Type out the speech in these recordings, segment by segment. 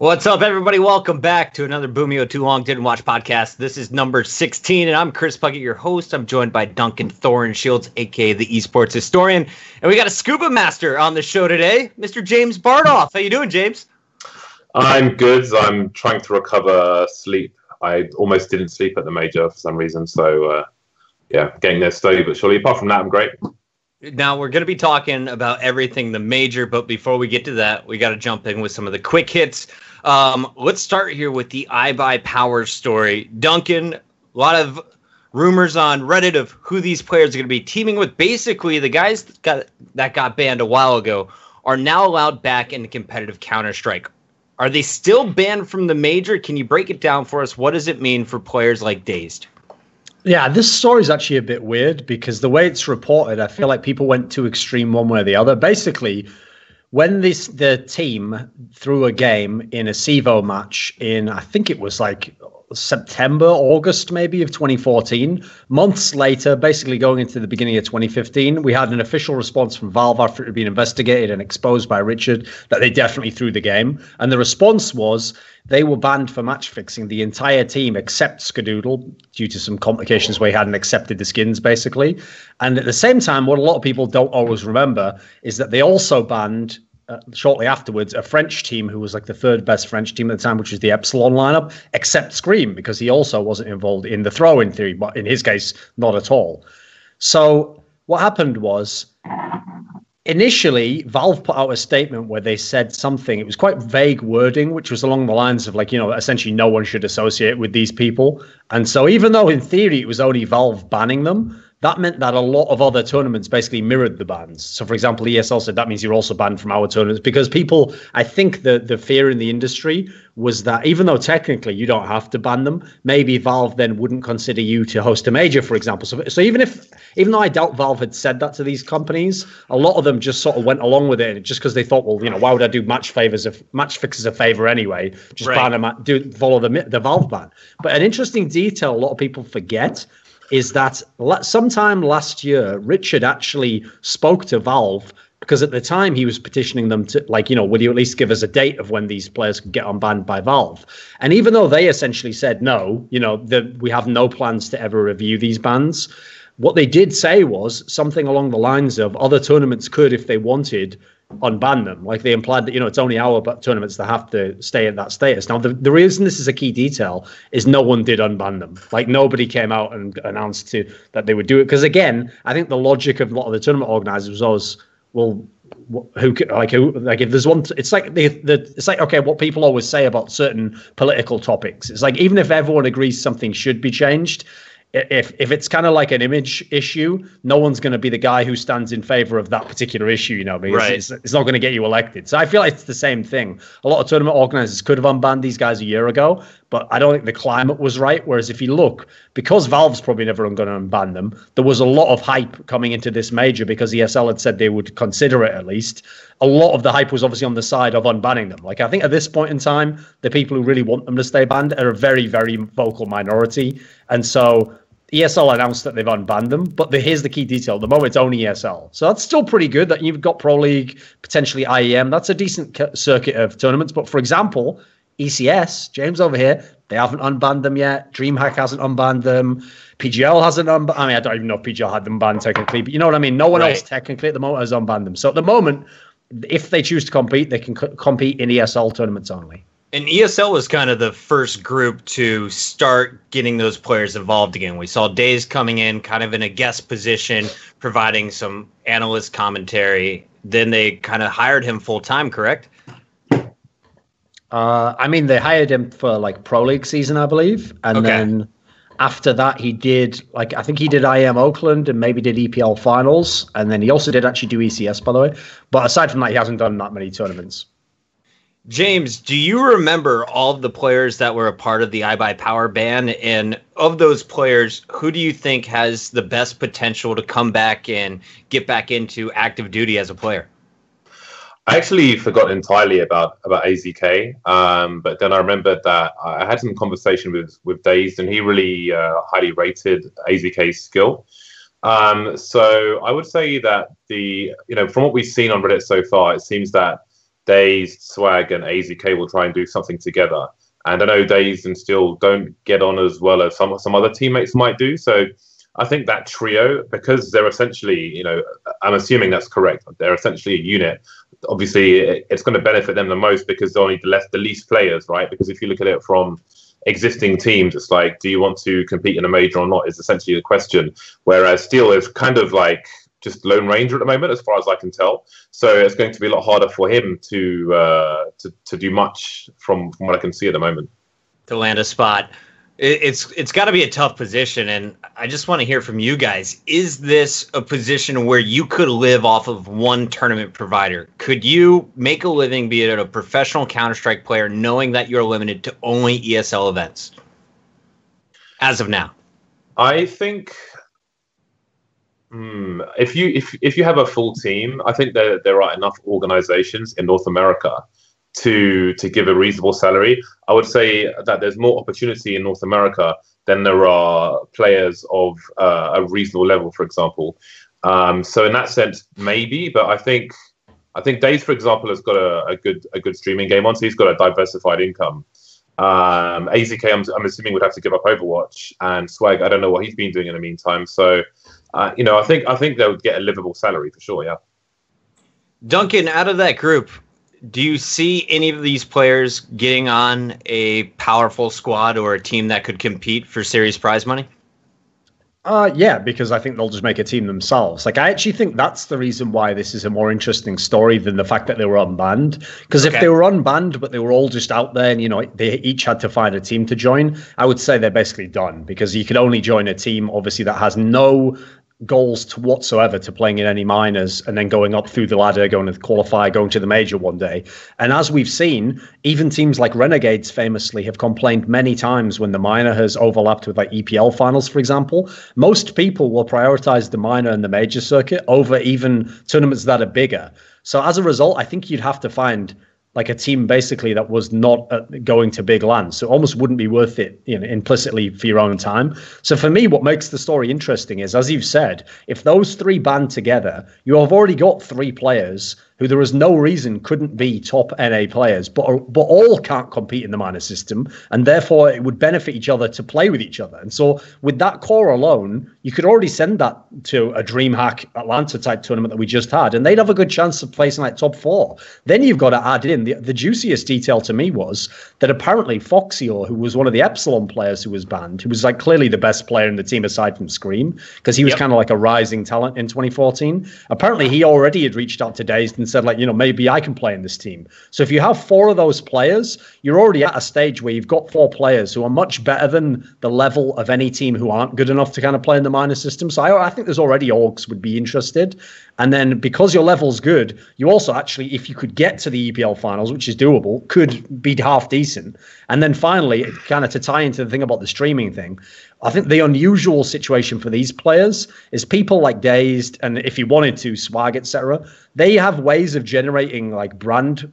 What's up, everybody? Welcome back to another Boomeo Too Long Didn't Watch podcast. This is number 16, and I'm Chris Puckett, your host. I'm joined by Duncan Thorin Shields, aka the esports historian. And we got a scuba master on the show today, Mr. James Bardolph. How you doing, James? I'm good. I'm trying to recover sleep. I almost didn't sleep at the major for some reason, so uh, yeah, getting there slowly but surely. Apart from that, I'm great. Now we're going to be talking about everything the major, but before we get to that, we got to jump in with some of the quick hits. Um, let's start here with the iBUYPOWER story. Duncan, a lot of rumors on Reddit of who these players are going to be teaming with. Basically, the guys that got, that got banned a while ago are now allowed back into competitive Counter Strike. Are they still banned from the major? Can you break it down for us? What does it mean for players like Dazed? Yeah, this story is actually a bit weird because the way it's reported, I feel like people went too extreme one way or the other. Basically, when this the team threw a game in a CEVO match in I think it was like September, August maybe of 2014. Months later, basically going into the beginning of 2015, we had an official response from Valve after it had been investigated and exposed by Richard that they definitely threw the game. And the response was they were banned for match fixing the entire team except Skadoodle due to some complications where he hadn't accepted the skins basically. And at the same time, what a lot of people don't always remember is that they also banned uh, shortly afterwards a French team who was like the third best French team at the time, which was the Epsilon lineup, except Scream because he also wasn't involved in the throw in theory, but in his case, not at all. So what happened was initially Valve put out a statement where they said something. It was quite vague wording, which was along the lines of like, you know, essentially no one should associate with these people. And so even though in theory it was only Valve banning them, that meant that a lot of other tournaments basically mirrored the bans. So, for example, ESL said that means you're also banned from our tournaments because people, I think the the fear in the industry was that even though technically you don't have to ban them, maybe Valve then wouldn't consider you to host a major, for example. So, so even if even though I doubt Valve had said that to these companies, a lot of them just sort of went along with it just because they thought, well, you know, why would I do match favors if match fixes a favor anyway? Just right. ban them, do follow the the Valve ban. But an interesting detail a lot of people forget is that sometime last year, Richard actually spoke to Valve because at the time he was petitioning them to like you know will you at least give us a date of when these players could get unbanned by valve? And even though they essentially said no you know that we have no plans to ever review these bans what they did say was something along the lines of other tournaments could if they wanted unban them. Like they implied that you know it's only our tournaments that have to stay at that status. Now the, the reason this is a key detail is no one did unban them. Like nobody came out and announced to that they would do it because again, I think the logic of a lot of the tournament organizers was always well. Who like who like if there's one it's like the, the it's like okay what people always say about certain political topics it's like even if everyone agrees something should be changed if if it's kind of like an image issue, no one's going to be the guy who stands in favor of that particular issue, you know, because right. it's, it's not going to get you elected. So I feel like it's the same thing. A lot of tournament organizers could have unbanned these guys a year ago, but I don't think the climate was right. Whereas if you look, because Valve's probably never going to unban them, there was a lot of hype coming into this major because ESL had said they would consider it at least. A lot of the hype was obviously on the side of unbanning them. Like I think at this point in time, the people who really want them to stay banned are a very, very vocal minority. And so ESL announced that they've unbanned them, but the, here's the key detail: at the moment it's only ESL, so that's still pretty good. That you've got Pro League, potentially IEM. That's a decent circuit of tournaments. But for example, ECS, James over here, they haven't unbanned them yet. DreamHack hasn't unbanned them. PGL hasn't unbanned. I mean, I don't even know if PGL had them banned technically, but you know what I mean. No one right. else technically at the moment has unbanned them. So at the moment, if they choose to compete, they can co- compete in ESL tournaments only. And ESL was kind of the first group to start getting those players involved again. We saw Dazed coming in kind of in a guest position, providing some analyst commentary. Then they kind of hired him full time, correct? Uh, I mean, they hired him for like Pro League season, I believe. And okay. then after that, he did like, I think he did IEM Oakland and maybe did EPL finals. And then he also did actually do ECS, by the way. But aside from that, he hasn't done that many tournaments. James, do you remember all of the players that were a part of the iBUYPOWER ban? And of those players, who do you think has the best potential to come back and get back into active duty as a player? I actually forgot entirely about about AZK, um, but then I remembered that I had some conversation with with Dazed, and he really uh, highly rated AZK's skill. Um, so I would say that the you know from what we've seen on Reddit so far, it seems that Dazed, Swag, and AZK will try and do something together. And I know Dazed and Steel don't get on as well as some some other teammates might do. So I think that trio, because they're essentially, you know, I'm assuming that's correct. They're essentially a unit. Obviously, it's going to benefit them the most because they're only the less the least players, right? Because if you look at it from existing teams, it's like, do you want to compete in a major or not? Is essentially the question. Whereas Steel is kind of like just Lone Ranger at the moment, as far as I can tell. So it's going to be a lot harder for him to uh, to to do much from from what I can see at the moment. To land a spot. It's it's got to be a tough position and i just want to hear from you guys. Is this a position where you could live off of one tournament provider? Could you make a living be it a professional counter-strike player knowing that you're limited to only esl events? As of now. I think hmm, if you if, if you have a full team i think there, there are enough organizations in north america to to give a reasonable salary. I would say that there's more opportunity in North America than there are players of uh, a reasonable level, for example. Um, so in that sense, maybe, but I think I think Dazed, for example, has got a, a good a good streaming game on, so he's got a diversified income. Um, AZK, I'm, I'm assuming would have to give up Overwatch, and Swag, I don't know what he's been doing in the meantime. So, uh, you know, I think I think they would get a livable salary for sure. Yeah. Duncan, out of that group, do you see any of these players getting on a powerful squad or a team that could compete for series prize money? Uh, yeah, because I think they'll just make a team themselves. Like, I actually think that's the reason why this is a more interesting story than the fact that they were unbanned. Because okay. if they were unbanned, but they were all just out there and, you know, they each had to find a team to join, I would say they're basically done because you can only join a team, obviously, that has no goals to whatsoever to playing in any minors and then going up through the ladder, going to qualify, going to the major one day. And as we've seen, even teams like Renegades famously have complained many times when the minor has overlapped with like EPL finals, for example. Most people will prioritize the minor and the major circuit over even tournaments that are bigger. So as a result, I think you'd have to find like a team basically that was not uh, going to big lands. So almost wouldn't be worth it you know, implicitly for your own time. So for me, what makes the story interesting is, as you've said, if those three band together, you have already got three players who there was no reason couldn't be top NA players, but but all can't compete in the minor system, and therefore it would benefit each other to play with each other. And so with that core alone, you could already send that to a DreamHack Atlanta type tournament that we just had, and they'd have a good chance of placing like top four. Then you've got to add in the, the juiciest detail to me was that apparently Fxy0, who was one of the Epsilon players who was banned, who was like clearly the best player in the team aside from Scream, because he was yep. kind of like a rising talent in 2014. Apparently he already had reached out to Dazed and said like, you know, maybe I can play in this team. So if you have four of those players, you're already at a stage where you've got four players who are much better than the level of any team who aren't good enough to kind of play in the minor system. So I, I think there's already orgs would be interested. And then because your level's good, you also actually, if you could get to the EPL finals, which is doable, could be half decent. And then finally, kind of to tie into the thing about the streaming thing, I think the unusual situation for these players is people like Dazed and if you wanted to, Swag, etc. They have ways of generating like brand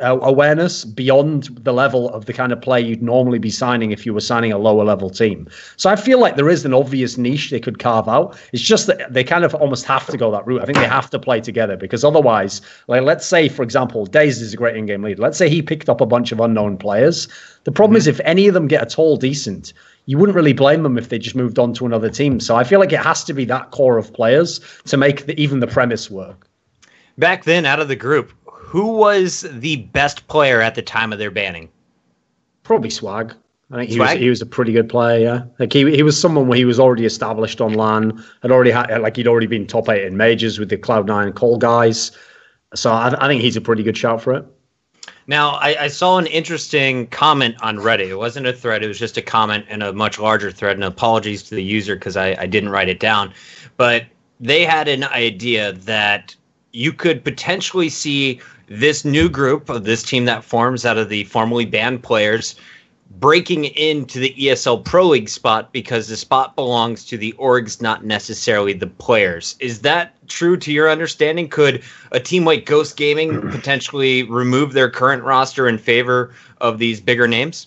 uh, awareness beyond the level of the kind of play you'd normally be signing if you were signing a lower level team. So I feel like there is an obvious niche they could carve out. It's just that they kind of almost have to go that route. I think they have to play together because otherwise, like let's say for example, Dazed is a great in-game leader. Let's say he picked up a bunch of unknown players. The problem mm-hmm. is if any of them get at all decent, you wouldn't really blame them if they just moved on to another team. So I feel like it has to be that core of players to make the, even the premise work. Back then, out of the group, who was the best player at the time of their banning? Probably Swag. I think he Swag? was he was a pretty good player. Yeah, like he he was someone where he was already established on LAN, had already had like he'd already been top eight in majors with the Cloud Nine call guys. So I, I think he's a pretty good shout for it. Now, I, I, saw an interesting comment on Reddit. It wasn't a thread, it was just a comment in a much larger thread. And apologies to the user because I, I didn't write it down. But they had an idea that you could potentially see this new group of this team that forms out of the formerly banned players breaking into the ESL Pro League spot because the spot belongs to the orgs, not necessarily the players. Is that true to your understanding? Could a team like Ghost Gaming potentially remove their current roster in favor of these bigger names?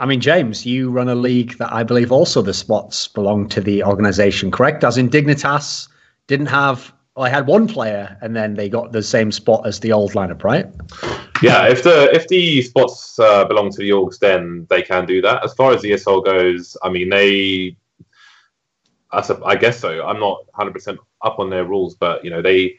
I mean, James, you run a league that I believe also the spots belong to the organization, correct? As in Dignitas didn't have well, I had one player, and then they got the same spot as the old lineup, right? Yeah, if the if the spots uh, belong to the orgs, then they can do that. As far as the ESL goes, I mean, they, I guess so. I'm not 100 percent up on their rules, but you know, they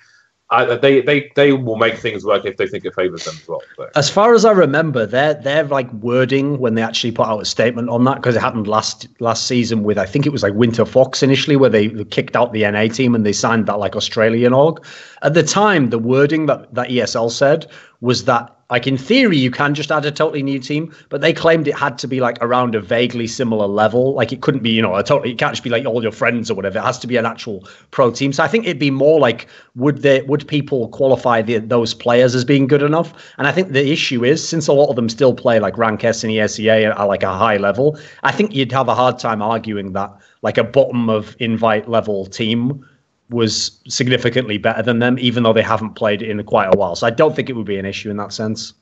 I, they they they will make things work if they think it favors them as well. So. As far as I remember, their their like wording when they actually put out a statement on that because it happened last last season with I think it was like Winter Fox initially where they kicked out the NA team and they signed that like Australian org. At the time, the wording that that ESL said was that like in theory, you can just add a totally new team, but they claimed it had to be like around a vaguely similar level. Like it couldn't be, you know, a totally. It can't just be like all your friends or whatever. It has to be an actual pro team. So I think it'd be more like would they would people qualify the, those players as being good enough? And I think the issue is since a lot of them still play like rank S and ESEA at like a high level, I think you'd have a hard time arguing that like a bottom of invite level team was significantly better than them, even though they haven't played in quite a while. So I don't think it would be an issue in that sense.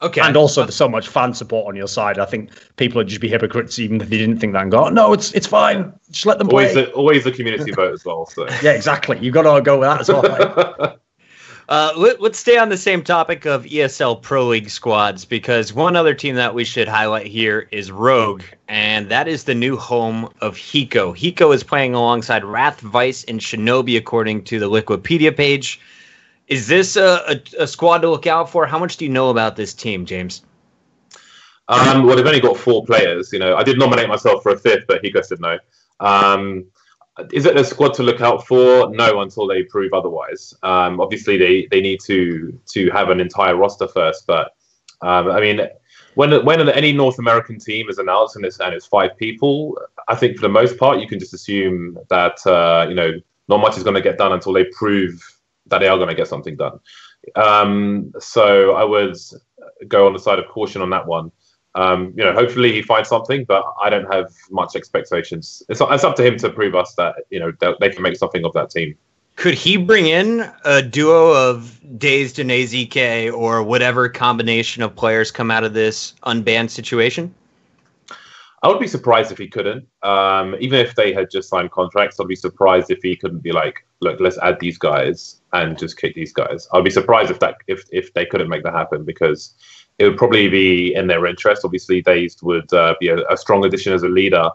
Okay. And also, there's so much fan support on your side. I think people would just be hypocrites even if they didn't think that and go, oh, no, it's it's fine. Just let them play. Always the, always the community vote as well. So. yeah, exactly. You've got to go with that as well. Uh, let, us stay on the same topic of ESL Pro League squads because one other team that we should highlight here is Rogue, and that is the new home of Hiko. Hiko is playing alongside Wrath, Vice, and Shinobi, according to the Liquipedia page. Is this a, a, a squad to look out for? How much do you know about this team, James? Um, well, they've only got four players. You know, I did nominate myself for a fifth, but Hiko said no. Um, is it a squad to look out for? No, until they prove otherwise. Um, obviously, they, they need to to have an entire roster first. But um, I mean, when when any North American team is announced and it's and it's five people, I think for the most part you can just assume that uh, you know not much is going to get done until they prove that they are going to get something done. Um, so I would go on the side of caution on that one. Um, you know, hopefully he finds something, but I don't have much expectations. It's, it's up to him to prove us that you know they can make something of that team. Could he bring in a duo of Dazed and AZK or whatever combination of players come out of this unbanned situation? I would be surprised if he couldn't. Um, even if they had just signed contracts, I'd be surprised if he couldn't be like, look, let's add these guys and just kick these guys. I'd be surprised if that if if they couldn't make that happen because it would probably be in their interest. Obviously, Dazed would uh, be a, a, strong addition as a leader,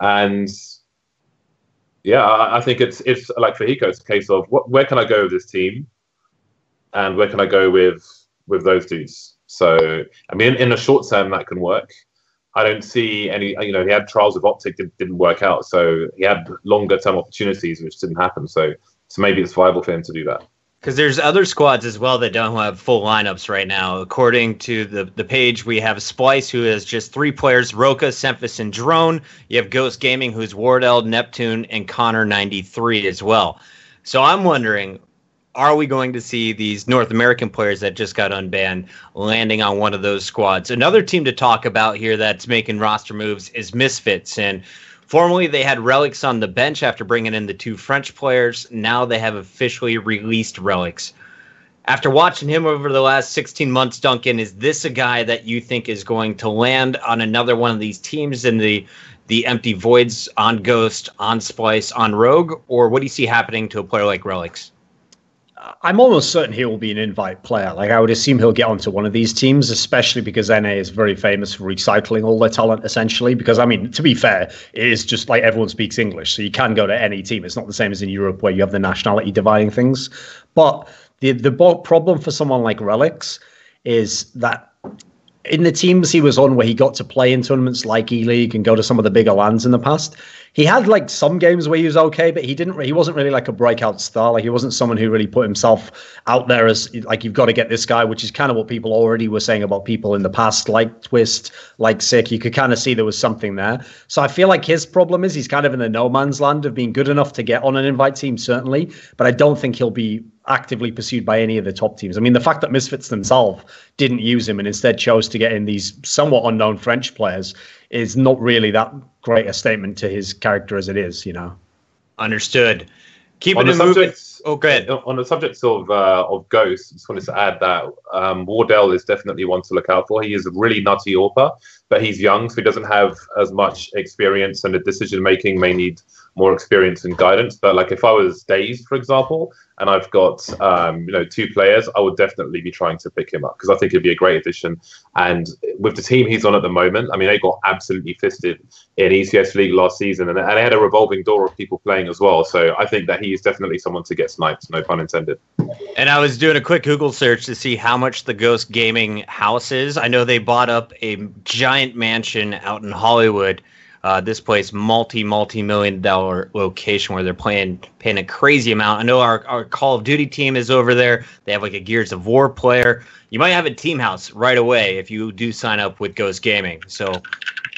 and yeah, I, I, think it's it's like for Hiko, it's a case of what, where can I go with this team, and where can I go with with those dudes. So, I mean, in, in the short term, that can work. I don't see any. You know, he had trials with Optic, did, didn't work out, so he had longer term opportunities, which didn't happen. So, so maybe it's viable for him to do that. Because there's other squads as well that don't have full lineups right now. According to the, the page, we have Splyce, who has just three players Roka, Semphis, and Drone. You have Ghost Gaming, who's Wardell, Neptune, and Connor93 as well. So I'm wondering, are we going to see these North American players that just got unbanned landing on one of those squads? Another team to talk about here that's making roster moves is Misfits. And Formerly, they had Relyks on the bench after bringing in the two French players. Now they have officially released Relyks. After watching him over the last 16 months, Duncan, is this a guy that you think is going to land on another one of these teams in the the empty voids on Ghost, on Splyce, on Rogue, or what do you see happening to a player like Relyks? I'm almost certain he will be an invite player. Like I would assume he'll get onto one of these teams, especially because NA is very famous for recycling all their talent. Essentially, because I mean, to be fair, it is just like everyone speaks English, so you can go to any team. It's not the same as in Europe where you have the nationality dividing things. But the the problem for someone like Relyks is that in the teams he was on where he got to play in tournaments like E League and go to some of the bigger lands in the past, he had like some games where he was okay, but he didn't. He wasn't really like a breakout star. Like he wasn't someone who really put himself out there as like you've got to get this guy, which is kind of what people already were saying about people in the past, like Twistzz, like Sick. You could kind of see there was something there. So I feel like his problem is he's kind of in the no man's land of being good enough to get on an invite team, certainly, but I don't think he'll be actively pursued by any of the top teams. I mean, the fact that Misfits themselves didn't use him and instead chose to get in these somewhat unknown French players is not really that great a statement to his character as it is, you know. Understood. Keep on it the subject. Oh, go ahead. On the subject of uh, of Ghost, I just wanted to add that um, Wardell is definitely one to look out for. He is a really nutty AWPer, but he's young, so he doesn't have as much experience, and the decision making may need more experience and guidance. But like if I was Dazed, for example, and I've got um, you know two players, I would definitely be trying to pick him up because I think it'd be a great addition. And with the team he's on at the moment, I mean, they got absolutely fisted in ECS League last season, and, and they had a revolving door of people playing as well. So I think that he's definitely someone to get sniped. No pun intended. And I was doing a quick Google search to see how much the Ghost Gaming house is. I know they bought up a giant mansion out in Hollywood uh, this place multi multi million dollar location where they're playing paying a crazy amount. I know our, our Call of Duty team is over there. They have like a Gears of War player. You might have a team house right away if you do sign up with Ghost Gaming. So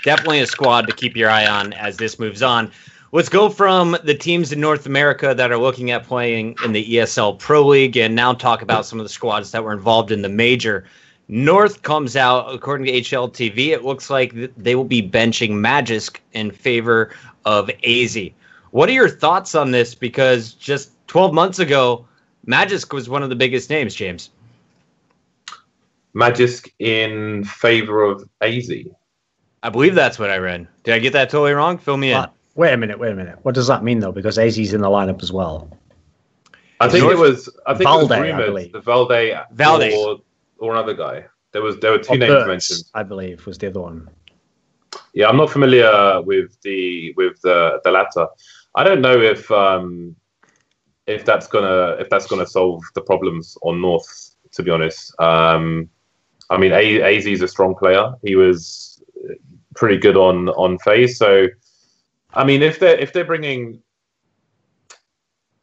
definitely a squad to keep your eye on as this moves on. Let's go from the teams in North America that are looking at playing in the ESL Pro League and now talk about some of the squads that were involved in the major. North comes out, according to HLTV, it looks like they will be benching Magisk in favor of AZ. What are your thoughts on this? Because just 12 months ago, Magisk was one of the biggest names, James. Magisk in favor of AZ. I believe that's what I read. Did I get that totally wrong? Fill me in. wait a minute, wait a minute. What does that mean though? Because AZ's in the lineup as well. I think North, it was. I think Valde, it was rumored. The Valde. Valde. Or, another guy. There was there were two names mentioned. I believe was the other one. Yeah, I'm not familiar with the with the the latter. I don't know if um, if that's gonna if that's gonna solve the problems on North. To be honest, um, I mean, AZ is a strong player. He was pretty good on on FaZe. So, I mean, if they're if they're bringing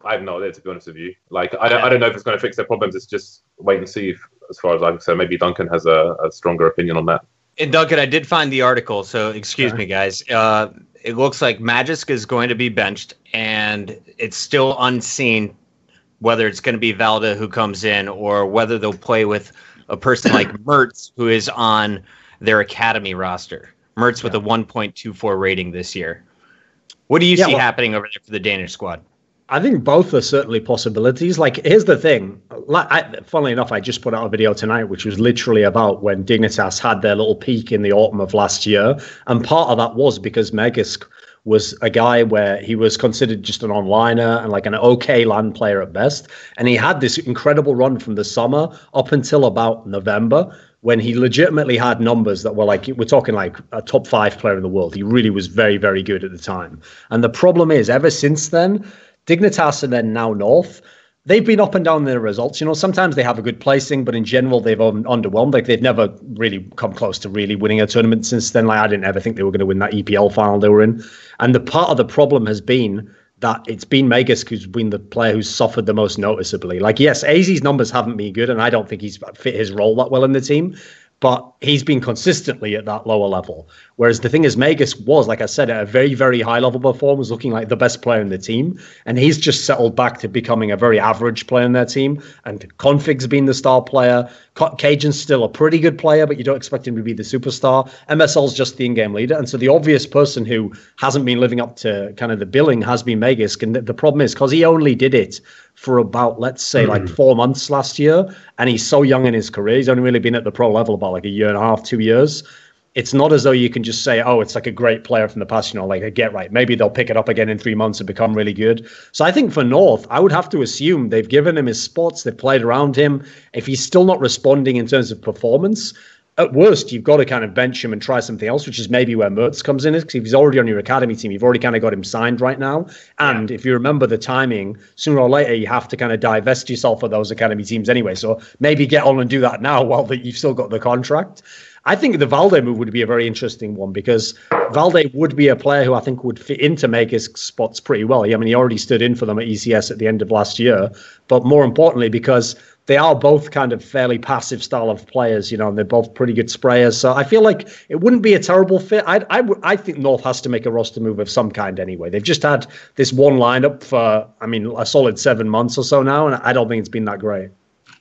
I have no idea to be honest with you. Like I don't, I don't know if it's going to fix their problems. It's just wait and see. If, as far as I'm concerned, maybe Duncan has a, a, stronger opinion on that. And Duncan, I did find the article, so excuse me, guys. Uh, it looks like Magisk is going to be benched, and it's still unseen whether it's going to be Valde who comes in or whether they'll play with a person like Mertz who is on their academy roster. Mertz with a 1.24 rating this year. What do you yeah, see well, happening over there for the Danish squad? I think both are certainly possibilities. Like, here's the thing. Like, I, funnily enough, I just put out a video tonight, which was literally about when Dignitas had their little peak in the autumn of last year, and part of that was because Magisk was a guy where he was considered just an onliner and like an okay LAN player at best, and he had this incredible run from the summer up until about November when he legitimately had numbers that were like we're talking like a top five player in the world. He really was very, very good at the time. And the problem is, ever since then, Dignitas and then now North, they've been up and down in their results. You know, sometimes they have a good placing, but in general, they've underwhelmed. Like they've never really come close to really winning a tournament since then. Like I didn't ever think they were going to win that EPL final they were in. And the part of the problem has been that it's been Magisk who's been the player who's suffered the most noticeably. Like, yes, AZ's numbers haven't been good, and I don't think he's fit his role that well in the team but he's been consistently at that lower level. Whereas the thing is, Magisk was, like I said, at a very, very high level performance, looking like the best player in the team. And he's just settled back to becoming a very average player in their team. And k0nfig's been the star player. Cajun's still a pretty good player, but you don't expect him to be the superstar. MSL's just the in-game leader. And so the obvious person who hasn't been living up to kind of the billing has been Magisk. And the problem is because he only did it for about let's say mm. like hmm. four months last year, and he's so young in his career. He's only really been at the pro level about like a year and a half, two years. It's not as though you can just say, "Oh, it's like a great player from the past." You know, like a get right. Maybe they'll pick it up again in three months and become really good. So I think for North, I would have to assume they've given him his spots, they've played around him. If he's still not responding in terms of performance, at worst, you've got to kind of bench him and try something else, which is maybe where Mertz comes in. Because if he's already on your academy team, you've already kind of got him signed right now. And yeah. if you remember the timing, sooner or later, you have to kind of divest yourself of those academy teams anyway. So maybe get on and do that now while the, you've still got the contract. I think the Valde move would be a very interesting one because Valde would be a player who I think would fit into his spots pretty well. I mean, he already stood in for them at ECS at the end of last year. But more importantly, because they are both kind of fairly passive style of players, you know, and they're both pretty good sprayers. So I feel like it wouldn't be a terrible fit. I, I, I think North has to make a roster move of some kind anyway. They've just had this one lineup for, I mean, a solid seven months or so now, and I don't think it's been that great.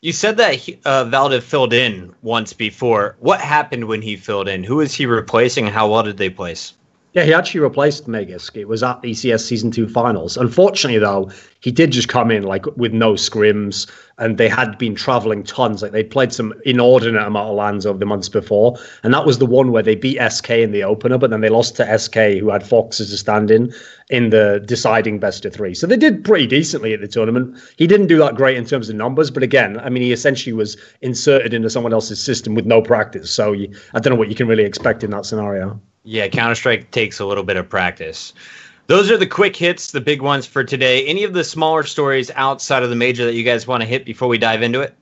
You said that uh, Valde filled in once before. What happened when he filled in? Who was he replacing, how well did they place? Yeah, he actually replaced Magisk. It was at the ECS Season 2 finals. Unfortunately, though, he did just come in like with no scrims, and they had been traveling tons. Like they'd played some inordinate amount of lands over the months before, and that was the one where they beat SK in the opener, but then they lost to SK, who had Fox as a stand-in in the deciding best of three. So they did pretty decently at the tournament. He didn't do that great in terms of numbers, but again, I mean, he essentially was inserted into someone else's system with no practice. So you, I don't know what you can really expect in that scenario. Yeah, Counter Strike takes a little bit of practice. Those are the quick hits, the big ones for today. Any of the smaller stories outside of the major that you guys want to hit before we dive into it?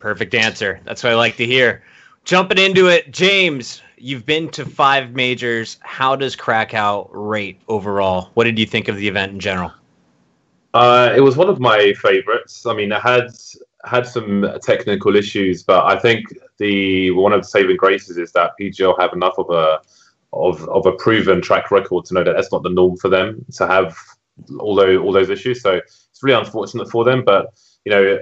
Perfect answer. That's what I like to hear. Jumping into it, James, you've been to five majors. How does Krakow rate overall? What did you think of the event in general? Uh, it was one of my favorites. I mean, it had had some technical issues, but I think the one of the saving graces is that PGL have enough of a of of a proven track record to know that that's not the norm for them to have all those all those issues. So it's really unfortunate for them. But you know,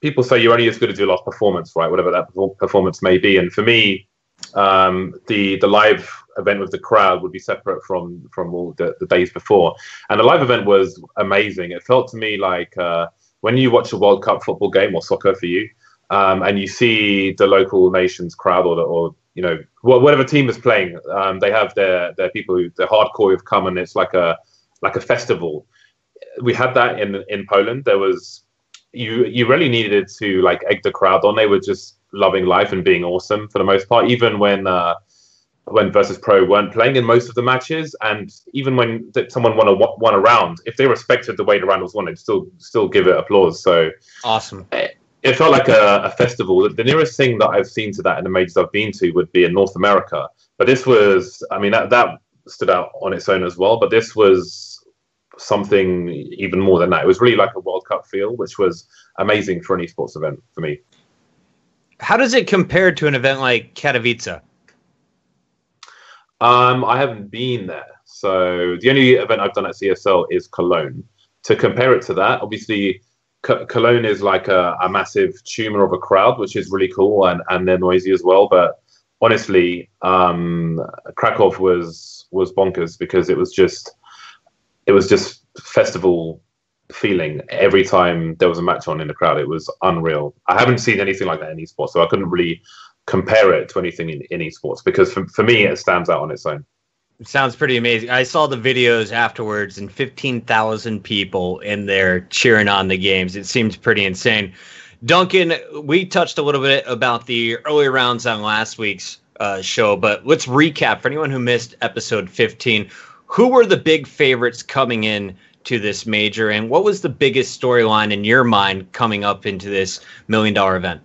people say you're only as good as your last performance, right? Whatever that performance may be. And for me, um, the the live event with the crowd would be separate from from all the, the days before. And the live event was amazing. It felt to me like uh, when you watch a World Cup football game or soccer for you, um, and you see the local nation's crowd or or you know whatever team is playing, um, they have their their people who the hardcore who've come and it's like a like a festival. We had that in in Poland. There was you you really needed to like egg the crowd on. They were just loving life and being awesome for the most part. Even when uh, when Virtus Pro weren't playing in most of the matches, and even when someone won a won a round, if they respected the way the round was won, they'd still still give it applause. So awesome. It, it felt like a, a, festival. The nearest thing that I've seen to that in the majors I've been to would be in North America, but this was, I mean, that that stood out on its own as well. But this was something even more than that. It was really like a World Cup feel, which was amazing for an esports event for me. How does it compare to an event like Katowice? Um, I haven't been there. So the only event I've done at ESL is Cologne. To compare it to that, obviously, C- Cologne is like a, a, massive tumor of a crowd, which is really cool, and, and they're noisy as well. But honestly, um, Krakow was was bonkers because it was just it was just festival feeling every time there was a match on in the crowd. It was unreal. I haven't seen anything like that in esports, so I couldn't really compare it to anything in, in esports because for, for me it stands out on its own. It sounds pretty amazing. I saw the videos afterwards and 15,000 people in there cheering on the games. It seems pretty insane. Duncan, we touched a little bit about the early rounds on last week's uh, show, but let's recap for anyone who missed episode 15. Who were the big favorites coming in to this major, and what was the biggest storyline in your mind coming up into this million dollar event?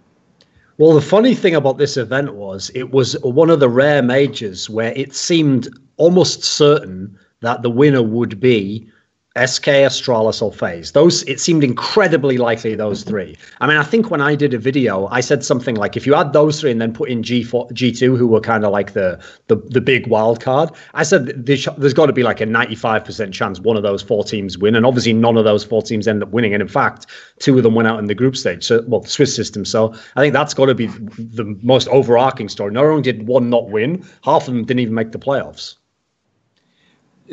Well, the funny thing about this event was it was one of the rare majors where it seemed almost certain that the winner would be SK, Astralis, or FaZe. Those it seemed incredibly likely those three. I mean, I think when I did a video, I said something like, if you add those three and then put in G4, G2, who were kind of like the, the the big wild card, I said there's, there's got to be like a 95% chance one of those four teams win, and obviously none of those four teams end up winning. And in fact, two of them went out in the group stage. So, well, the Swiss system. So I think that's got to be the most overarching story. Not only did one not win, half of them didn't even make the playoffs.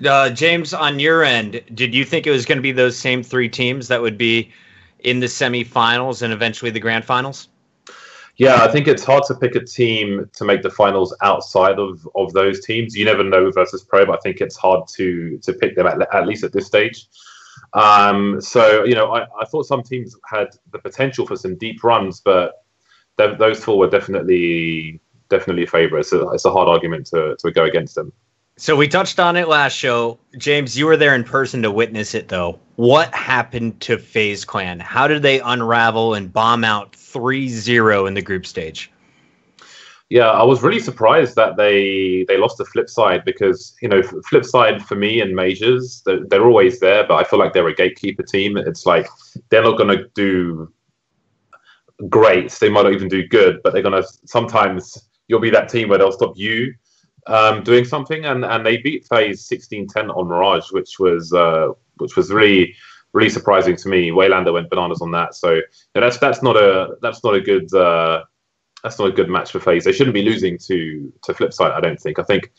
Uh, James, on your end, did you think it was going to be those same three teams that would be in the semifinals and eventually the grand finals? Yeah, I think it's hard to pick a team to make the finals outside of, of those teams. You never know Virtus Pro, but I think it's hard to to pick them at, at least at this stage. Um, so you know, I, I thought some teams had the potential for some deep runs, but th- those four were definitely definitely favourites. So it's a hard argument to to go against them. So we touched on it last show. James, you were there in person to witness it though. What happened to FaZe Clan? How did they unravel and bomb out 3-0 in the group stage? Yeah, I was really surprised that they they lost the Flipsid3 because you know Flipsid3 for me in majors they're, they're always there, but I feel like they're a gatekeeper team. It's like they're not going to do great. They might not even do good, but they're going to sometimes you'll be that team where they'll stop you um, doing something, and, and they beat FaZe 16-10 on Mirage, which was uh, which was really really surprising to me. Waylander went bananas on that, so that's that's not a that's not a good uh, that's not a good match for FaZe. They shouldn't be losing to to Flipsid3. I don't think. I think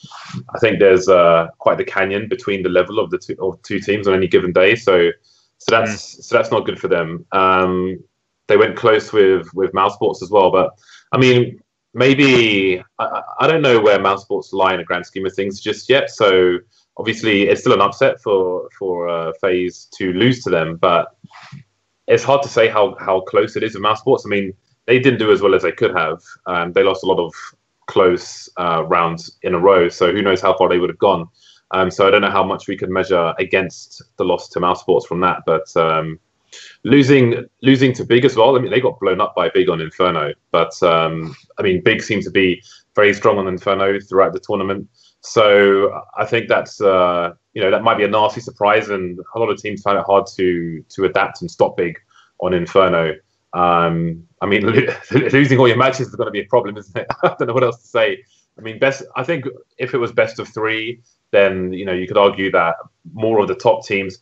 I think there's uh, quite the canyon between the level of the two of two teams on any given day. So so that's mm. so that's not good for them. Um, they went close with with Mousesports as well, but I mean maybe I, I don't know where Mouse Sports lie in the grand scheme of things just yet. So obviously it's still an upset for for uh, FaZe to lose to them, but it's hard to say how how close it is with Mousesports. I mean they didn't do as well as they could have. Um, they lost a lot of close uh, rounds in a row, so who knows how far they would have gone. Um, so I don't know how much we can measure against the loss to Mouse Sports from that, but um, losing losing to Big as well. I mean, they got blown up by Big on Inferno, but um, I mean, Big seemed to be very strong on Inferno throughout the tournament. So I think that's uh, you know that might be a nasty surprise, and a lot of teams find it hard to to adapt and stop Big on Inferno. Um, I mean, lo- losing all your matches is going to be a problem, isn't it? I don't know what else to say. I mean, best. I think if it was best of three, then you know you could argue that more of the top teams.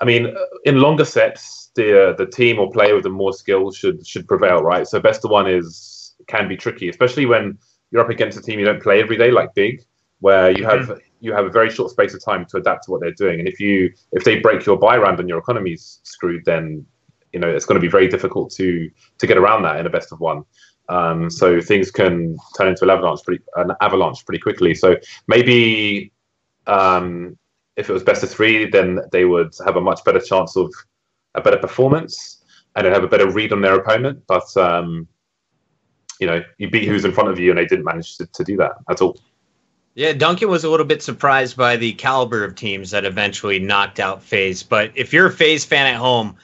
I mean, in longer sets, the uh, the team or player with the more skills should should prevail, right? So best of one is can be tricky, especially when you're up against a team you don't play every day, like Big, where you have mm-hmm. you have a very short space of time to adapt to what they're doing. And if you if they break your buy round and your economy's screwed, then you know it's going to be very difficult to to get around that in a best of one. Um, so things can turn into an avalanche pretty an avalanche pretty quickly. So maybe um, if it was best of three, then they would have a much better chance of a better performance and have a better read on their opponent. But um, you know, you beat who's in front of you, and they didn't manage to, to do that at all. Yeah, Duncan was a little bit surprised by the caliber of teams that eventually knocked out FaZe. But if you're a FaZe fan at home,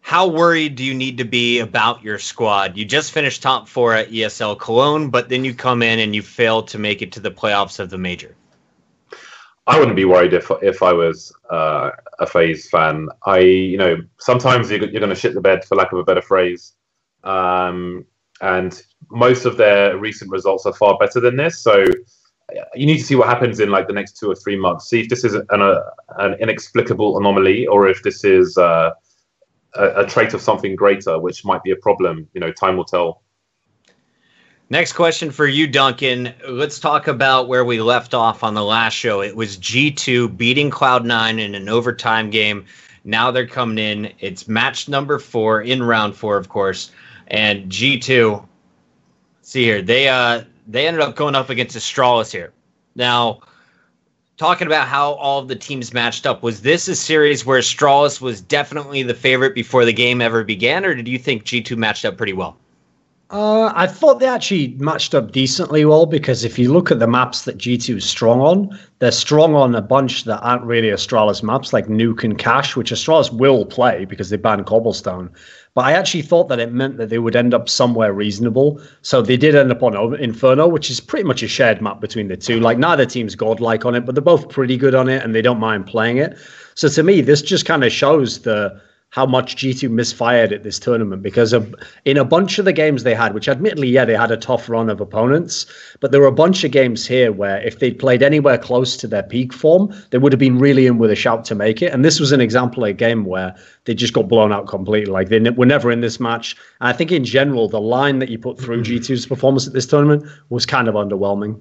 how worried do you need to be about your squad? You just finished top four at ESL Cologne, but then you come in and you fail to make it to the playoffs of the major. I wouldn't be worried if if I was uh, a FaZe fan. I, you know, sometimes you're, you're going to shit the bed, for lack of a better phrase. Um, and most of their recent results are far better than this. So you need to see what happens in like the next two or three months. See if this is an, a, an inexplicable anomaly or if this is uh, a, a trait of something greater, which might be a problem. You know, time will tell. Next question for you, Duncan. Let's talk about where we left off on the last show. It was G2 beating Cloud9 in an overtime game. Now they're coming in. It's match number four in round four, of course. And G2, see here, they uh they ended up going up against Astralis here. Now, talking about how all of the teams matched up, was this a series where Astralis was definitely the favorite before the game ever began, or did you think G2 matched up pretty well? Uh, I thought they actually matched up decently well because if you look at the maps that G2 is strong on, they're strong on a bunch that aren't really Astralis maps like Nuke and Cache, which Astralis will play because they banned Cobblestone. But I actually thought that it meant that they would end up somewhere reasonable. So they did end up on Inferno, which is pretty much a shared map between the two. Like neither team's godlike on it, but they're both pretty good on it and they don't mind playing it. So to me, this just kind of shows the how much G2 misfired at this tournament because of, in a bunch of the games they had, which admittedly, yeah, they had a tough run of opponents, but there were a bunch of games here where if they'd played anywhere close to their peak form, they would have been really in with a shout to make it. And this was an example of a game where they just got blown out completely. Like they were never in this match. And I think in general, the line that you put through mm-hmm. G2's performance at this tournament was kind of underwhelming.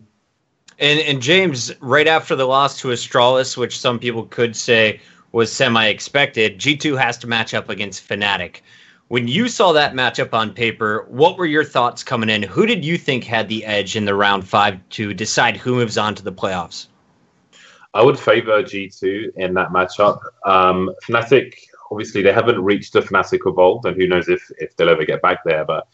And, and James, right after the loss to Astralis, which some people could say was semi expected. G2 has to match up against Fnatic. When you saw that matchup on paper, what were your thoughts coming in? Who did you think had the edge in the round five to decide who moves on to the playoffs? I would favor G2 in that matchup. Um, Fnatic, obviously, they haven't reached the Fnatic Evolved, and who knows if, if they'll ever get back there. But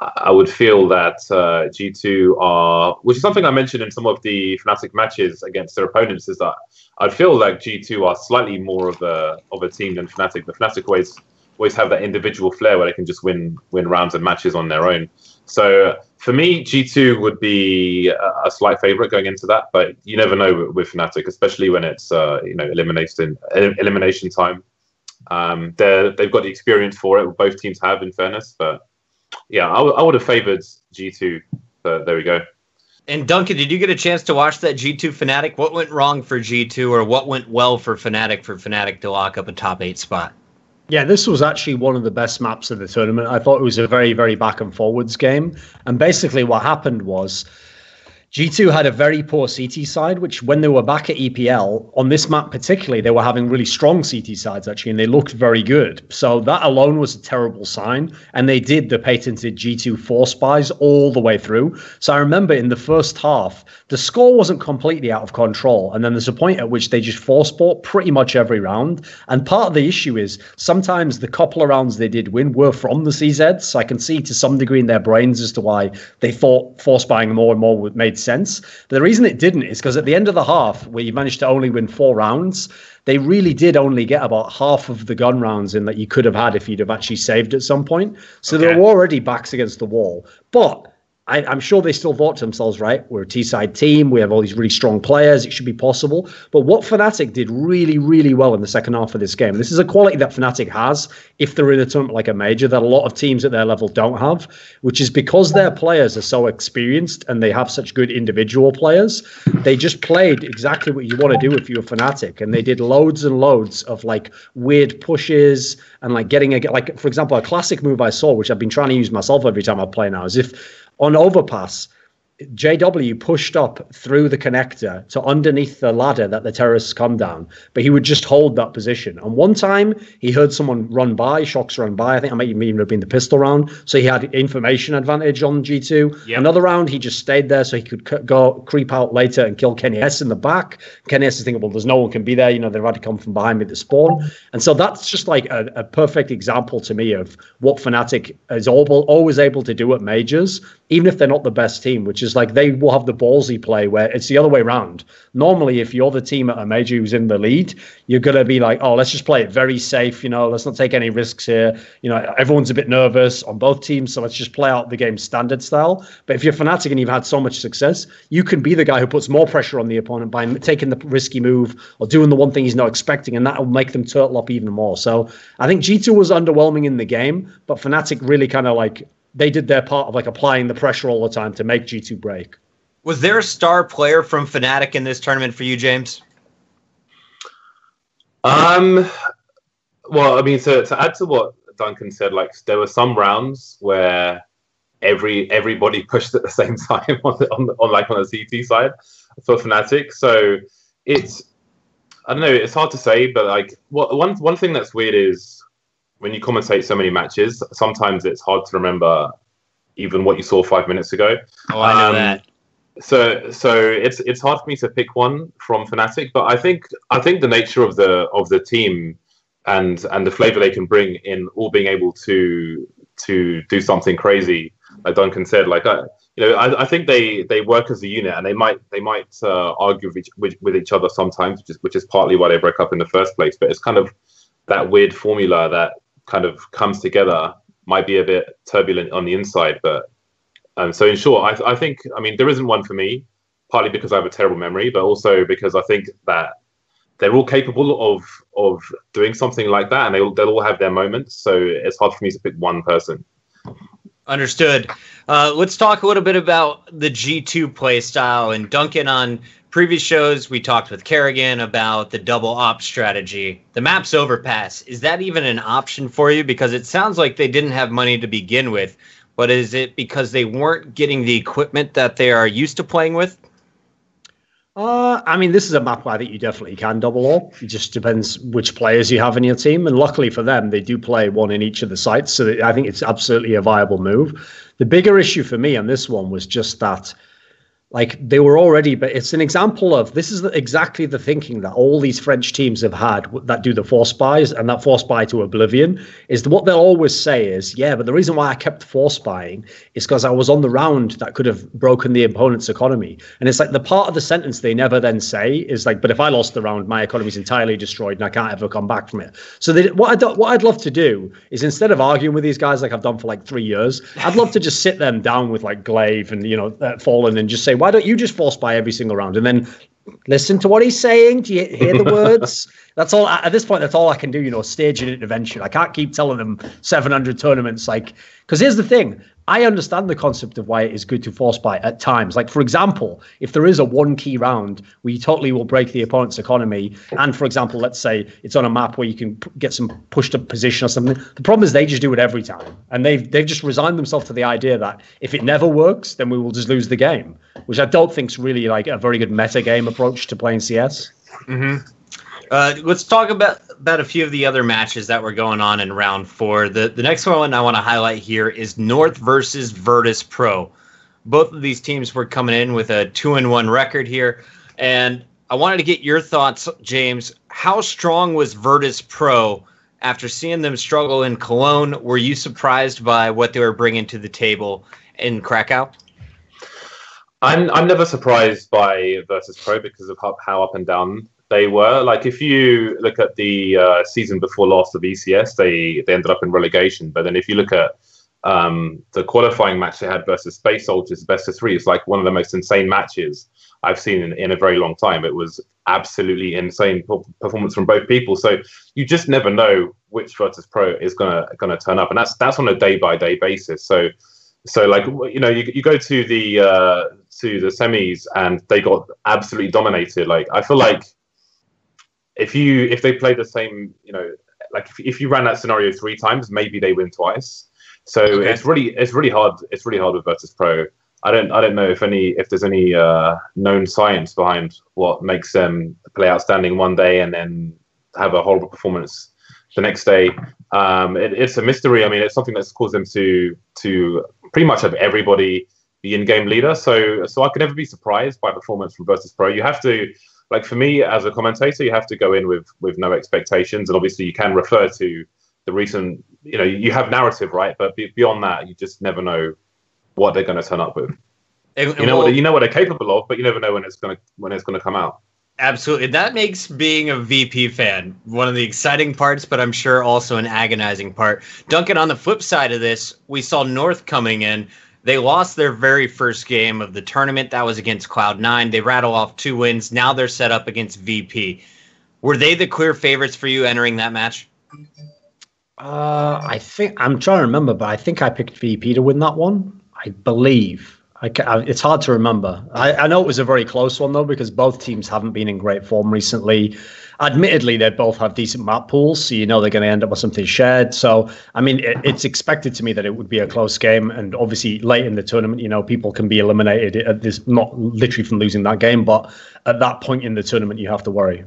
I would feel that uh, G2 are, which is something I mentioned in some of the Fnatic matches against their opponents, is that I feel like G2 are slightly more of a of a team than Fnatic. The Fnatic always always have that individual flair where they can just win win rounds and matches on their own. So for me, G2 would be a, a slight favorite going into that, but you never know with, with Fnatic, especially when it's uh, you know elimination elimination time. Um, they've got the experience for it. Both teams have, in fairness, but yeah, I, w- I would have favored G2. But there we go. And Duncan, did you get a chance to watch that G2 Fnatic? What went wrong for G2 or what went well for Fnatic for Fnatic to lock up a top eight spot? Yeah, this was actually one of the best maps of the tournament. I thought it was a very, very back and forwards game. And basically, what happened was G2 had a very poor CT side, which when they were back at EPL, on this map particularly, they were having really strong CT sides actually, and they looked very good. So that alone was a terrible sign. And they did the patented G2 force buys all the way through. So I remember in the first half, the score wasn't completely out of control. And then there's a point at which they just force bought pretty much every round. And part of the issue is sometimes the couple of rounds they did win were from the CZs. So I can see to some degree in their brains as to why they thought force buying more and more made sense. But the reason it didn't is because at the end of the half, where you managed to only win four rounds, they really did only get about half of the gun rounds in that you could have had if you'd have actually saved at some point. So okay. they were already backs against the wall. But I, am sure they still thought to themselves, right, we're a T-side team. We have all these really strong players. It should be possible. But what Fnatic did really, really well in the second half of this game, this is a quality that Fnatic has if they're in a tournament like a major that a lot of teams at their level don't have, which is because their players are so experienced and they have such good individual players. They just played exactly what you want to do if you're Fnatic. And they did loads and loads of like weird pushes and like getting a, like, for example, a classic move I saw, which I've been trying to use myself every time I play now, is if on overpass JW pushed up through the connector to underneath the ladder that the terrorists come down, but he would just hold that position. And one time he heard someone run by, Shox run by. I think I might even have been the pistol round, so he had information advantage on G2. Yep. Another round he just stayed there so he could go creep out later and kill kennyS in the back. kennyS is thinking, well, there's no one can be there. You know, they've had to come from behind me to spawn. And so that's just like a, a perfect example to me of what Fnatic is always able to do at majors even if they're not the best team, which is like they will have the ballsy play where it's the other way around. Normally, if you're the team at a major who's in the lead, you're going to be like, oh, let's just play it very safe. You know, let's not take any risks here. You know, everyone's a bit nervous on both teams, so let's just play out the game standard style. But if you're Fnatic and you've had so much success, you can be the guy who puts more pressure on the opponent by taking the risky move or doing the one thing he's not expecting, and that will make them turtle up even more. So I think G2 was underwhelming in the game, but Fnatic really kind of like they did their part of like applying the pressure all the time to make G2 break. Was there a star player from Fnatic in this tournament for you, James? Um, well, I mean, so to add to what Duncan said, like there were some rounds where every everybody pushed at the same time on, the, on, the, on like on the CT side for Fnatic. So it's I don't know, it's hard to say, but like what one one thing that's weird is when you commentate so many matches, sometimes it's hard to remember even what you saw five minutes ago. Oh, I know um, that. So, so it's it's hard for me to pick one from Fnatic, but I think I think the nature of the of the team and and the flavor they can bring in all being able to to do something crazy, like Duncan said, like I, uh, you know, I, I think they they work as a unit, and they might they might uh, argue with each, with, with each other sometimes, which is which is partly why they broke up in the first place. But it's kind of that weird formula that kind of comes together might be a bit turbulent on the inside. But um, so in short, I, I think I mean there isn't one for me, partly because I have a terrible memory, but also because I think that they're all capable of of doing something like that, and they they'll all have their moments. So it's hard for me to pick one person. Understood. Uh, let's talk a little bit about the G2 play style and Duncan on previous shows, we talked with Kerrigan about the double up strategy. The map's overpass. Is that even an option for you? Because it sounds like they didn't have money to begin with, but is it because they weren't getting the equipment that they are used to playing with? Uh, I mean, this is a map where I think you definitely can double up. It just depends which players you have in your team. And luckily for them, they do play one in each of the sites. So I think it's absolutely a viable move. The bigger issue for me on this one was just that like they were already but it's an example of this is exactly the thinking that all these french teams have had that do the force buys and that force buy to oblivion is what they'll always say is yeah but the reason why i kept force buying is because i was on the round that could have broken the opponent's economy. And it's like the part of the sentence they never then say is like but if i lost the round my economy is entirely destroyed and i can't ever come back from it. So they, what, I what i'd love to do is instead of arguing with these guys like i've done for like three years i'd love to just sit them down with like gla1ve and you know uh, FalleN and just say why don't you just force buy every single round? And then listen to what he's saying. Do you hear the words? that's all. At this point, that's all I can do. You know, stage an intervention. I can't keep telling them 700 tournaments. Like, because here's the thing: I understand the concept of why it is good to force buy at times. Like, for example, if there is a one key round where you totally will break the opponent's economy, and for example, let's say it's on a map where you can get some pushed up position or something. The problem is they just do it every time, and they've they've just resigned themselves to the idea that if it never works, then we will just lose the game, which I don't think is really like a very good meta game approach to playing CS. Mm-hmm. Uh, let's talk about about a few of the other matches that were going on in round four. The the next one I want to highlight here is North versus Virtus Pro. Both of these teams were coming in with a two and one record here, and I wanted to get your thoughts, James. How strong was Virtus Pro after seeing them struggle in Cologne? Were you surprised by what they were bringing to the table in Krakow? I'm I'm never surprised by Virtus Pro because of how, how up and down they were. Like if you look at the uh, season before last of ECS, they they ended up in relegation. But then if you look at um, the qualifying match they had versus Space Soldiers, best of three, it's like one of the most insane matches I've seen in, in a very long time. It was absolutely insane performance from both people. So you just never know which Virtus Pro is gonna gonna turn up, and that's that's on a day by day basis. So so like you know you, you go to the uh, to the semis and they got absolutely dominated. Like I feel like if you if they play the same, you know, like if, if you ran that scenario three times, maybe they win twice. So okay. it's really it's really hard. It's really hard with Virtus Pro. I don't I don't know if any if there's any uh, known science behind what makes them play outstanding one day and then have a horrible performance the next day. Um, it, it's a mystery. I mean, it's something that's caused them to to pretty much have everybody the in-game leader. So so I could never be surprised by performance from Virtus Pro. You have to like for me as a commentator, you have to go in with with no expectations, and obviously you can refer to the recent. You know, you have narrative, right? But beyond that, you just never know what they're going to turn up with. And, you know well, what you know what they're capable of, but you never know when it's going to when it's going to come out. Absolutely. That makes being a VP fan one of the exciting parts, but I'm sure also an agonizing part. Duncan, on the flip side of this, we saw North coming in they lost their very first game of the tournament. That was against Cloud9. They rattle off two wins. Now they're set up against VP. Were they the clear favorites for you entering that match? Uh, I think I'm trying to remember, but I think I picked VP to win that one. I believe. I, it's hard to remember. I, I know it was a very close one though, because both teams haven't been in great form recently admittedly, they both have decent map pools, so you know they're going to end up with something shared. So, I mean, it, it's expected to me that it would be a close game, and obviously late in the tournament, you know, people can be eliminated at this, not literally from losing that game, but at that point in the tournament, you have to worry.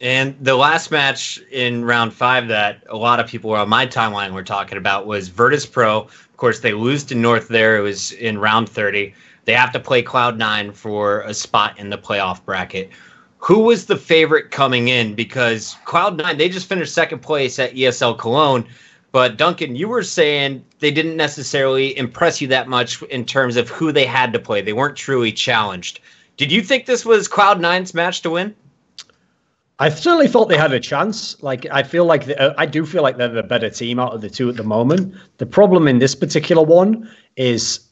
And the last match in round five that a lot of people on my timeline were talking about was Virtus Pro. Of course, they lose to North there. It was in round 30. They have to play Cloud9 for a spot in the playoff bracket who was the favorite coming in? Because Cloud9, they just finished second place at ESL Cologne. But Duncan, you were saying they didn't necessarily impress you that much in terms of who they had to play. They weren't truly challenged. Did you think this was Cloud9's match to win? I certainly thought they had a chance. Like I feel like the, uh, I do feel like they're the better team out of the two at the moment. The problem in this particular one is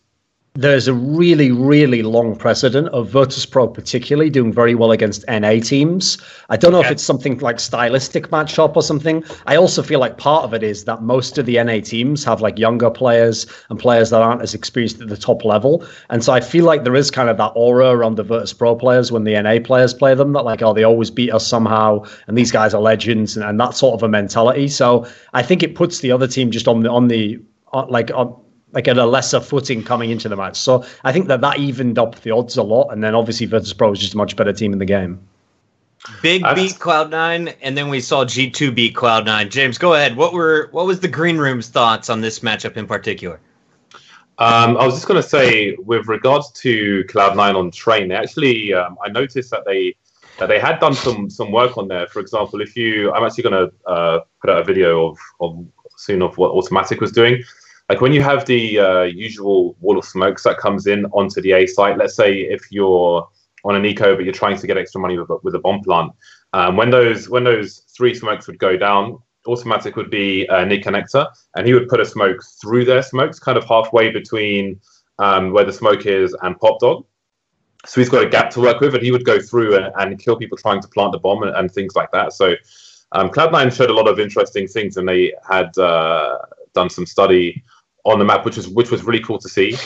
there's a really, really long precedent of Virtus Pro particularly doing very well against NA teams. I don't know okay. if it's something like stylistic matchup or something. I also feel like part of it is that most of the NA teams have like younger players and players that aren't as experienced at the top level. And so I feel like there is kind of that aura around the Virtus Pro players when the NA players play them that like, oh, they always beat us somehow and these guys are legends and, and that sort of a mentality. So I think it puts the other team just on the on the uh, like on like at a lesser footing coming into the match. So I think that that evened up the odds a lot. And then obviously Virtus Pro was just a much better team in the game. Big beat Cloud9, and then we saw G2 beat Cloud9. James, go ahead. What were what was the green room's thoughts on this matchup in particular? Um, I was just going to say, with regards to Cloud9 on train, they actually um, I noticed that they that they had done some some work on there. For example, if you, I'm actually going to uh, put out a video of, of soon of what Automatic was doing like when you have the uh, usual wall of smokes that comes in onto the A site, let's say if you're on an eco but you're trying to get extra money with a, with a bomb plant, um, when those when those three smokes would go down, automatic would be a Nick connector, and he would put a smoke through their smokes, kind of halfway between um, where the smoke is and Pop Dog. so he's got a gap to work with, and he would go through and, and kill people trying to plant the bomb and, and things like that. So um, Cloud9 showed a lot of interesting things, and they had uh, done some study on the map, which was which was really cool to see.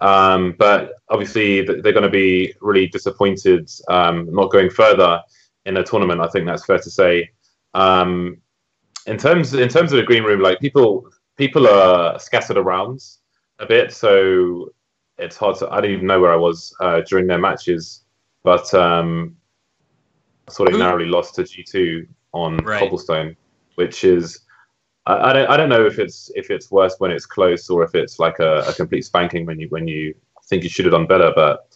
Um, but obviously, they're going to be really disappointed um, not going further in a tournament. I think that's fair to say. Um, in terms in terms of the green room, like people people are scattered around a bit, so it's hard to. I don't even know where I was uh, during their matches, but um, sort of narrowly lost to G two on right. cobblestone, which is. I, I, don't. I don't know if it's if it's worse when it's close or if it's like a, a complete spanking when you when you think you should have done better. But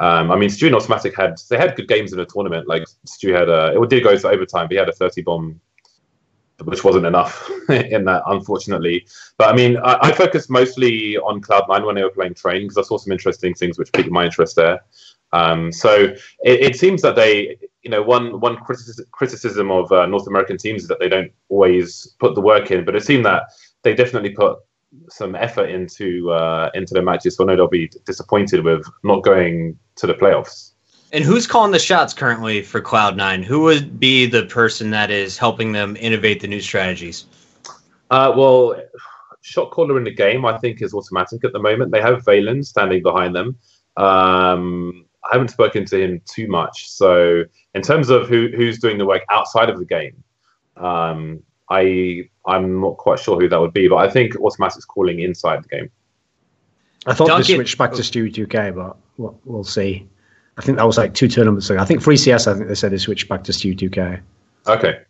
um, I mean, Stu and Automatic had they had good games in the tournament. Like Stu had a it did go to overtime, but he had a thirty bomb which wasn't enough in that, unfortunately. But I mean, I, I focused mostly on Cloud9 when they were playing Train because I saw some interesting things which piqued my interest there. Um, so it, it, seems that they, you know, one one criticism, criticism of uh, North American teams is that they don't always put the work in, but it seemed that they definitely put some effort into uh, into their matches. So I know they'll be disappointed with not going to the playoffs. And who's calling the shots currently for Cloud9? Who would be the person that is helping them innovate the new strategies? Uh, well, shot caller in the game, I think, is automatic at the moment. They have Valens standing behind them. Um, I haven't spoken to him too much. So, in terms of who, who's doing the work outside of the game, um, I I'm not quite sure who that would be, but I think automatic's calling inside the game. I thought Duncan, they switched back to Stewie 2K, but we'll, we'll see. I think that was like two tournaments ago. I think Free CS. I think they said they switched back to Stu 2K. Okay.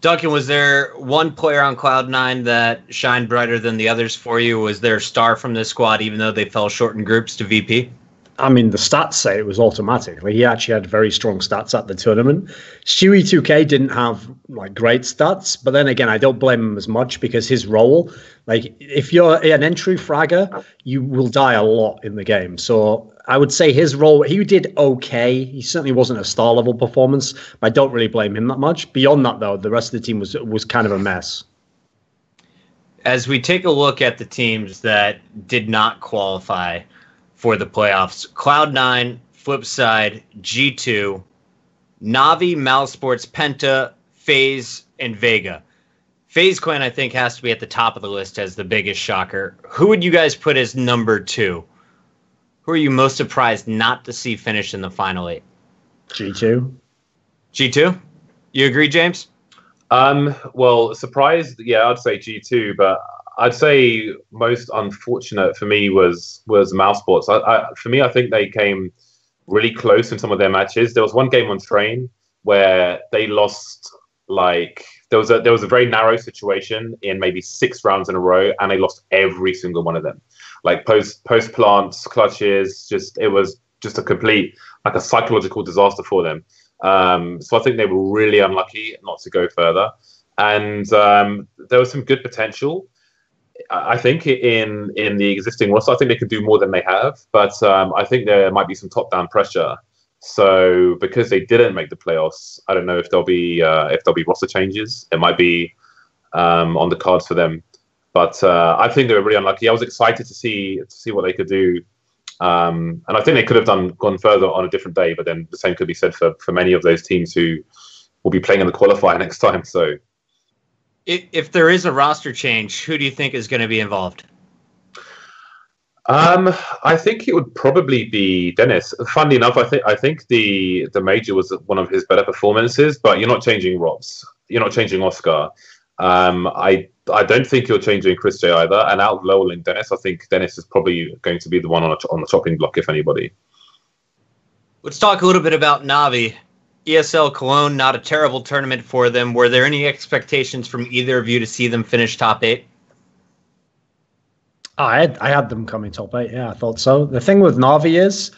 Duncan, was there one player on Cloud Nine that shined brighter than the others for you? Was there a star from this squad, even though they fell short in groups to VP? I mean, the stats say it was automatic. Like, he actually had very strong stats at the tournament. Stewie 2K didn't have like great stats, but then again, I don't blame him as much because his role, like, if you're an entry fragger, you will die a lot in the game. So I would say his role, he did okay. He certainly wasn't a star level performance, but I don't really blame him that much. Beyond that, though, the rest of the team was was kind of a mess. As we take a look at the teams that did not qualify for the playoffs, Cloud9, Flipsid3, G2, Navi, mousesports, Penta, FaZe, and Vega. FaZe Clan, I think, has to be at the top of the list as the biggest shocker. Who would you guys put as number two? Who are you most surprised not to see finish in the final eight? G2. G2? You agree, James? Um, well, surprised, yeah, I'd say G2, but I'd say most unfortunate for me was was Mousesports. I, I, for me, I think they came really close in some of their matches. There was one game on Train where they lost like there was a there was a very narrow situation in maybe six rounds in a row, and they lost every single one of them like post post plants, clutches. Just it was just a complete like a psychological disaster for them. Um, so I think they were really unlucky not to go further. And um, there was some good potential. I think in in the existing roster, I think they could do more than they have. But um, I think there might be some top down pressure. So because they didn't make the playoffs, I don't know if there'll be uh, if there'll be roster changes. It might be um, on the cards for them but uh, I think they were really unlucky. I was excited to see to see what they could do, um, and I think they could have done gone further on a different day. But then the same could be said for for many of those teams who will be playing in the qualifier next time. So, if, if there is a roster change, who do you think is going to be involved? Um, I think it would probably be denis. Funnily enough, I think I think the the major was one of his better performances, but you're not changing ropz. You're not changing oskar. Um, I I don't think you're changing chrisJ either. And out of loWel and denis, I think denis is probably going to be the one on, a, on the chopping block, if anybody. Let's talk a little bit about Navi. ESL Cologne, not a terrible tournament for them. Were there any expectations from either of you to see them finish top eight? Oh, I had I had them coming top eight. Yeah, I thought so. The thing with Navi is,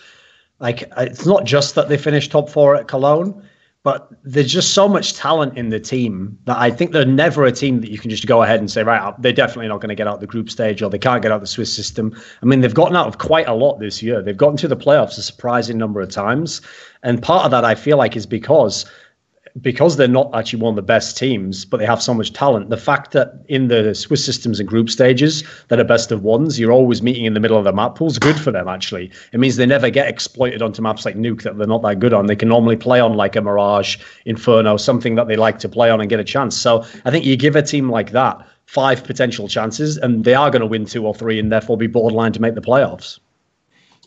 like, it's not just that they finished top four at Cologne but there's just so much talent in the team that I think they're never a team that you can just go ahead and say, right, uh, they're definitely not going to get out the group stage or they can't get out the Swiss system. I mean, they've gotten out of quite a lot this year. They've gotten to the playoffs a surprising number of times. And part of that, I feel like, is because because they're not actually one of the best teams, but they have so much talent. The fact that in the Swiss systems and group stages that are best of ones, you're always meeting in the middle of the map pool is good for them. Actually, it means they never get exploited onto maps like Nuke that they're not that good on. They can normally play on like a Mirage, Inferno, something that they like to play on and get a chance. So I think you give a team like that five potential chances, and they are going to win two or three, and therefore be borderline to make the playoffs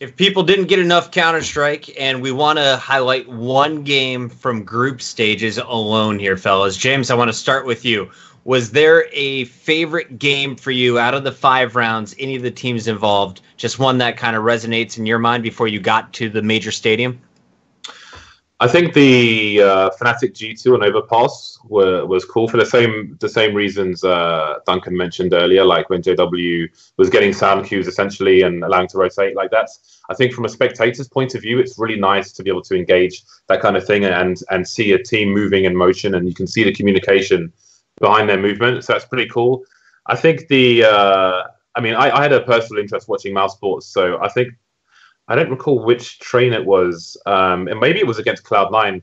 if people didn't get enough Counter Strike, and we want to highlight one game from group stages alone here, fellas. James, I want to start with you. Was there a favorite game for you out of the five rounds, any of the teams involved? Just one that kind of resonates in your mind before you got to the major stadium? I think the uh, Fnatic G2 and Overpass were was cool for the same the same reasons uh, Duncan mentioned earlier, like when JW was getting sound cues essentially and allowing to rotate like that. I think from a spectator's point of view, it's really nice to be able to engage that kind of thing and and see a team moving in motion, and you can see the communication behind their movement. So that's pretty cool. I think the uh, I mean, I, I had a personal interest watching mousesports, so I think I don't recall which train it was, um, and maybe it was against Cloud9.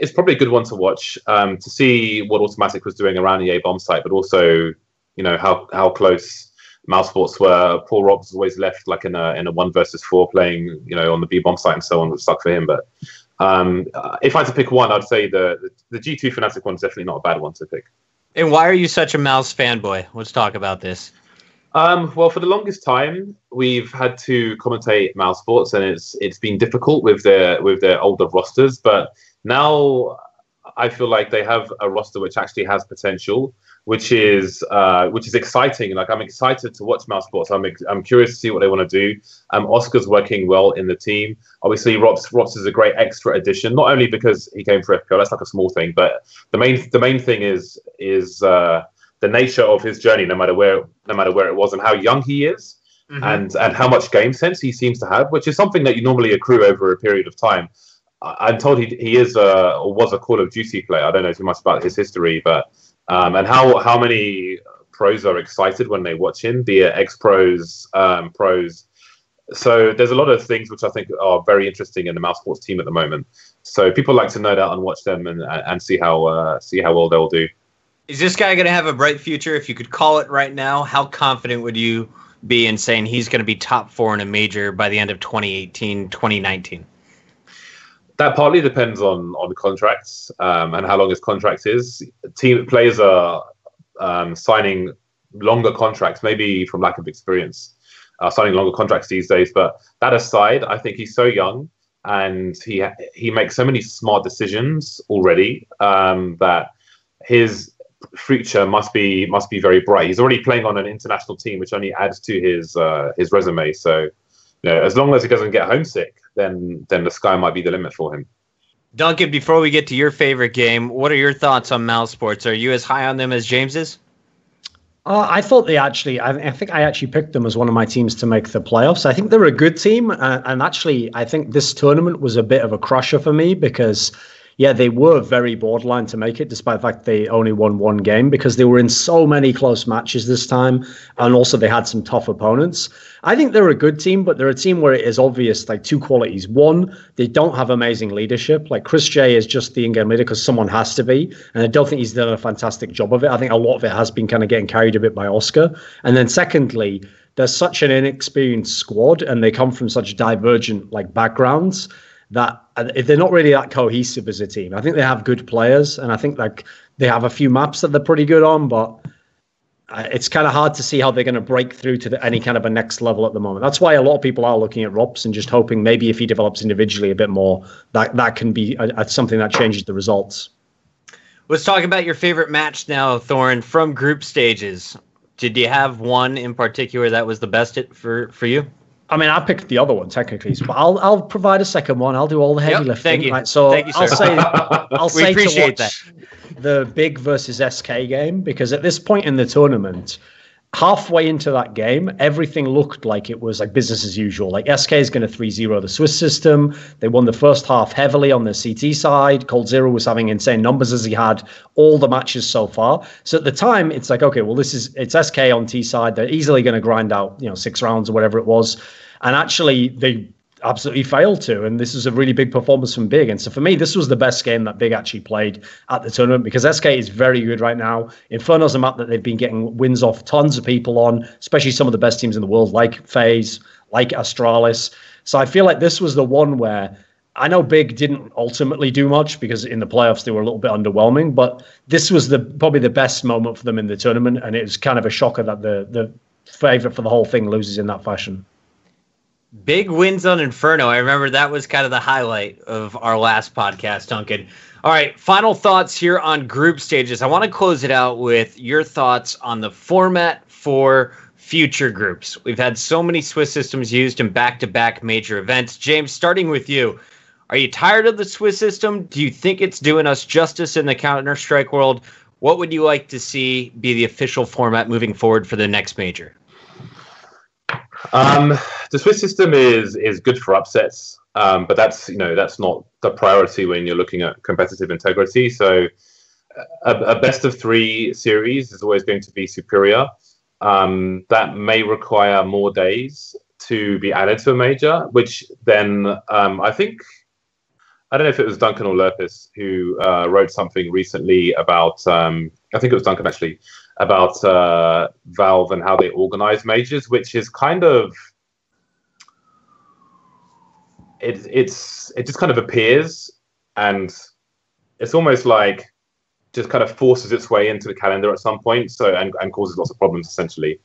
It's probably a good one to watch um, to see what Automatic was doing around the A bomb site, but also, you know, how how close mousesports were. Paul ropz always left like in a in a one versus four playing, you know, on the B bomb site and so on, which stuck for him. But um, if I had to pick one, I'd say the the, the G2 Fnatic one is definitely not a bad one to pick. And why are you such a mouse fanboy? Let's talk about this. Um, well, for the longest time, we've had to commentate mousesports, and it's it's been difficult with their with their older rosters. But now, I feel like they have a roster which actually has potential, which is uh, which is exciting. Like I'm excited to watch mousesports. I'm I'm curious to see what they want to do. Um, oskar's working well in the team. Obviously, ropz ropz is a great extra addition, not only because he came for FPL. That's like a small thing, but the main the main thing is is. Uh, the nature of his journey, no matter where no matter where it was, and how young he is, mm-hmm. and and how much game sense he seems to have, which is something that you normally accrue over a period of time. I'm told he he is a, or was a Call of Duty player. I don't know too much about his history, but um, and how how many pros are excited when they watch him, be it ex pros, um, pros. So there's a lot of things which I think are very interesting in the mousesports team at the moment. So people like to know that and watch them and and see how uh, see how well they'll do. Is this guy going to have a bright future? If you could call it right now, how confident would you be in saying he's going to be top four in a major by the end of 2018, 2019? That partly depends on on contracts um, and how long his contract is. Team players are um, signing longer contracts, maybe from lack of experience, uh, signing longer contracts these days. But that aside, I think he's so young and he he makes so many smart decisions already um, that his future must be must be very bright. He's already playing on an international team, which only adds to his uh, his resume. So, you know, as long as he doesn't get homesick, then then the sky might be the limit for him. Duncan, before we get to your favorite game, what are your thoughts on mousesports? Are you as high on them as James is? Uh, I thought they actually, I, I, think I actually picked them as one of my teams to make the playoffs. I think they're a good team. Uh, and actually, I think this tournament was a bit of a crusher for me because yeah, they were very borderline to make it, despite the fact they only won one game because they were in so many close matches this time, and also they had some tough opponents. I think they're a good team, but they're a team where it is obvious like two qualities. One, they don't have amazing leadership. Like chrisJ is just the in-game leader because someone has to be, and I don't think he's done a fantastic job of it. I think a lot of it has been kind of getting carried a bit by oskar. And then secondly, they're such an inexperienced squad, and they come from such divergent like backgrounds that if they're not really that cohesive as a team. I think they have good players, and I think like they have a few maps that they're pretty good on, but uh, it's kind of hard to see how they're going to break through to the, any kind of a next level at the moment. That's why a lot of people are looking at ropz and just hoping maybe if he develops individually a bit more, that that can be a, a, something that changes the results. Let's talk about your favorite match now, Thorin, from group stages. Did you have one in particular that was the best for for you? I mean, I picked the other one technically, but I'll I'll provide a second one. I'll do all the heavy yep, lifting. Thank you. Right, so thank you, I'll say I'll say to watch that. the big versus SK game because at this point in the tournament, halfway into that game, everything looked like it was like business as usual. Like SK is going to 3 0 the Swiss system. They won the first half heavily on the CT side. coldzera was having insane numbers as he had all the matches so far. So at the time, it's like, okay, well, this is it's SK on T side. They're easily going to grind out, you know, six rounds or whatever it was. And actually, they absolutely failed to. And this is a really big performance from Big. And so for me, this was the best game that Big actually played at the tournament because SK is very good right now. Inferno's a map that they've been getting wins off tons of people on, especially some of the best teams in the world, like FaZe, like Astralis. So I feel like this was the one where I know Big didn't ultimately do much because in the playoffs they were a little bit underwhelming, but this was the probably the best moment for them in the tournament, and it was kind of a shocker that the the favorite for the whole thing loses in that fashion. Big wins on Inferno. I remember that was kind of the highlight of our last podcast, Duncan. All right, final thoughts here on group stages. I want to close it out with your thoughts on the format for future groups. We've had so many Swiss systems used in back to back major events. James, starting with you, are you tired of the Swiss system? Do you think it's doing us justice in the Counter Strike world? What would you like to see be the official format moving forward for the next major? Um, the Swiss system is is good for upsets, um, but that's you know that's not the priority when you're looking at competitive integrity. So a, a best of three series is always going to be superior. Um, that may require more days to be added to a major, which then um, I think I don't know if it was Duncan or Lurppis who uh, wrote something recently about. Um, I think it was Duncan actually about uh, Valve and how they organize majors, which is kind of it, it's it just kind of appears and it's almost like just kind of forces its way into the calendar at some point so and, and causes lots of problems essentially.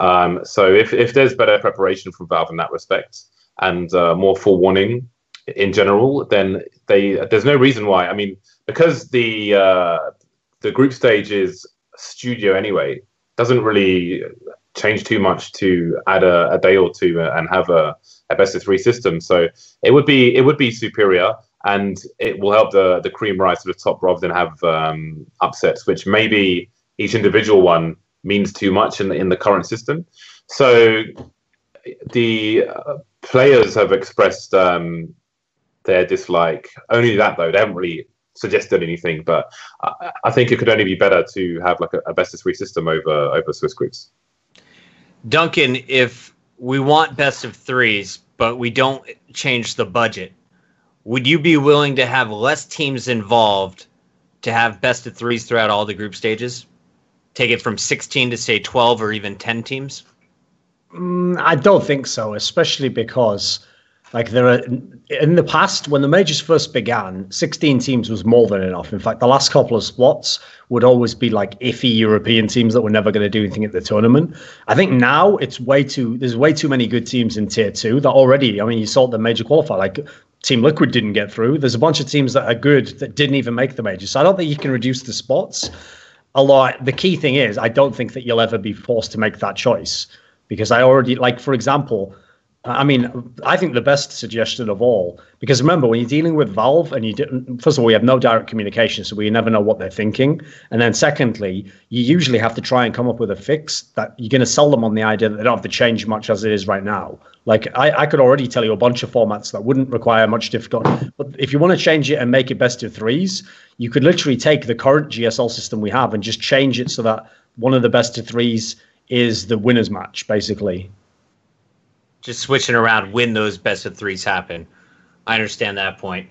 Um, so if, if there's better preparation from valve in that respect and uh, more forewarning in general then they there's no reason why. I mean because the uh, the group stage is studio anyway doesn't really change too much to add a, a day or two and have a, a, best of three system. So it would be it would be superior, and it will help the the cream rise to the top rather than have um, upsets, which maybe each individual one means too much in the, in the current system. So the uh, players have expressed um, their dislike. Only that though, they haven't really suggested anything, but I, I, think it could only be better to have like a, a best of three system over over Swiss groups. Duncan, if we want best of threes, but we don't change the budget, would you be willing to have less teams involved to have best of threes throughout all the group stages? Take it from 16 to say 12 or even 10 teams? Mm, I don't think so, especially because like there are in the past when the majors first began, 16 teams was more than enough. In fact, the last couple of spots would always be like iffy European teams that were never going to do anything at the tournament. I think now it's way too there's way too many good teams in tier two that already. I mean, you saw the major qualifier like. Team Liquid didn't get through. There's a bunch of teams that are good that didn't even make the majors. So I don't think you can reduce the spots. Although the key thing is, I don't think that you'll ever be forced to make that choice because I already like, for example, I mean, I think the best suggestion of all, because remember, when you're dealing with Valve and you didn't, first of all, we have no direct communication, so we never know what they're thinking. And then secondly, you usually have to try and come up with a fix that you're going to sell them on the idea that they don't have to change much as it is right now. Like, I, I could already tell you a bunch of formats that wouldn't require much difficulty. But if you want to change it and make it best of threes, you could literally take the current GSL system we have and just change it so that one of the best of threes is the winner's match, basically just switching around when those best of threes happen. I understand that point.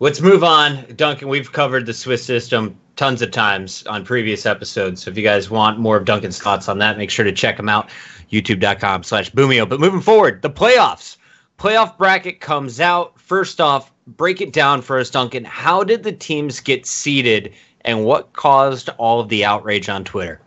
Let's move on. Duncan, we've covered the Swiss system tons of times on previous episodes. So if you guys want more of Duncan's thoughts on that, make sure to check them out. YouTube.com slash Boomeo. But moving forward, the playoffs. Playoff bracket comes out. First off, break it down for us, Duncan. How did the teams get seeded and what caused all of the outrage on Twitter?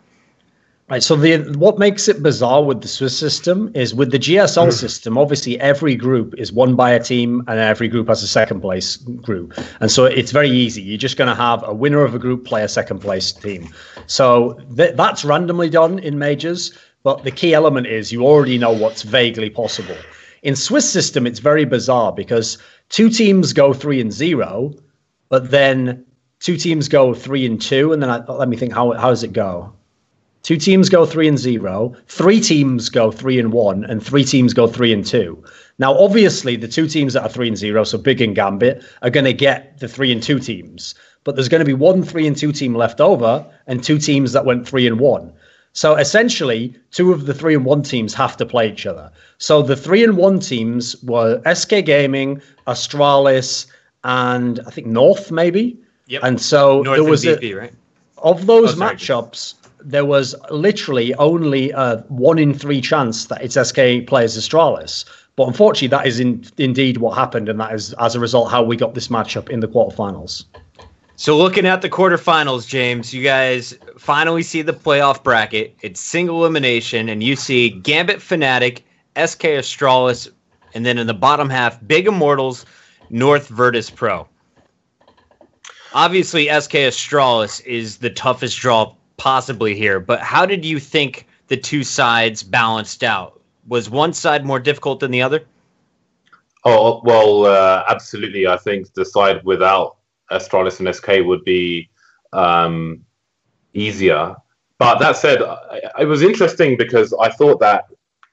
Right. So the what makes it bizarre with the Swiss system is with the GSL mm. system, obviously every group is won by a team and every group has a second place group. And so it's very easy. You're just going to have a winner of a group play a second place team. So th- that's randomly done in majors, but the key element is you already know what's vaguely possible. In Swiss system, it's very bizarre because two teams go three and zero, but then two teams go three and two, and then I, let me think how how does it go? Two teams go three and zero. Three teams go three and one, and three teams go three and two. Now, obviously, the two teams that are three and zero, so Big and Gambit, are going to get the three and two teams. But there's going to be one three and two team left over, and two teams that went three and one. So essentially, two of the three and one teams have to play each other. So the three and one teams were SK Gaming, Astralis, and I think North maybe. Yep. And so North there was and a, right? of those Oh, matchups, there was literally only a one in three chance that it's SK players Astralis. But unfortunately, that is in, indeed what happened, and that is as a result how we got this matchup in the quarterfinals. So looking at the quarterfinals, James, you guys finally see the playoff bracket. It's single elimination, and you see Gambit Fnatic, SK Astralis, and then in the bottom half, Big Immortals, North Virtus Pro. Obviously, SK Astralis is the toughest draw possibly here, but how did you think the two sides balanced out? Was one side more difficult than the other? Oh well, uh, absolutely. I think the side without Astralis and SK would be um, easier. But that said, it was interesting because I thought that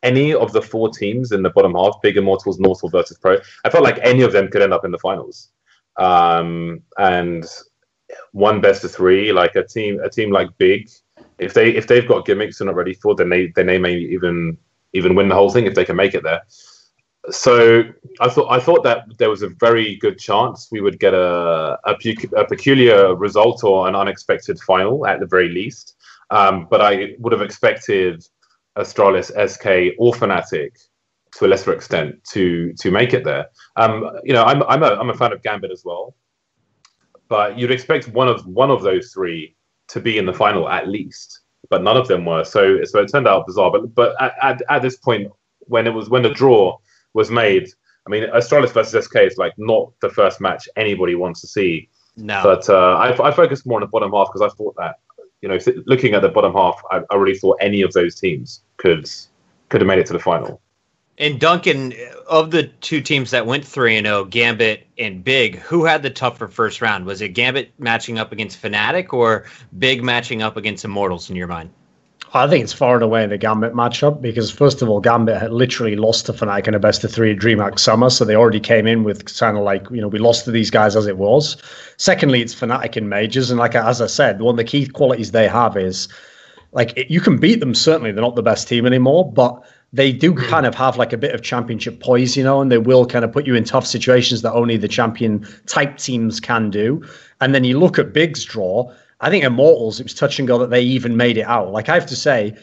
any of the four teams in the bottom half, Big Immortals, Northall Virtus Pro, I felt like any of them could end up in the finals. Um, and one best of three, like a team, a team like Big, if they if they've got gimmicks they're not ready for, then they then they may even even win the whole thing if they can make it there so I thought I thought that there was a very good chance we would get a a, pu- a peculiar result or an unexpected final at the very least. Um, but I would have expected Astralis, SK, or Fnatic to a lesser extent to to make it there. Um, you know, I'm I'm a I'm a fan of Gambit as well, but you'd expect one of one of those three to be in the final at least. But none of them were, so so it turned out bizarre. But but at, at, at this point, when it was when the draw was made. I mean, Astralis versus SK is like not the first match anybody wants to see. No. But uh, I, I focused more on the bottom half because I thought that, you know, looking at the bottom half, I, I really thought any of those teams could could have made it to the final. And Duncan, of the two teams that went 3 and 0, Gambit and Big, who had the tougher first round? Was it Gambit matching up against Fnatic or Big matching up against Immortals in your mind? I think it's far and away the Gambit matchup because first of all, Gambit had literally lost to Fnatic in a best of three at DreamHack Summer, so they already came in with kind of like you know we lost to these guys as it was. Secondly, it's Fnatic in majors, and like as I said, one of the key qualities they have is like it, you can beat them. Certainly, they're not the best team anymore, but they do hmm. kind of have like a bit of championship poise, you know, and they will kind of put you in tough situations that only the champion type teams can do. And then you look at Big's draw. I think Immortals, it was touch and go that they even made it out. Like I have to say,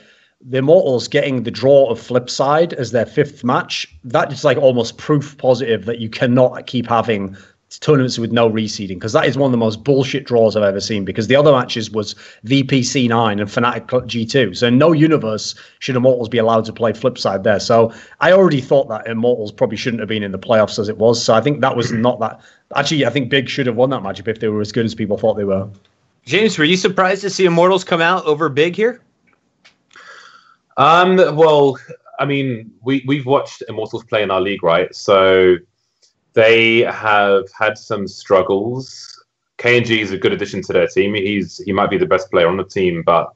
the Immortals getting the draw of Flipsid3 as their fifth match, that is like almost proof positive that you cannot keep having tournaments with no reseeding because that is one of the most bullshit draws I've ever seen because the other matches was VPC9 and Fnatic G2. So no universe should Immortals be allowed to play Flipsid3 there. So I already thought that Immortals probably shouldn't have been in the playoffs as it was. So I think that was not that. Actually, I think Big should have won that matchup if they were as good as people thought they were. James, were you surprised to see Immortals come out over Big here? Um, well, I mean, we we've watched Immortals play in our league, right? So they have had some struggles. KNG is a good addition to their team. He's he might be the best player on the team, but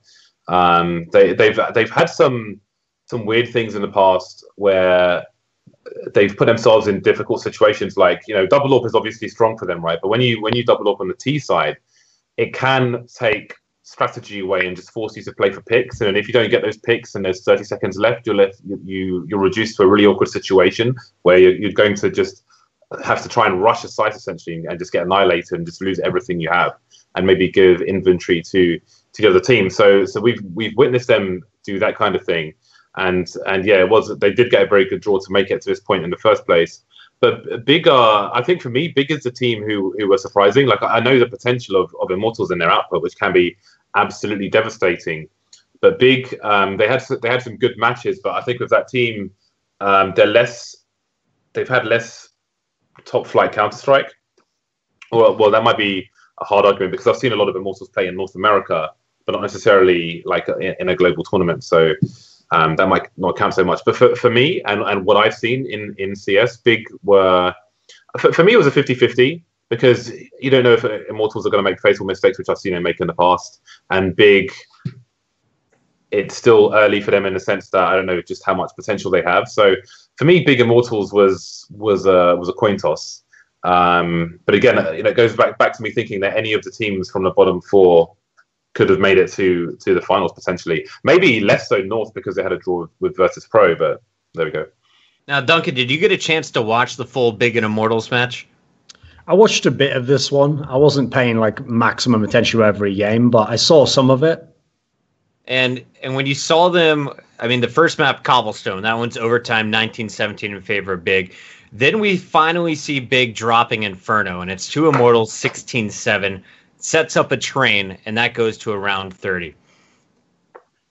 um, they they've they've had some some weird things in the past where they've put themselves in difficult situations. Like you know, double up is obviously strong for them, right? But when you when you double up on the T side, it can take strategy away and just force you to play for picks. And if you don't get those picks and there's 30 seconds left, you're left you, you you're reduced to a really awkward situation where you're, you're going to just have to try and rush a site essentially and just get annihilated and just lose everything you have and maybe give inventory to to the other team. So so we've we've witnessed them do that kind of thing. And and yeah, it was they did get a very good draw to make it to this point in the first place. But big, uh, I think for me, big is the team who who were surprising. Like I know the potential of, of Immortals in their output, which can be absolutely devastating. But big, um, they had they had some good matches. But I think with that team, um, they're less. They've had less top flight Counter Strike. Well, well, that might be a hard argument because I've seen a lot of Immortals play in North America, but not necessarily like in, a global tournament. So um, that might not count so much. But for, for me and, and what I've seen in, in CS, big were for, for me it was a 50-50 because you don't know if Immortals are going to make fatal mistakes, which I've seen them make in the past, and big. It's still early for them in the sense that I don't know just how much potential they have. So for me, big Immortals was was a was a coin toss. Um, but again, you know, it goes back back to me thinking that any of the teams from the bottom four could have made it to to the finals potentially. Maybe less so North because they had a draw with, Virtus Pro, but there we go. Now, Duncan, did you get a chance to watch the full Big and Immortals match? I watched a bit of this one. I wasn't paying like maximum attention to every game, but I saw some of it. And and when you saw them, I mean, the first map, Cobblestone, that one's overtime, 1917 in favor of Big. Then we finally see Big dropping Inferno, and it's two Immortals, 16 7, sets up a train, and that goes to around 30.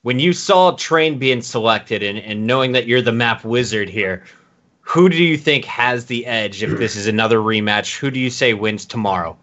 When you saw train being selected and, and knowing that you're the map wizard here, who do you think has the edge if this is another rematch? Who do you say wins tomorrow?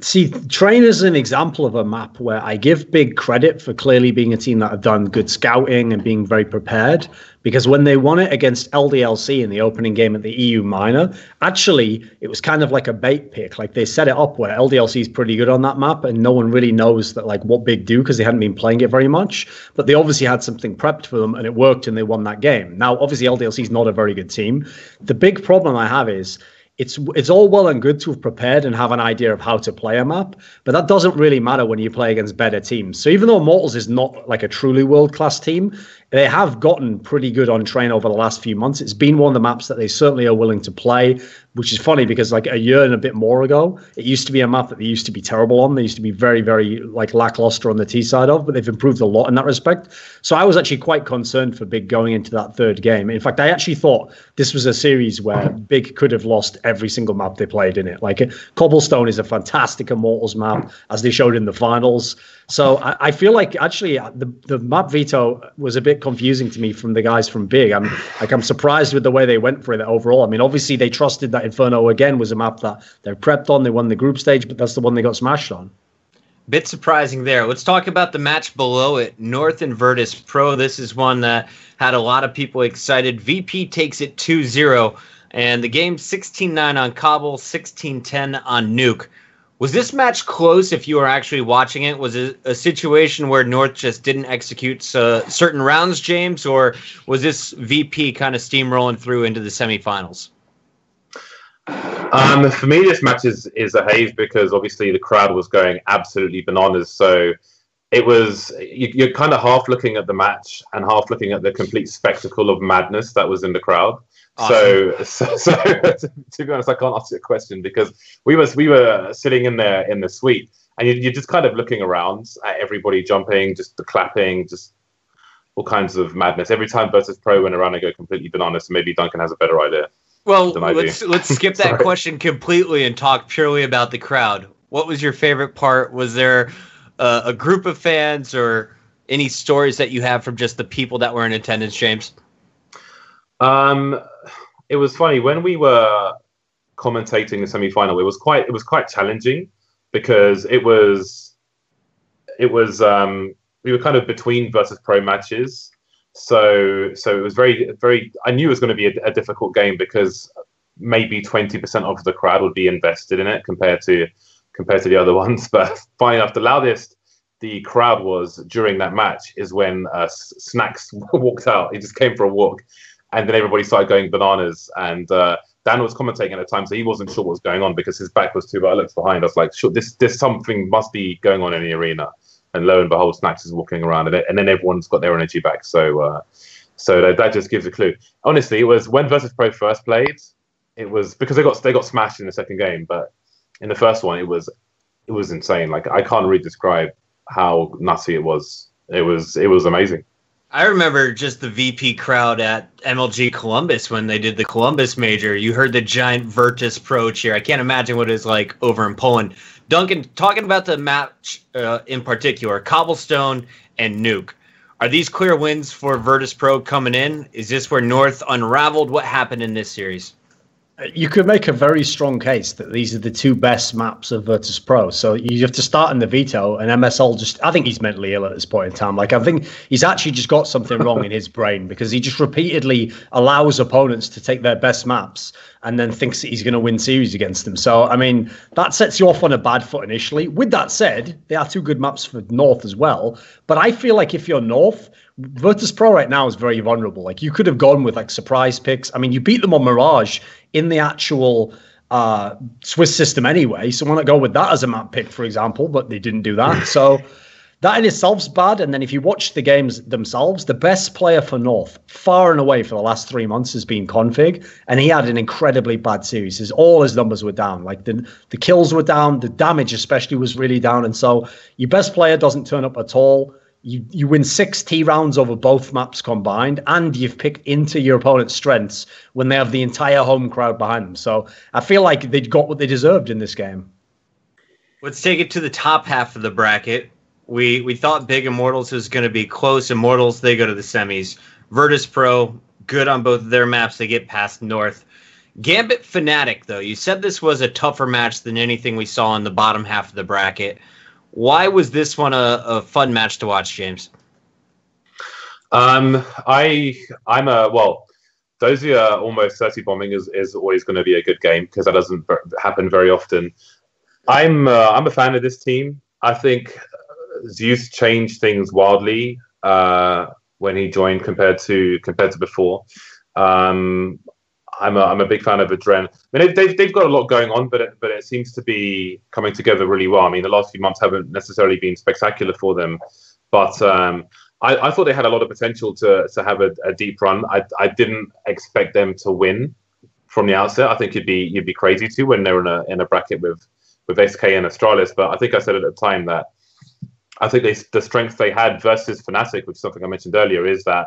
See, Train is an example of a map where I give big credit for clearly being a team that have done good scouting and being very prepared. Because when they won it against LDLC in the opening game at the EU Minor, actually it was kind of like a bait pick. Like they set it up where LDLC is pretty good on that map, and no one really knows that like what Big do because they hadn't been playing it very much. But they obviously had something prepped for them, and it worked, and they won that game. Now, obviously, LDLC is not a very good team. The big problem I have is it's it's all well and good to have prepared and have an idea of how to play a map, but that doesn't really matter when you play against better teams. So even though Mortals is not like a truly world class team, they have gotten pretty good on train over the last few months. It's been one of the maps that they certainly are willing to play, which is funny because like a year and a bit more ago, it used to be a map that they used to be terrible on. They used to be very, very like lackluster on the T side of, but they've improved a lot in that respect. So I was actually quite concerned for Big going into that third game. In fact, I actually thought this was a series where Big could have lost every single map they played in it. Like Cobblestone is a fantastic Immortals map, as they showed in the finals. So I, I, feel like actually uh, the, the map veto was a bit confusing to me from the guys from Big. I'm like I'm surprised with the way they went for it overall. I mean, obviously they trusted that Inferno again was a map that they're prepped on. They won the group stage, but that's the one they got smashed on. Bit surprising there. Let's talk about the match below it. North and Virtus Pro. This is one that had a lot of people excited. VP takes it 2-0 and the game 16-9 on Cobble, 16-10 on Nuke. Was this match close if you were actually watching it? Was it a situation where North just didn't execute uh, certain rounds, James, or was this VP kind of steamrolling through into the semifinals? Um, for me, this match is, is a haze because obviously the crowd was going absolutely bananas. So it was you, you're kind of half looking at the match and half looking at the complete spectacle of madness that was in the crowd. Awesome. So, so, so to be honest, I can't answer your question because we was we were sitting in there in the suite, and you, are just kind of looking around at everybody jumping, just the clapping, just all kinds of madness. Every time Virtus Pro went around, I go completely bananas. So maybe Duncan has a better idea. Well, let's let's skip that question completely and talk purely about the crowd. What was your favorite part? Was there uh, a group of fans or any stories that you have from just the people that were in attendance, James? Um, it was funny when we were commentating the semi-final. It was quite it was quite challenging because it was it was um, we were kind of between Virtus Pro matches. So so it was very very. I knew it was going to be a, a difficult game because maybe twenty percent of the crowd would be invested in it compared to compared to the other ones. But funny enough, the loudest the crowd was during that match is when uh, Snax walked out. He just came for a walk, and then everybody started going bananas. And uh, Dan was commentating at the time, so he wasn't sure what was going on because his back was too. But I looked behind. I was like, "Sure, this this something must be going on in the arena." And lo and behold, Snax is walking around, and, and then everyone's got their energy back. So, uh, so that, that just gives a clue. Honestly, it was when Virtus Pro first played. It was because they got they got smashed in the second game, but in the first one, it was it was insane. Like I can't really describe how nutty it was. It was it was amazing. I remember just the VP crowd at MLG Columbus when they did the Columbus major. You heard the giant Virtus Pro cheer. I can't imagine what it's like over in Poland. Duncan, talking about the match uh, in particular, Cobblestone and Nuke. Are these clear wins for Virtus Pro coming in? Is this where North unraveled? What happened in this series? You could make a very strong case that these are the two best maps of Virtus Pro. So you have to start in the veto, and MSL just, I think he's mentally ill at this point in time. Like, I think he's actually just got something wrong in his brain because he just repeatedly allows opponents to take their best maps and then thinks that he's going to win series against them. So, I mean, that sets you off on a bad foot initially. With that said, they are two good maps for North as well. But I feel like if you're North, Virtus Pro right now is very vulnerable. Like you could have gone with like surprise picks. I mean, you beat them on Mirage in the actual uh, Swiss system anyway. So why not go with that as a map pick, for example? But they didn't do that. so that in itself's bad. And then if you watch the games themselves, the best player for North, far and away for the last three months, has been k0nfig, and he had an incredibly bad series. His all his numbers were down. Like the the kills were down, the damage especially was really down. And so your best player doesn't turn up at all. You you win six T rounds over both maps combined, and you've picked into your opponent's strengths when they have the entire home crowd behind them. So I feel like they got what they deserved in this game. Let's take it to the top half of the bracket we we thought Big Immortals was going to be close. Immortals they go to the semis. Virtus Pro good on both of their maps. They get past North. Gambit Fnatic though, you said this was a tougher match than anything we saw in the bottom half of the bracket. Why was this one a, a fun match to watch, James? Um, I I'm a well. Dosia almost 30 bombing is, is always going to be a good game because that doesn't happen very often. I'm uh, I'm a fan of this team. I think Zeus changed things wildly uh, when he joined compared to compared to before. Um, I'm a, I'm a big fan of Adren. I mean, they've, they've got a lot going on, but it, but it seems to be coming together really well. I mean, the last few months haven't necessarily been spectacular for them, but um, I, I thought they had a lot of potential to to have a, a, deep run. I, I didn't expect them to win from the outset. I think you'd be you'd be crazy to when they're in a in a bracket with with SK and Astralis. But I think I said at the time that I think they, the strength they had versus Fnatic, which is something I mentioned earlier, is that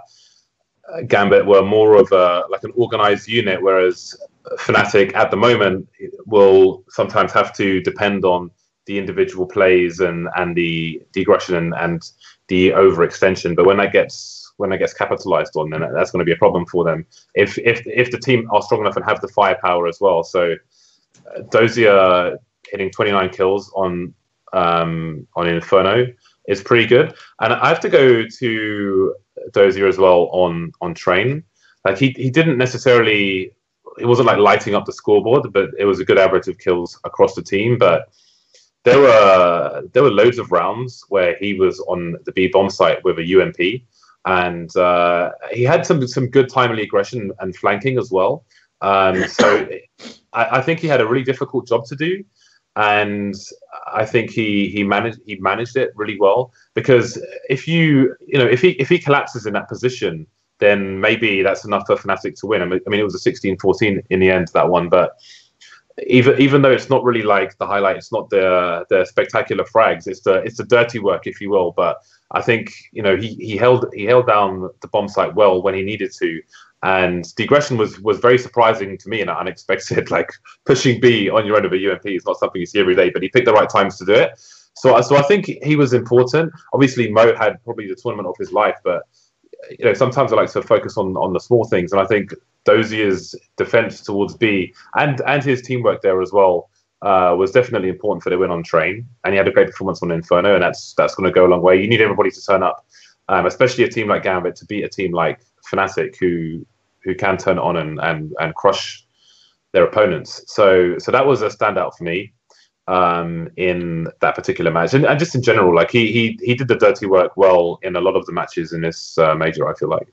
Gambit were more of a like an organized unit, whereas Fnatic at the moment will sometimes have to depend on the individual plays and and the, aggression and, and the overextension. But when that gets when that gets capitalized on, then that's going to be a problem for them. If if if the team are strong enough and have the firepower as well. So uh, Dosia hitting 29 kills on um, on Inferno is pretty good. And I have to go to Dosia as well on on train. Like he he didn't necessarily it wasn't like lighting up the scoreboard, but it was a good average of kills across the team. But there were there were loads of rounds where he was on the B bomb site with a UMP, and uh, he had some some good timely aggression and flanking as well. Um, so I, I think he had a really difficult job to do and I think he he managed he managed it really well because if you you know if he if he collapses in that position then maybe that's enough for Fnatic to win. I mean, I mean it was a 16-14 in the end that one, but even even though it's not really like the highlight, it's not the the spectacular frags. It's the it's the dirty work, if you will. But I think you know he he held he held down the bomb site well when he needed to, and the aggression was was very surprising to me and unexpected. Like pushing B on your own of a UMP is not something you see every day, but he picked the right times to do it. So, so I think he was important. Obviously, Mo had probably the tournament of his life, but you know sometimes I like to focus on on the small things, and I think Dosia's defense towards B and and his teamwork there as well uh, was definitely important for the win on train. And he had a great performance on Inferno, and that's that's going to go a long way. You need everybody to turn up, um, especially a team like Gambit to beat a team like Fnatic, who who can turn on and, and, and crush their opponents. So so that was a standout for me um, in that particular match, and, and, just in general, like he he he did the dirty work well in a lot of the matches in this uh, major. I feel like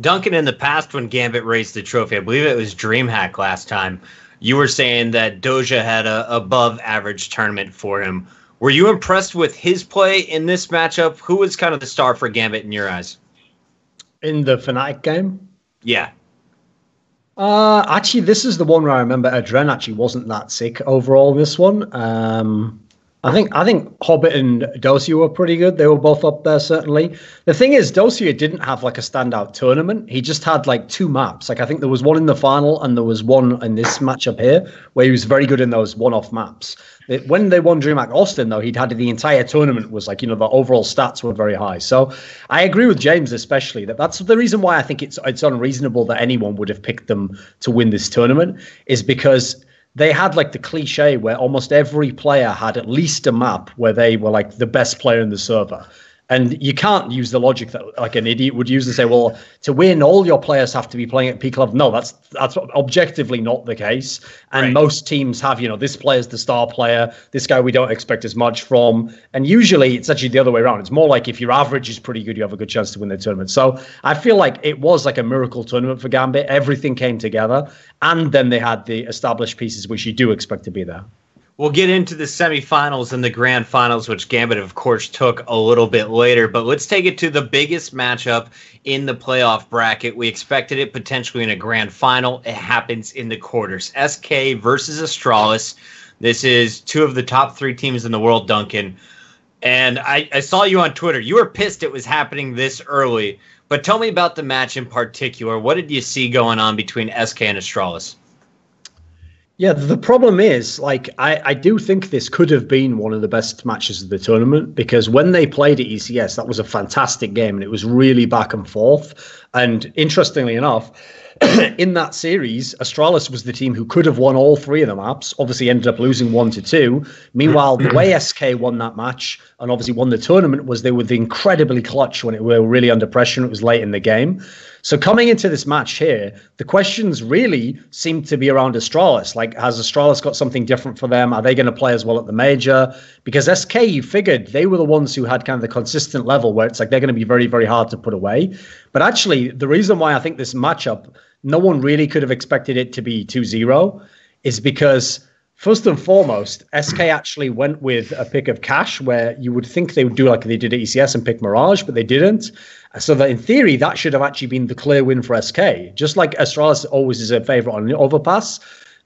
Duncan in the past when Gambit raised the trophy, I believe it was DreamHack last time. You were saying that Dosia had a above average tournament for him. Were you impressed with his play in this matchup? Who was kind of the star for Gambit in your eyes? In the Fnatic game? Yeah. Uh, actually, this is the one where I remember Adren actually wasn't that sick overall. This one, um, I think I think Hobbit and Dosia were pretty good. They were both up there certainly. The thing is, Dosia didn't have like a standout tournament. He just had like two maps. Like I think there was one in the final and there was one in this matchup here where he was very good in those one-off maps. It, when they won DreamHack Austin, though, he'd had the entire tournament was like you know the overall stats were very high. So I agree with James especially that that's the reason why I think it's it's unreasonable that anyone would have picked them to win this tournament is because they had like the cliche where almost every player had at least a map where they were like the best player in the server. And you can't use the logic that like an idiot would use and say, well, to win, all your players have to be playing at peak level. No, that's that's objectively not the case. And right. most teams have, you know, this player's the star player, this guy we don't expect as much from. And usually it's actually the other way around. It's more like if your average is pretty good, you have a good chance to win the tournament. So I feel like it was like a miracle tournament for Gambit. Everything came together. And then they had the established pieces which you do expect to be there. We'll get into the semifinals and the grand finals, which Gambit, of course, took a little bit later. But let's take it to the biggest matchup in the playoff bracket. We expected it potentially in a grand final. It happens in the quarters. SK versus Astralis. This is two of the top three teams in the world, Duncan. And I, I saw you on Twitter. You were pissed it was happening this early. But tell me about the match in particular. What did you see going on between SK and Astralis? Yeah, the problem is, like, I, I do think this could have been one of the best matches of the tournament because when they played at ECS, that was a fantastic game and it was really back and forth. And interestingly enough, in that series, Astralis was the team who could have won all three of the maps. Obviously, ended up losing one to two. Meanwhile, the way SK won that match and obviously won the tournament was they were the incredibly clutch when it were really under pressure and it was late in the game. So coming into this match here, the questions really seem to be around Astralis. Like, has Astralis got something different for them? Are they going to play as well at the major? Because SK, you figured they were the ones who had kind of the consistent level where it's like they're going to be very, very hard to put away. But actually, the reason why I think this matchup, no one really could have expected it to be 2 0 is because First and foremost, SK actually went with a pick of Cache where you would think they would do like they did at ECS and pick Mirage, but they didn't. So that in theory, that should have actually been the clear win for SK. Just like Astralis always is a favorite on Overpass,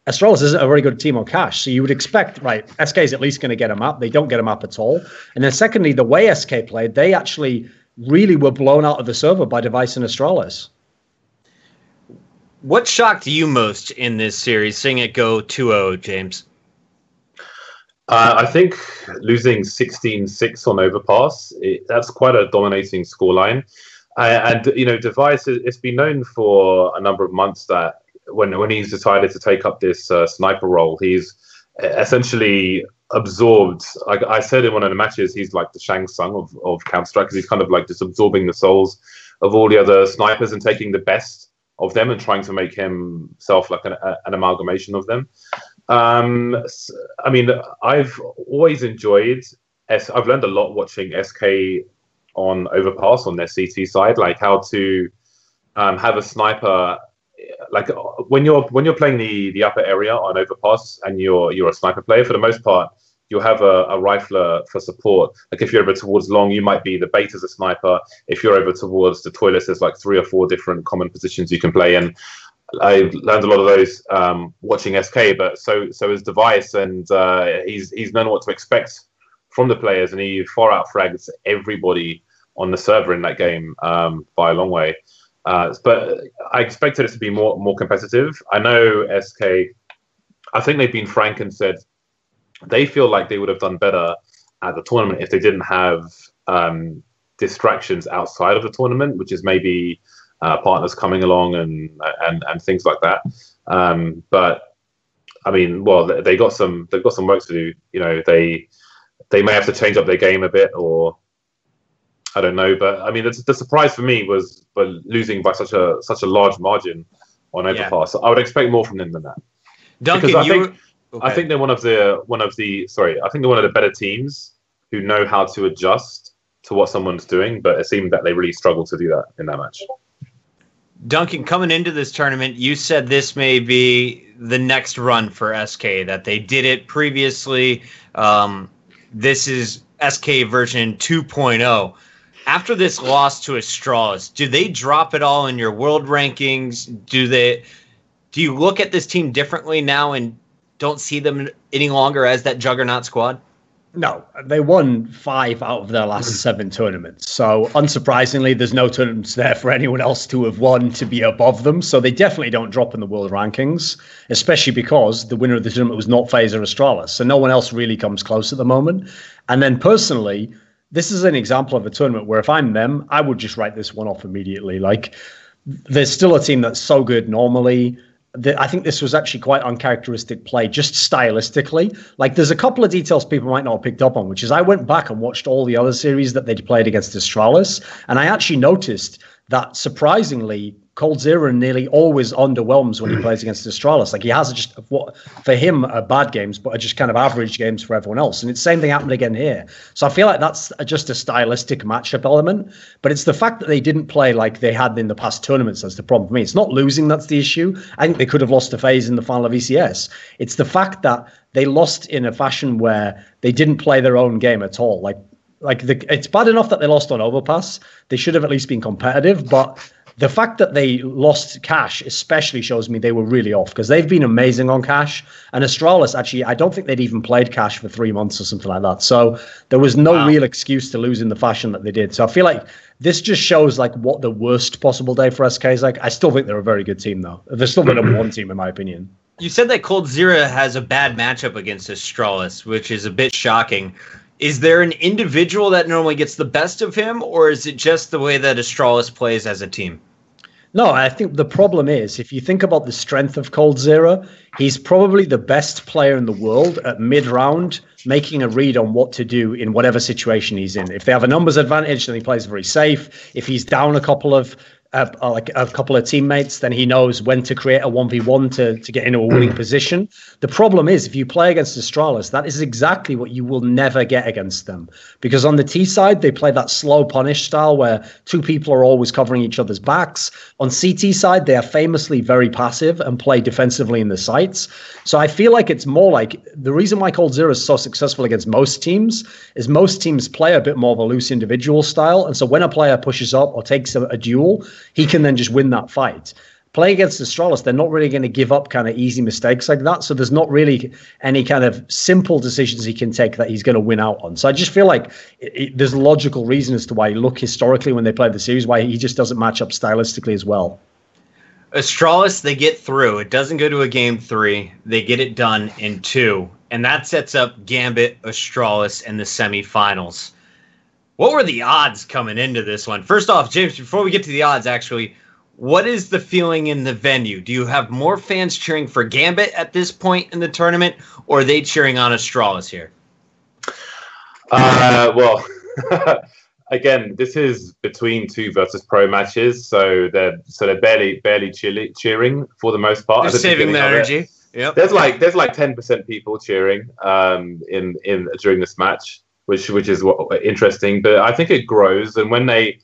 Astralis isn't a very good team on Cache. So you would expect, right, SK is at least going to get a map. They don't get a map at all. And then secondly, the way SK played, they actually really were blown out of the server by Device and Astralis. What shocked you most in this series, seeing it go 2 0, James? Uh, I think losing 16-6 on overpass, it, that's quite a dominating scoreline. Uh, and, you know, Device, it's been known for a number of months that when, when he's decided to take up this uh, sniper role, he's essentially absorbed. Like I said in one of the matches, he's like the Shang Tsung of, of Counter-Strike because he's kind of like just absorbing the souls of all the other snipers and taking the best of them and trying to make himself like an, an amalgamation of them. Um, I mean, I've always enjoyed. S- I've learned a lot watching SK on Overpass on their CT side, like how to um, have a sniper. Like when you're when you're playing the the upper area on Overpass and you're you're a sniper player, for the most part, you'll have a, a rifler for support. Like if you're over towards long, you might be the bait as a sniper. If you're over towards the toilets, there's like three or four different common positions you can play in. I learned a lot of those um, watching SK, but so so is Device, and uh, he's he's known what to expect from the players, and he far out frags everybody on the server in that game um, by a long way. Uh, but I expected it to be more more competitive. I know SK. I think they've been frank and said they feel like they would have done better at the tournament if they didn't have um, distractions outside of the tournament, which is maybe uh, partners coming along and and and things like that. Um, but I mean, well, they got some they've got some work to do. You know, they they may have to change up their game a bit, or I don't know. But I mean, the, the surprise for me was but losing by such a such a large margin on Overpass. Yeah. I would expect more from them than that. Duncan, I think okay. I think they're one of the one of the sorry, I think they're one of the better teams who know how to adjust to what someone's doing. But it seemed that they really struggled to do that in that match. Duncan, coming into this tournament, you said this may be the next run for SK, that they did it previously. Um, this is SK version 2.0. After this loss to Astralis, do they drop it all in your world rankings? Do they do you look at this team differently now and don't see them any longer as that juggernaut squad? No, they won five out of their last hmm. seven tournaments. So, unsurprisingly, there's no tournaments there for anyone else to have won to be above them. So, they definitely don't drop in the world rankings, especially because the winner of the tournament was not FaZe Astralis. So, no one else really comes close at the moment. And then, personally, this is an example of a tournament where if I'm them, I would just write this one off immediately. Like, there's still a team that's so good normally the, I think this was actually quite uncharacteristic play, just stylistically. Like, there's a couple of details people might not have picked up on, which is I went back and watched all the other series that they'd played against Astralis, and I actually noticed that surprisingly, coldzera nearly always underwhelms when he plays against Astralis. Like he has just what for him are bad games, but are just kind of average games for everyone else. And it's the same thing happened again here. So I feel like that's just a stylistic matchup element. But it's the fact that they didn't play like they had in the past tournaments that's the problem for me. It's not losing that's the issue. I think they could have lost a FaZe in the final of ECS. It's the fact that they lost in a fashion where they didn't play their own game at all. Like like the, it's bad enough that they lost on overpass. They should have at least been competitive, but the fact that they lost Cache especially shows me they were really off because they've been amazing on Cache. And Astralis, actually, I don't think they'd even played Cache for three months or something like that. So there was no wow. real excuse to lose in the fashion that they did. So I feel like this just shows like what the worst possible day for SK is like. I still think they're a very good team though. They're still the number one team in my opinion. You said that coldzera has a bad matchup against Astralis, which is a bit shocking is there an individual that normally gets the best of him, or is it just the way that Astralis plays as a team? No, I think the problem is if you think about the strength of coldzera, he's probably the best player in the world at mid round, making a read on what to do in whatever situation he's in. If they have a numbers advantage, then he plays very safe. If he's down a couple of a, uh, like a couple of teammates, then he knows when to create a 1v1 to, to get into a winning mm. position. The problem is, if you play against Astralis, that is exactly what you will never get against them. Because on the T side, they play that slow punish style where two people are always covering each other's backs. On CT side, they are famously very passive and play defensively in the sites. So I feel like it's more like the reason why coldzera is so successful against most teams is most teams play a bit more of a loose individual style. And so when a player pushes up or takes a, a duel, he can then just win that fight. Play against Astralis, they're not really going to give up kind of easy mistakes like that. So there's not really any kind of simple decisions he can take that he's going to win out on. So I just feel like it, it, there's logical reason as to why look historically when they play the series, why he just doesn't match up stylistically as well. Astralis, they get through. It doesn't go to a game three. They get it done in two. And that sets up Gambit, Astralis, in the semifinals. What were the odds coming into this one? First off, James, before we get to the odds, actually, what is the feeling in the venue? Do you have more fans cheering for Gambit at this point in the tournament, or are they cheering on Astralis here? Uh, well, again, this is between two Virtus Pro matches, so they're so they're barely barely cheering for the most part. They're saving their energy. Yep. There's like there's like ten percent people cheering um, in in during this match which which is what, interesting. But I think it grows, and when they,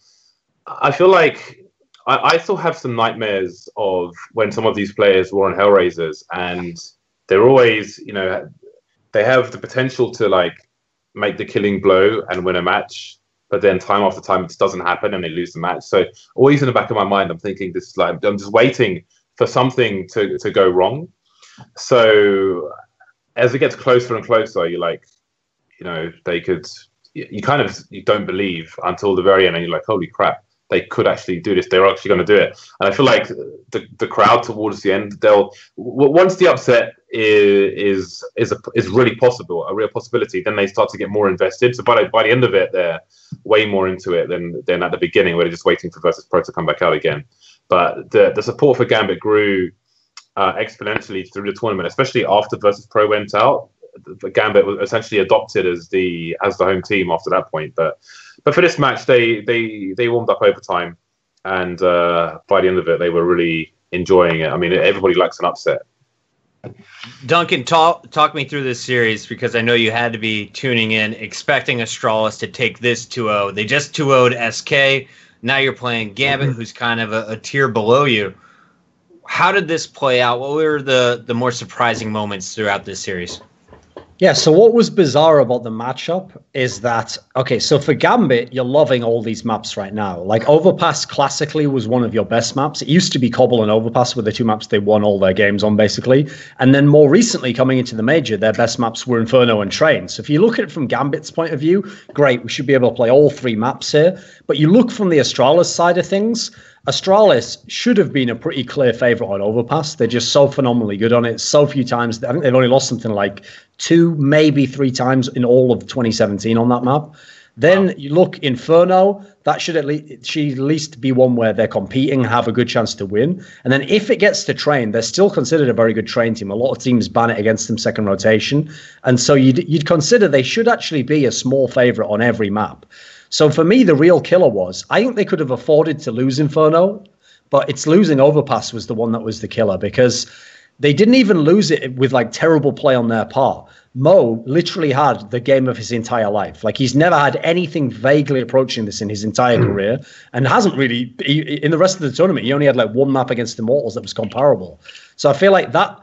I feel like I, I still have some nightmares of when some of these players were on Hellraisers, and they're always, you know, they have the potential to like make the killing blow and win a match, but then time after time it just doesn't happen and they lose the match. So always in the back of my mind, I'm thinking this like I'm just waiting for something to to go wrong. So as it gets closer and closer, you're like, you know they could you kind of you don't believe until the very end and you're like holy crap they could actually do this. They're actually going to do it. And i feel like the, the crowd towards the end they'll once the upset is is is, a, is really possible a real possibility then they start to get more invested. So by the, by the end of it they're way more into it than than at the beginning where they're just waiting for Virtus Pro to come back out again. But the the support for gambit grew uh, exponentially through the tournament especially after Virtus Pro went out the Gambit was essentially adopted as the as the home team after that point. But but for this match, they they they warmed up over time, and uh, by the end of it, they were really enjoying it. I mean, everybody likes an upset. Duncan, talk talk me through this series because I know you had to be tuning in, expecting Astralis to take this 2-0. They just 2-0'd SK. Now you're playing Gambit, mm-hmm. who's kind of a, a tier below you. How did this play out? What were the the more surprising moments throughout this series? Yeah, so what was bizarre about the matchup is that okay, so for Gambit, you're loving all these maps right now. Like Overpass classically was one of your best maps. It used to be Cobble and Overpass were the two maps they won all their games on basically. And then more recently coming into the major, their best maps were Inferno and Train. So if you look at it from Gambit's point of view, great, we should be able to play all three maps here. But you look from the Astralis side of things, Astralis should have been a pretty clear favorite on Overpass. They're just so phenomenally good on it. So few times. I think they've only lost something like two, maybe three times in all of 2017 on that map. Then wow. you look Inferno. That should at least should at least be one where they're competing, have a good chance to win. And then if it gets to train, they're still considered a very good train team. A lot of teams ban it against them second rotation, and so you'd you'd consider they should actually be a small favorite on every map. So for me, the real killer was I think they could have afforded to lose Inferno, but it's losing Overpass was the one that was the killer because they didn't even lose it with like terrible play on their part. Mo literally had the game of his entire life. Like he's never had anything vaguely approaching this in his entire mm. career, and hasn't really. He, in the rest of the tournament, he only had like one map against Immortals that was comparable. So I feel like that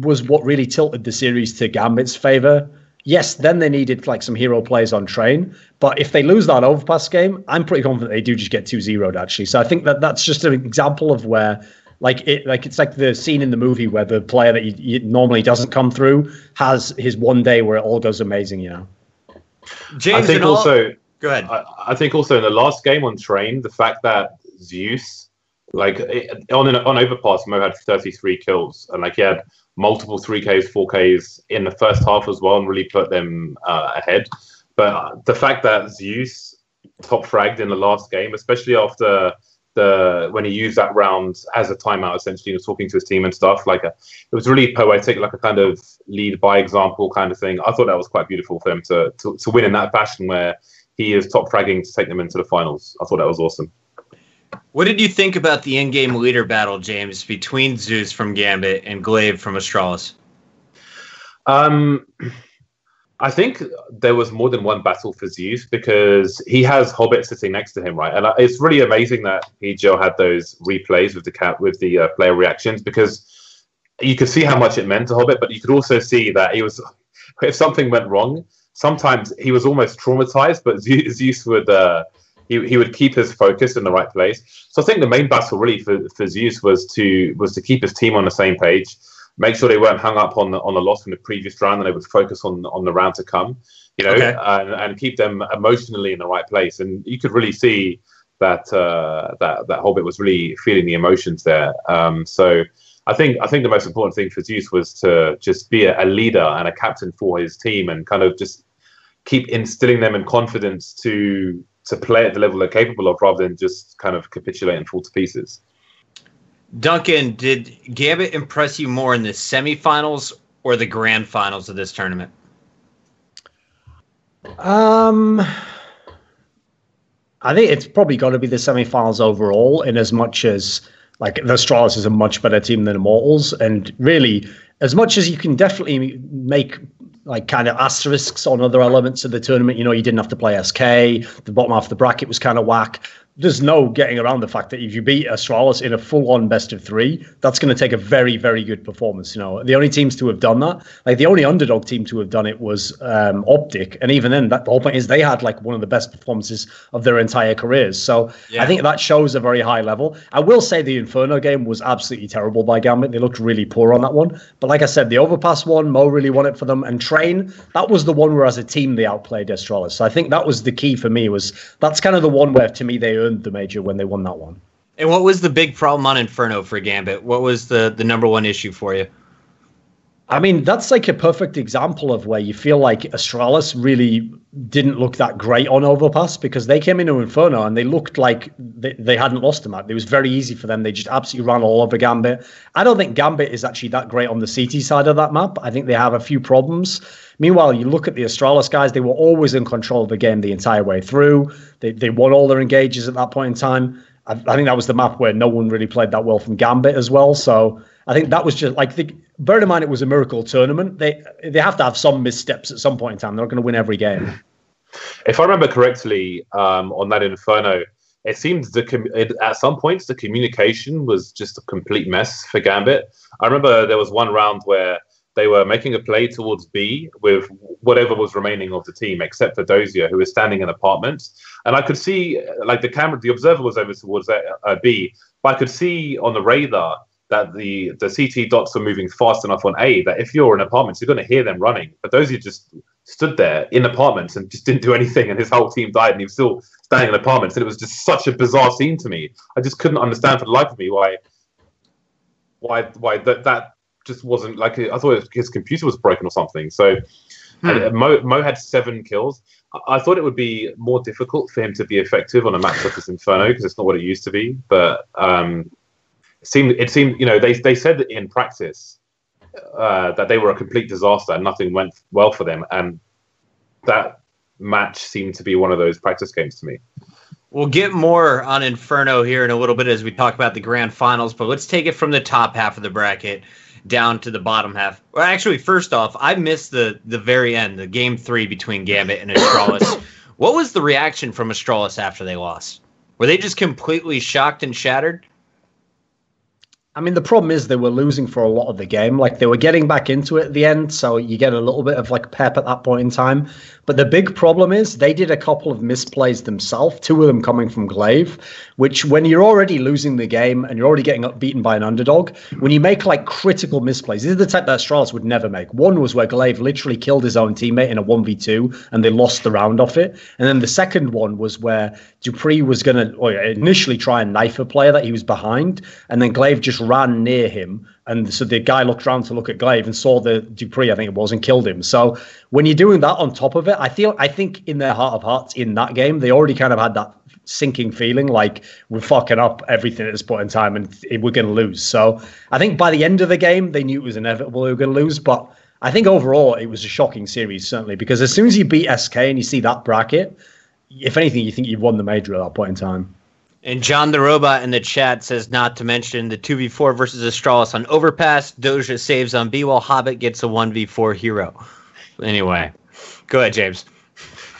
was what really tilted the series to Gambit's favor. Yes, then they needed like some hero plays on train, but if they lose that overpass game, I'm pretty confident they do just get 2-0'd actually. So I think that that's just an example of where like it like it's like the scene in the movie where the player that you, you normally doesn't come through has his one day where it all goes amazing you know james i think also go ahead I, I, think also in the last game on train the fact that zeus like it, on on overpass mo had 33 kills and like he had multiple 3ks 4ks in the first half as well and really put them uh, ahead but uh, the fact that zeus top fragged in the last game especially after the when he used that round as a timeout, essentially, was talking to his team and stuff. Like a, it was really poetic, like a kind of lead by example kind of thing. I thought that was quite beautiful for him to to, to win in that fashion, where he is top fragging to take them into the finals. I thought that was awesome. What did you think about the in-game leader battle, James, between Zeus from Gambit and gla1ve from Astralis? Um. I think there was more than one battle for Zeus because he has Hobbit sitting next to him, right? And it's really amazing that he, Joe had those replays with the cat with the uh, player reactions because you could see how much it meant to Hobbit, but you could also see that he was if something went wrong, sometimes he was almost traumatized, but Zeus would uh, he, he would keep his focus in the right place. So I think the main battle really for, for Zeus was to was to keep his team on the same page make sure they weren't hung up on the on the loss from the previous round, and they would focus on on the round to come. You know, okay. and, and keep them emotionally in the right place. And you could really see that uh, that that Hobbit was really feeling the emotions there. Um, so. I think I think the most important thing for Zeus was to just be a, a leader and a captain for his team, and kind of just keep instilling them in confidence to to play at the level they're capable of, rather than just kind of capitulate and fall to pieces. Duncan, did Gambit impress you more in the semifinals or the grand finals of this tournament? Um, I think it's probably got to be the semifinals overall, in as much as like the Astralis is a much better team than Immortals, and really, as much as you can definitely make like kind of asterisks on other elements of the tournament. You know, you didn't have to play SK. The bottom half of the bracket was kind of whack there's no getting around the fact that if you beat Astralis in a full-on best of three, that's going to take a very, very good performance. You know, the only teams to have done that, like the only underdog team to have done it was um, Optic, and even then, that the whole point is they had like one of the best performances of their entire careers. So yeah. I think that shows a very high level. I will say the Inferno game was absolutely terrible by Gambit. They looked really poor on that one. But like I said, the Overpass one, Mo really won it for them, and Train that was the one where as a team they outplayed Astralis. So I think that was the key for me. Was that's kind of the one where to me they earned the major when they won that one. And what was the big problem on Inferno for Gambit? What was the the number one issue for you? I mean, that's like a perfect example of where you feel like Astralis really didn't look that great on Overpass because they came into Inferno and they looked like they, they hadn't lost a map. It was very easy for them. They just absolutely ran all over Gambit. I don't think Gambit is actually that great on the CT side of that map. I think they have a few problems. Meanwhile, you look at the Astralis guys, they were always in control of the game the entire way through. They, they won all their engages at that point in time. I, I think that was the map where no one really played that well from Gambit as well. So I think that was just like the bear in mind it was a miracle tournament. They they have to have some missteps at some point in time. They're not going to win every game. If I remember correctly, um, on that Inferno, it seemed the com- it, at some points the communication was just a complete mess for Gambit. I remember there was one round where they were making a play towards B with whatever was remaining of the team, except for Dosia, who was standing in apartments. And I could see, like the camera, the observer was over towards uh, B, but I could see on the radar that the the CT dots are moving fast enough on A that if you're in apartments, you're going to hear them running. But those who just stood there in apartments and just didn't do anything, and his whole team died, and he was still standing in apartments. And it was just such a bizarre scene to me. I just couldn't understand for the life of me why why why that that just wasn't like I thought his computer was broken or something. So Hmm. Mo, Mo had seven kills. I, I thought it would be more difficult for him to be effective on a map such as Inferno because it's not what it used to be. But um, it seemed it seemed you know they they said that in practice uh, that they were a complete disaster and nothing went well for them, and that match seemed to be one of those practice games to me. We'll get more on Inferno here in a little bit as we talk about the grand finals, but let's take it from the top half of the bracket down to the bottom half. Well, actually, first off, I missed the the very end, the game three between Gambit and Astralis. what was the reaction from Astralis after they lost? Were they just completely shocked and shattered? I mean, the problem is they were losing for a lot of the game. Like they were getting back into it at the end, so you get a little bit of like pep at that point in time. But the big problem is they did a couple of misplays themselves, two of them coming from gla1ve, which when you're already losing the game and you're already getting up beaten by an underdog, when you make like critical misplays, these are the type that Astralis would never make. One was where gla1ve literally killed his own teammate in a 1v2 and they lost the round off it. And then the second one was where dupreeh was going to initially try and knife a player that he was behind, and then gla1ve just ran near him and so the guy looked around to look at gla1ve and saw the dupreeh, I think it was, and killed him. So when you're doing that on top of it, I feel I think in their heart of hearts in that game, they already kind of had that sinking feeling like we're fucking up everything at this point in time and we're going to lose. So I think by the end of the game, they knew it was inevitable they were going to lose. But I think overall, it was a shocking series, certainly, because as soon as you beat SK and you see that bracket, if anything, you think you've won the major at that point in time. And John the Robot in the chat says not to mention the 2v4 versus Astralis on Overpass. Dosia saves on B while Hobbit gets a 1v4 hero. Anyway, go ahead, James.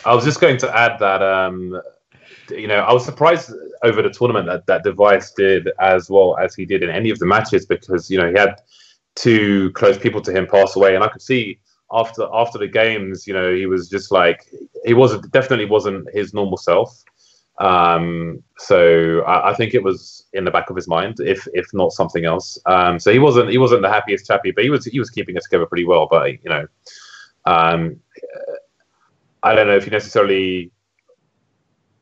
I was just going to add that, um, you know, I was surprised over the tournament that, that Device did as well as he did in any of the matches because, you know, he had two close people to him pass away. And I could see after after the games, you know, he was just like, he wasn't definitely wasn't his normal self. Um, so I, I, think it was in the back of his mind, if if not something else. Um, so he wasn't he wasn't the happiest chappy, but he was he was keeping it together pretty well. But you know, um, I don't know if he necessarily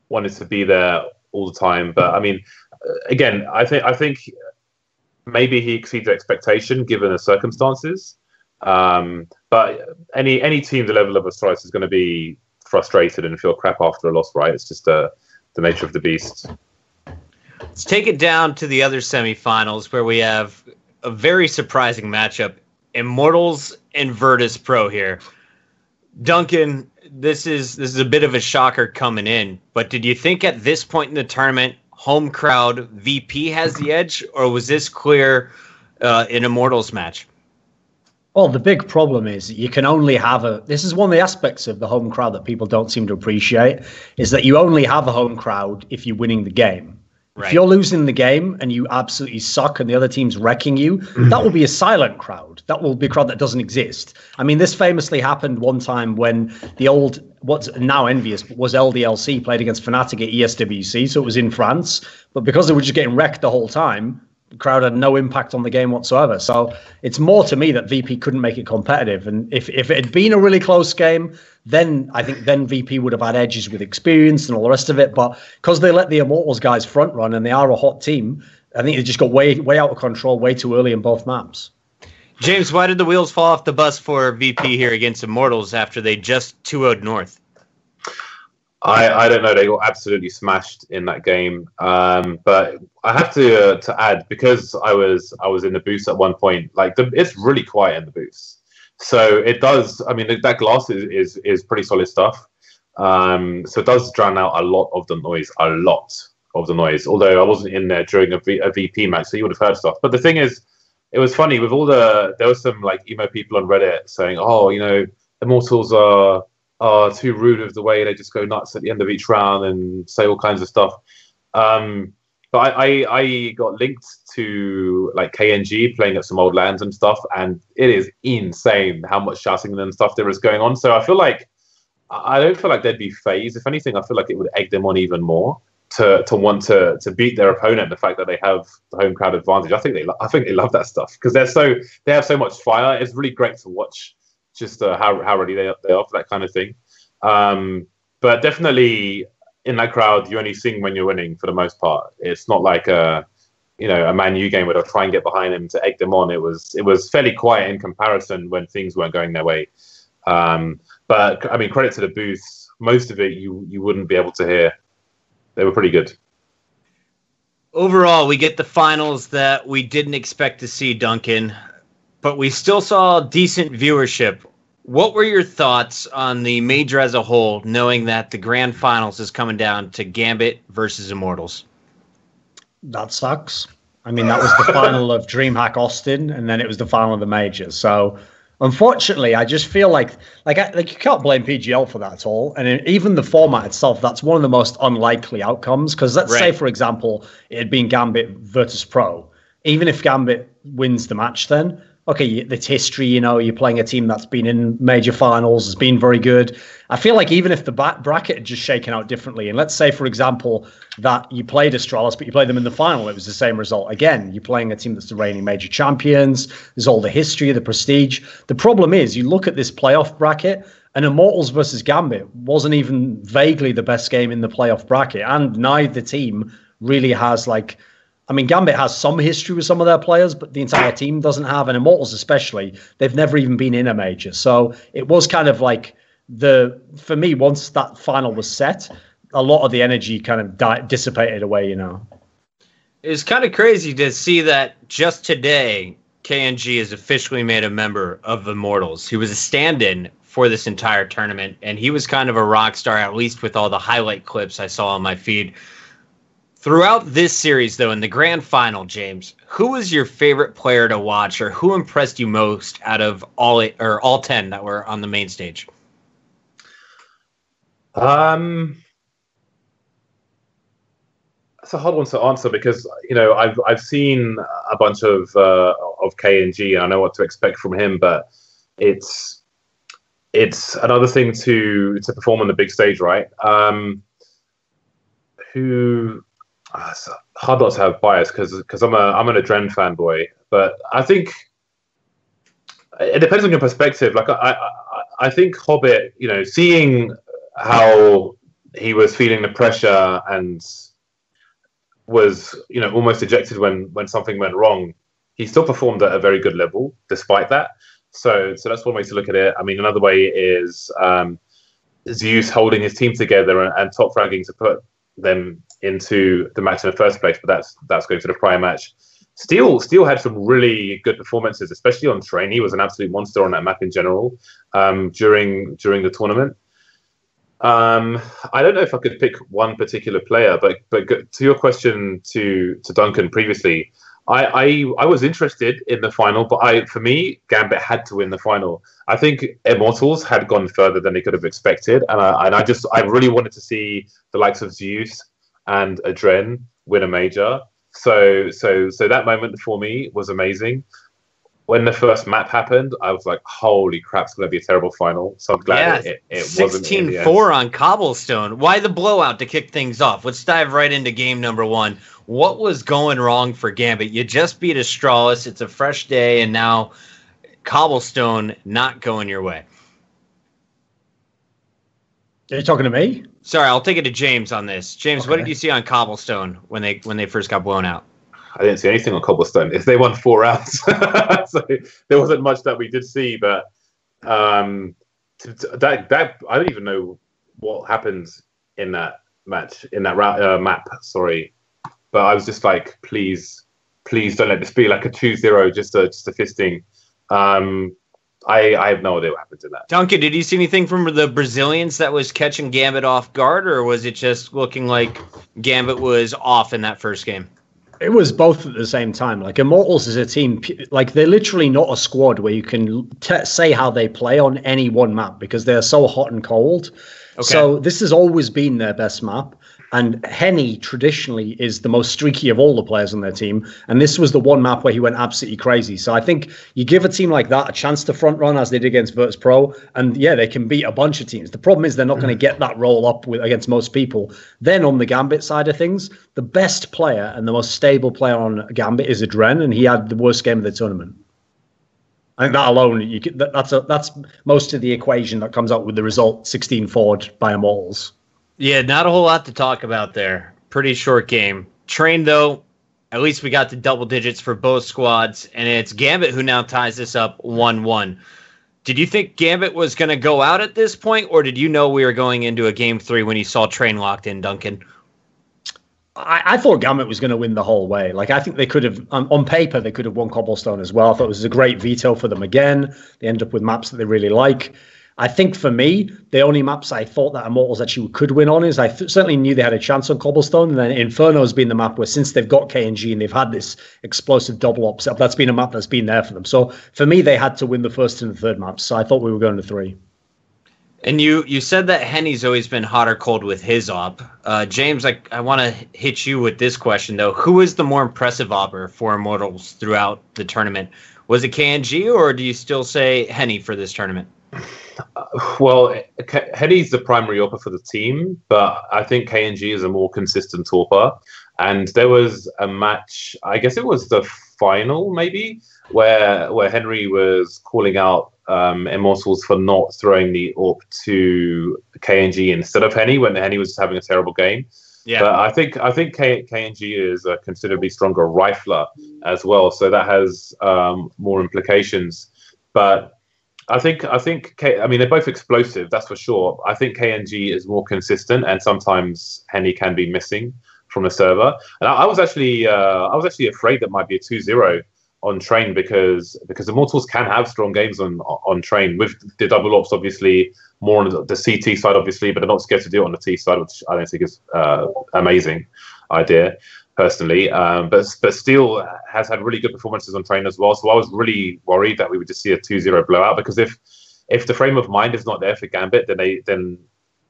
wanted to be there all the time. But I mean, again, I think I think maybe he exceeded expectation given the circumstances. Um, but any any team the level of a Astralis is going to be frustrated and feel crap after a loss, right? It's just a the nature of the beast. Let's take it down to the other semifinals where we have a very surprising matchup Immortals and Virtus Pro here. Duncan, this is this is a bit of a shocker coming in, but did you think at this point in the tournament, home crowd VP has the edge, or was this clear uh, in Immortals match? Well, the big problem is you can only have a. This is one of the aspects of the home crowd that people don't seem to appreciate is that you only have a home crowd if you're winning the game. Right. If you're losing the game and you absolutely suck and the other team's wrecking you, mm-hmm. that will be a silent crowd. That will be a crowd that doesn't exist. I mean, this famously happened one time when the old, what's now EnVyUs, was LDLC played against Fnatic at ESWC. So it was in France. But because they were just getting wrecked the whole time, crowd had no impact on the game whatsoever. So it's more to me that VP couldn't make it competitive. And if, if it had been a really close game, then I think then VP would have had edges with experience and all the rest of it. But because they let the Immortals guys front run and they are a hot team, I think they just got way way out of control way too early in both maps. James, why did the wheels fall off the bus for VP here against Immortals after they just 2 0 North? I, I don't know. They got absolutely smashed in that game. Um, but I have to uh, to add because I was I was in the booth at one point. Like the, it's really quiet in the booth, so it does. I mean, that glass is is, is pretty solid stuff. Um, so it does drown out a lot of the noise. A lot of the noise. Although I wasn't in there during a, v, a VP match, so you would have heard stuff. But the thing is, it was funny with all the there was some like emo people on Reddit saying, "Oh, you know, Immortals are." Are too rude of the way they just go nuts at the end of each round and say all kinds of stuff. Um, but I, I, I, got linked to like KNG playing at some old LANs and stuff, and it is insane how much shouting and stuff there is going on. So I feel like I don't feel like they'd be phased. If anything, I feel like it would egg them on even more to to want to to beat their opponent. The fact that they have the home crowd advantage, I think they I think they love that stuff because they're so they have so much fire. It's really great to watch just uh, how how ready they, they are for that kind of thing. Um, but definitely in that crowd, you only sing when you're winning for the most part. It's not like a you know a Man U game where they'll try and get behind them to egg them on. It was it was fairly quiet in comparison when things weren't going their way. Um, but I mean, credit to the booths. Most of it you you wouldn't be able to hear. They were pretty good. Overall, we get the finals that we didn't expect to see, Duncan, but we still saw decent viewership. What were your thoughts on the major as a whole, knowing that the grand finals is coming down to Gambit versus Immortals? That sucks. I mean, that was the final of DreamHack Austin, and then it was the final of the major. So Unfortunately, I just feel like like I, like you can't blame PGL for that at all, and even the format itself. That's one of the most unlikely outcomes. Because let's right. say, for example, it had been Gambit versus Pro. Even if Gambit wins the match, then okay, it's history. You know, you're playing a team that's been in major finals, has been very good. I feel like even if the bracket had just shaken out differently, and let's say, for example, that you played Astralis, but you played them in the final, it was the same result. Again, you're playing a team that's the reigning major champions. There's all the history, the prestige. The problem is, you look at this playoff bracket, and Immortals versus Gambit wasn't even vaguely the best game in the playoff bracket, and neither team really has like I mean, Gambit has some history with some of their players, but the entire team doesn't have. And Immortals, especially, they've never even been in a major. So it was kind of like the for me once that final was set, a lot of the energy kind of di- dissipated away. You know, it's kind of crazy to see that just today KNG is officially made a member of Immortals. He was a stand-in for this entire tournament, and he was kind of a rock star, at least with all the highlight clips I saw on my feed Throughout this series, though, in the grand final, James, who was your favorite player to watch, or who impressed you most out of all eight, or all ten that were on the main stage? Um, it's a hard one to answer because you know I've I've seen a bunch of uh, of KNG, and I know what to expect from him, but it's it's another thing to to perform on the big stage, right? Um, who hard not to have bias because because I'm a I'm an Adren fanboy, but I think it depends on your perspective. Like I, I I think Hobbit, you know, seeing how he was feeling the pressure and was you know almost ejected when when something went wrong, he still performed at a very good level despite that. So so that's one way to look at it. I mean, another way is um, Zeus holding his team together and, and top fragging to put them into the match in the first place, but that's that's going to the prior match. Steel Steel had some really good performances, especially on train. He was an absolute monster on that map in general um, during during the tournament. Um, I don't know if I could pick one particular player, but but to your question to to Duncan previously, I, I I was interested in the final, but I for me Gambit had to win the final. I think Immortals had gone further than they could have expected, and I, and I just I really wanted to see the likes of Zeus and Adren win a major. So so so that moment for me was amazing. When the first map happened, I was like, "Holy crap! It's going to be a terrible final." So I'm glad yeah, it, it, it wasn't 16-4 on cobblestone. Why the blowout to kick things off? Let's dive right into game number one. What was going wrong for Gambit? You just beat Astralis. It's a fresh day, and now cobblestone not going your way. Are you talking to me? Sorry, I'll take it to James on this. James, okay. what did you see on Cobblestone when they when they first got blown out? I didn't see anything on Cobblestone. If they won four rounds, so there wasn't much that we did see. But um, that that I don't even know what happened in that match in that uh, map. Sorry, but I was just like, please, please don't let this be like a 2-0, just a just a fisting. Um, I, I have no idea what happened to that. Duncan, did you see anything from the Brazilians that was catching Gambit off guard, or was it just looking like Gambit was off in that first game? It was both at the same time. Like Immortals is a team, like they're literally not a squad where you can t- say how they play on any one map because they're so hot and cold. Okay. So this has always been their best map. And HEN1 traditionally is the most streaky of all the players on their team. And this was the one map where he went absolutely crazy. So I think you give a team like that a chance to front run as they did against Virtus Pro. And yeah, they can beat a bunch of teams. The problem is they're not going to get that roll up with, against most people. Then on the Gambit side of things, the best player and the most stable player on Gambit is Adren. And he had the worst game of the tournament. I think that alone, can, that, that's a, that's most of the equation that comes out with the result 16 forward by Immortals. Yeah, not a whole lot to talk about there. Pretty short game. Train though, at least we got the double digits for both squads, and it's Gambit who now ties this up one-one. Did you think Gambit was going to go out at this point, or did you know we were going into a game three when you saw Train locked in, Duncan? I, I thought Gambit was going to win the whole way. Like I think they could have, on, on, paper, they could have won Cobblestone as well. I thought it was a great veto for them again. They end up with maps that they really like. I think for me, the only maps I thought that Immortals actually could win on is I th- certainly knew they had a chance on Cobblestone, and then Inferno has been the map where since they've got KNG and they've had this explosive double AWP setup, that's been a map that's been there for them. So for me, they had to win the first and the third maps. So I thought we were going to three. And you you said that HEN1's always been hot or cold with his AWP. Uh, James, I, I want to hit you with this question though. Who is the more impressive AWPer for Immortals throughout the tournament? Was it KNG or do you still say HEN1 for this tournament? well, HEN1's the primary AWPer for the team, but I think KNG is a more consistent AWPer. And there was a match, I guess it was the final, maybe, where where Henry was calling out um, Immortals for not throwing the AWP to KNG instead of HEN1 when HEN1 was having a terrible game. Yeah. But I think I think K- KNG is a considerably stronger rifler as well, so that has um, more implications. But I think I think K, I mean they're both explosive, that's for sure. I think KNG is more consistent, and sometimes HEN1 can be missing from the server. And I, I was actually uh, I was actually afraid that might be a 2-0 on train because because Immortals can have strong games on on train with the double AWPs obviously more on the, CT side obviously, but they're not scared to do it on the T side, which I don't think is uh, amazing idea personally. Um, but but Steel has had really good performances on train as well. So I was really worried that we would just see a 2-0 blowout because if if the frame of mind is not there for Gambit, then they then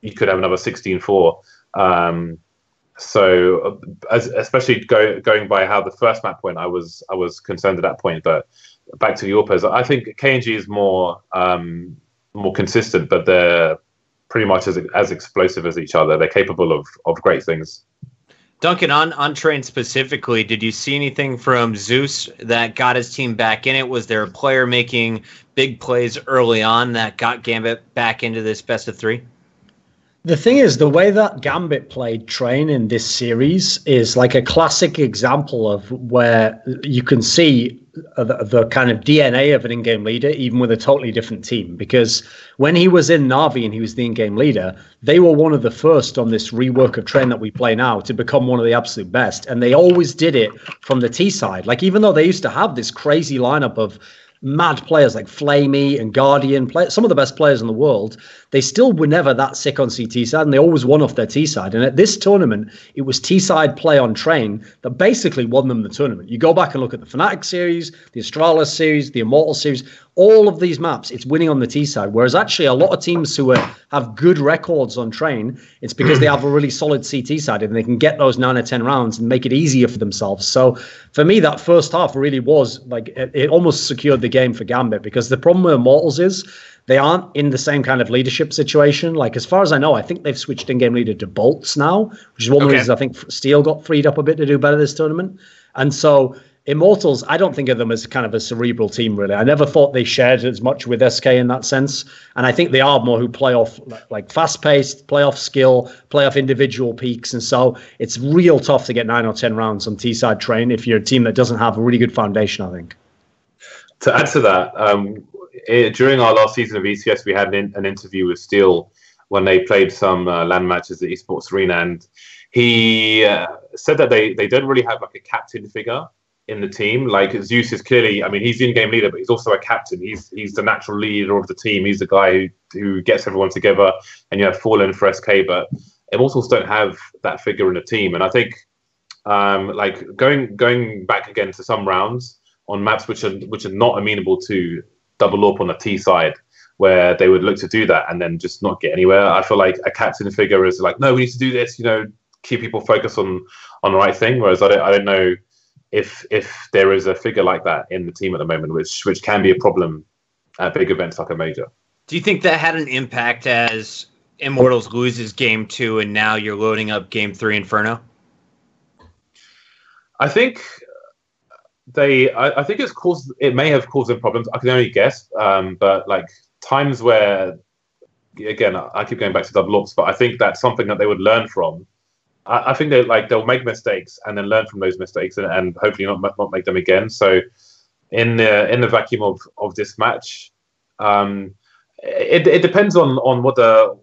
you could have another 16-4. Um, so uh, as, especially go, going by how the first map went, I was I was concerned at that point. But back to your AWPers, I think KNG is more um, more consistent, but they're pretty much as as explosive as each other. They're capable of of great things. Duncan, on, on train specifically, did you see anything from Zeus that got his team back in it? Was there a player making big plays early on that got Gambit back into this best of three? The thing is, the way that Gambit played Train in this series is like a classic example of where you can see the, the, kind of DNA of an in-game leader, even with a totally different team. Because when he was in Navi and he was the in-game leader, they were one of the first on this rework of Train that we play now to become one of the absolute best, and they always did it from the T side. Like even though they used to have this crazy lineup of mad players like flamie and Guardian, play, some of the best players in the world, they still were never that sick on CT side and they always won off their T side. And at this tournament, it was T side play on train that basically won them the tournament. You go back and look at the Fnatic series, the Astralis series, the Immortal series, all of these maps, it's winning on the T side. Whereas actually, a lot of teams who are, have good records on train, it's because they have a really solid CT side and they can get those nine or 10 rounds and make it easier for themselves. So for me, that first half really was like it, it almost secured the game for Gambit because the problem with Immortals is they aren't in the same kind of leadership situation. Like as far as I know, I think they've switched in-game leader to boltz now, which is one of the reasons I think Steel got freed up a bit to do better this tournament. And so Immortals, I don't think of them as kind of a cerebral team, really. I never thought they shared as much with SK in that sense. And I think they are more who play off like fast paced, play off skill, play off individual peaks. And so it's real tough to get nine or 10 rounds on T side train if you're a team that doesn't have a really good foundation, I think. To add to that, um, it, during our last season of ECS, we had an, an interview with Steel when they played some uh, LAN matches at Esports Arena, and he uh, said that they they don't really have like a captain figure in the team. Like Zeus is clearly, I mean, he's the in-game leader, but he's also a captain. He's he's the natural leader of the team. He's the guy who who gets everyone together. And you have FalleN for SK, but Immortals don't have that figure in the team. And I think, um, like going going back again to some rounds on maps which are which are not amenable to double up on the T side where they would look to do that and then just not get anywhere. I feel like a captain figure is like, no, we need to do this, you know, keep people focused on on the right thing. Whereas I don't I don't know if if there is a figure like that in the team at the moment, which which can be a problem at big events like a major. Do you think that had an impact as Immortals loses game two and now you're loading up game three Inferno? I think they I, I, think it's caused it may have caused them problems i can only guess um, but like times where again i keep going back to double AWPs but i think that's something that they would learn from i, I think they like they'll make mistakes and then learn from those mistakes and, and hopefully not not make them again so in the in the vacuum of of this match Um, it it depends on on what the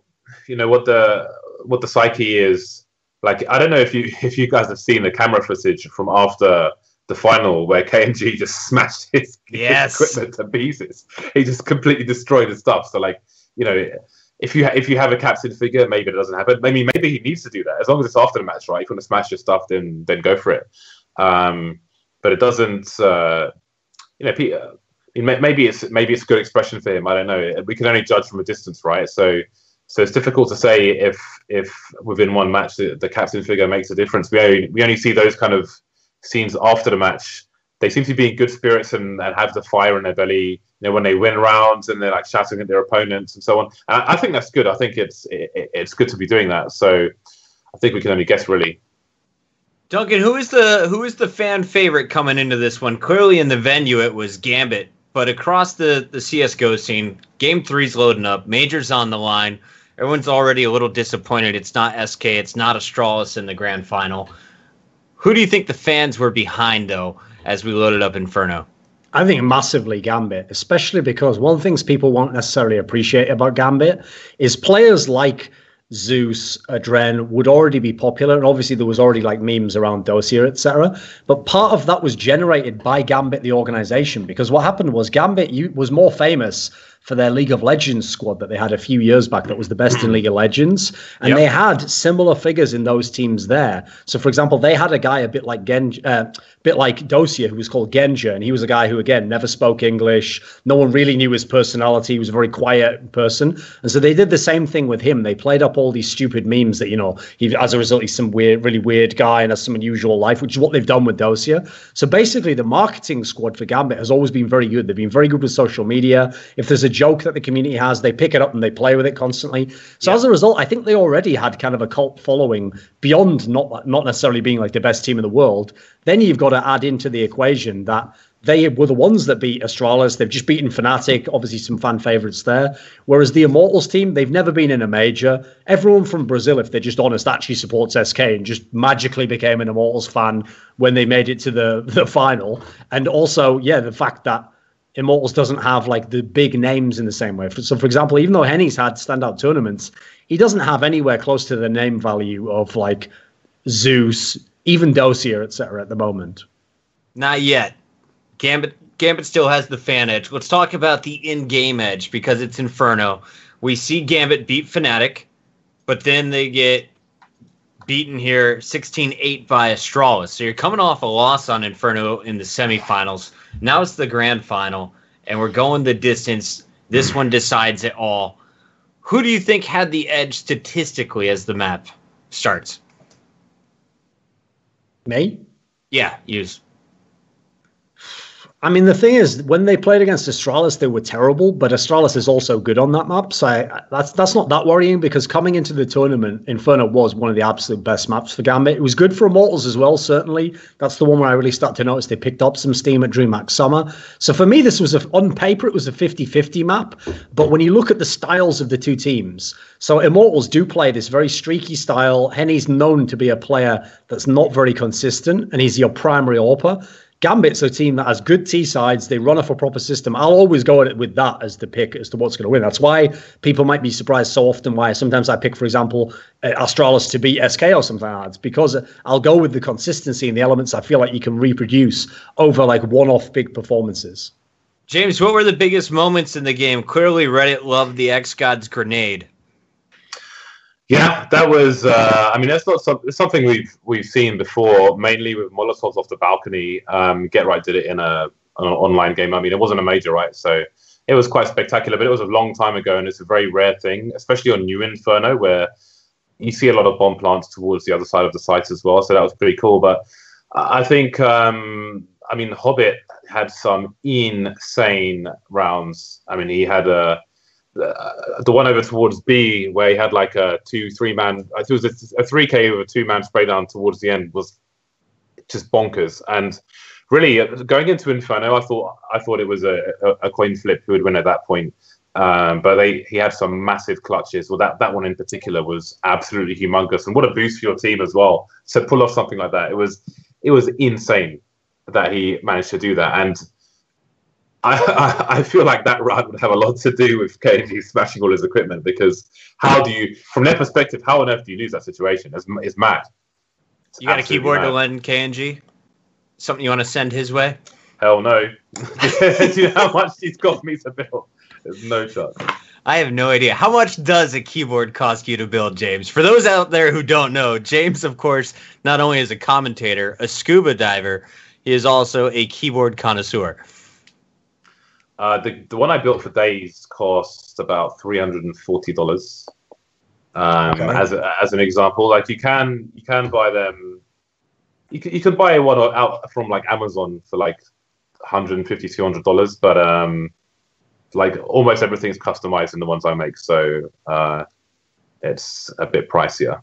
you know what the what the psyche is. Like I don't know if you if you guys have seen the camera footage from after the final where KNG just smashed his, yes. his equipment to pieces. He just completely destroyed his stuff. So like you know if you ha- if you have a captain figure, maybe it doesn't happen. Maybe maybe he needs to do that as long as it's after the match, right? If you want to smash your stuff, then then go for it. Um, but it doesn't. Uh, you know, uh, maybe it's maybe it's a good expression for him. I don't know. We can only judge from a distance, right? So so it's difficult to say if if within one match the, the captain figure makes a difference. We only we only see those kind of scenes after the match they seem to be in good spirits and, and have the fire in their belly. You know, when they win rounds and they're like shouting at their opponents and so on. And I, I think that's good. I think it's it, it's good to be doing that. So I think we can only guess really. Duncan, who is the who is the fan favorite coming into this one? Clearly in the venue it was Gambit, but across the the CS:GO scene, Game Three's loading up. Majors on the line. Everyone's already a little disappointed. It's not SK. It's not Astralis in the grand final. Who do you think the fans were behind though? As we loaded up Inferno? I think massively Gambit, especially because one of the things people won't necessarily appreciate about Gambit is players like Zeus, Adren would already be popular, and obviously there was already like memes around Dosia, etc. But part of that was generated by Gambit, the organization, because what happened was Gambit was more famous for their League of Legends squad that they had a few years back that was the best in League of Legends. And yep. they had similar figures in those teams there. So, for example, they had a guy a bit like Gen, uh, bit like Dosia, who was called Genja, and he was a guy who, again, never spoke English. No one really knew his personality. He was a very quiet person. And so they did the same thing with him. They played up all these stupid memes that, you know, he, as a result, he's some weird, really weird guy and has some unusual life, which is what they've done with Dosia. So basically, the marketing squad for Gambit has always been very good. They've been very good with social media. If there's a joke that the community has. They pick it up and they play with it constantly. So yeah. as a result, I think they already had kind of a cult following beyond not not necessarily being like the best team in the world. Then you've got to add into the equation that they were the ones that beat Astralis. They've just beaten Fnatic, obviously some fan favorites there. Whereas the Immortals team, they've never been in a major. Everyone from Brazil, if they're just honest, actually supports SK and just magically became an Immortals fan when they made it to the, the final. And also, yeah, the fact that Immortals doesn't have like the big names in the same way. So, for example, even though HEN1's had standout tournaments, he doesn't have anywhere close to the name value of like Zeus, even Dosia, etc. At the moment, not yet. Gambit Gambit still has the fan edge. Let's talk about the in-game edge because it's Inferno. We see Gambit beat Fnatic, but then they get beaten here 16-8 by Astralis. So you're coming off a loss on Inferno in the semifinals. Now it's the grand final, and we're going the distance. This one decides it all. Who do you think had the edge statistically as the map starts? Me? Yeah, use. I mean, the thing is, when they played against Astralis, they were terrible, but Astralis is also good on that map. So I, that's that's not that worrying because coming into the tournament, Inferno was one of the absolute best maps for Gambit. It was good for Immortals as well, certainly. That's the one where I really start to notice they picked up some steam at DreamHack Summer. So for me, this was a, on paper, it was a 50 50 map. But when you look at the styles of the two teams, so Immortals do play this very streaky style. HEN1's known to be a player that's not very consistent, and he's your primary AWPer. Gambit's a team that has good T sides. They run off a proper system. I'll always go at it with that as the pick as to what's going to win. That's why people might be surprised so often why sometimes I pick, for example, uh, Astralis to beat SK or something like that. It's because I'll go with the consistency and the elements I feel like you can reproduce over like one off big performances. James, what were the biggest moments in the game? Clearly, Reddit loved the X Gods grenade. Yeah, that was. Uh, I mean, that's not some, something we've we've seen before. Mainly with Molotovs off the balcony. Um, GeT_RiGhT did it in a an online game. I mean, it wasn't a major, right? So it was quite spectacular, but it was a long time ago, and it's a very rare thing, especially on New Inferno, where you see a lot of bomb plants towards the other side of the site as well. So that was pretty cool. But I think, um, I mean, Hobbit had some insane rounds. I mean, he had a uh, the one over towards B where he had like a two three man I think it was a, three K with a two man spray down towards the end was just bonkers. And really uh, going into Inferno I thought I thought it was a, a, a coin flip who would win at that point. Um, but they he had some massive clutches. Well that that one in particular was absolutely humongous. And what a boost for your team as well to pull off something like that. It was it was insane that he managed to do that. And I, I, feel like that run would have a lot to do with KNG smashing all his equipment because how do you, from their perspective, how on earth do you lose that situation? It's, it's mad. It's You got a keyboard mad. to lend KNG? Something you want to send his way? Hell no. do you know how much he's got me to build? There's no chance. I have no idea. How much does a keyboard cost you to build, James? For those out there who don't know, James, of course, not only is a commentator, a scuba diver, he is also a keyboard connoisseur. Uh, the, the one I built for Dazed costs about three hundred and forty dollars. Um, Okay. As a, as an example, like you can you can buy them. You can, you can buy one out from like Amazon for like 150 200 dollars, but um, like almost everything's customized in the ones I make, so uh, it's a bit pricier.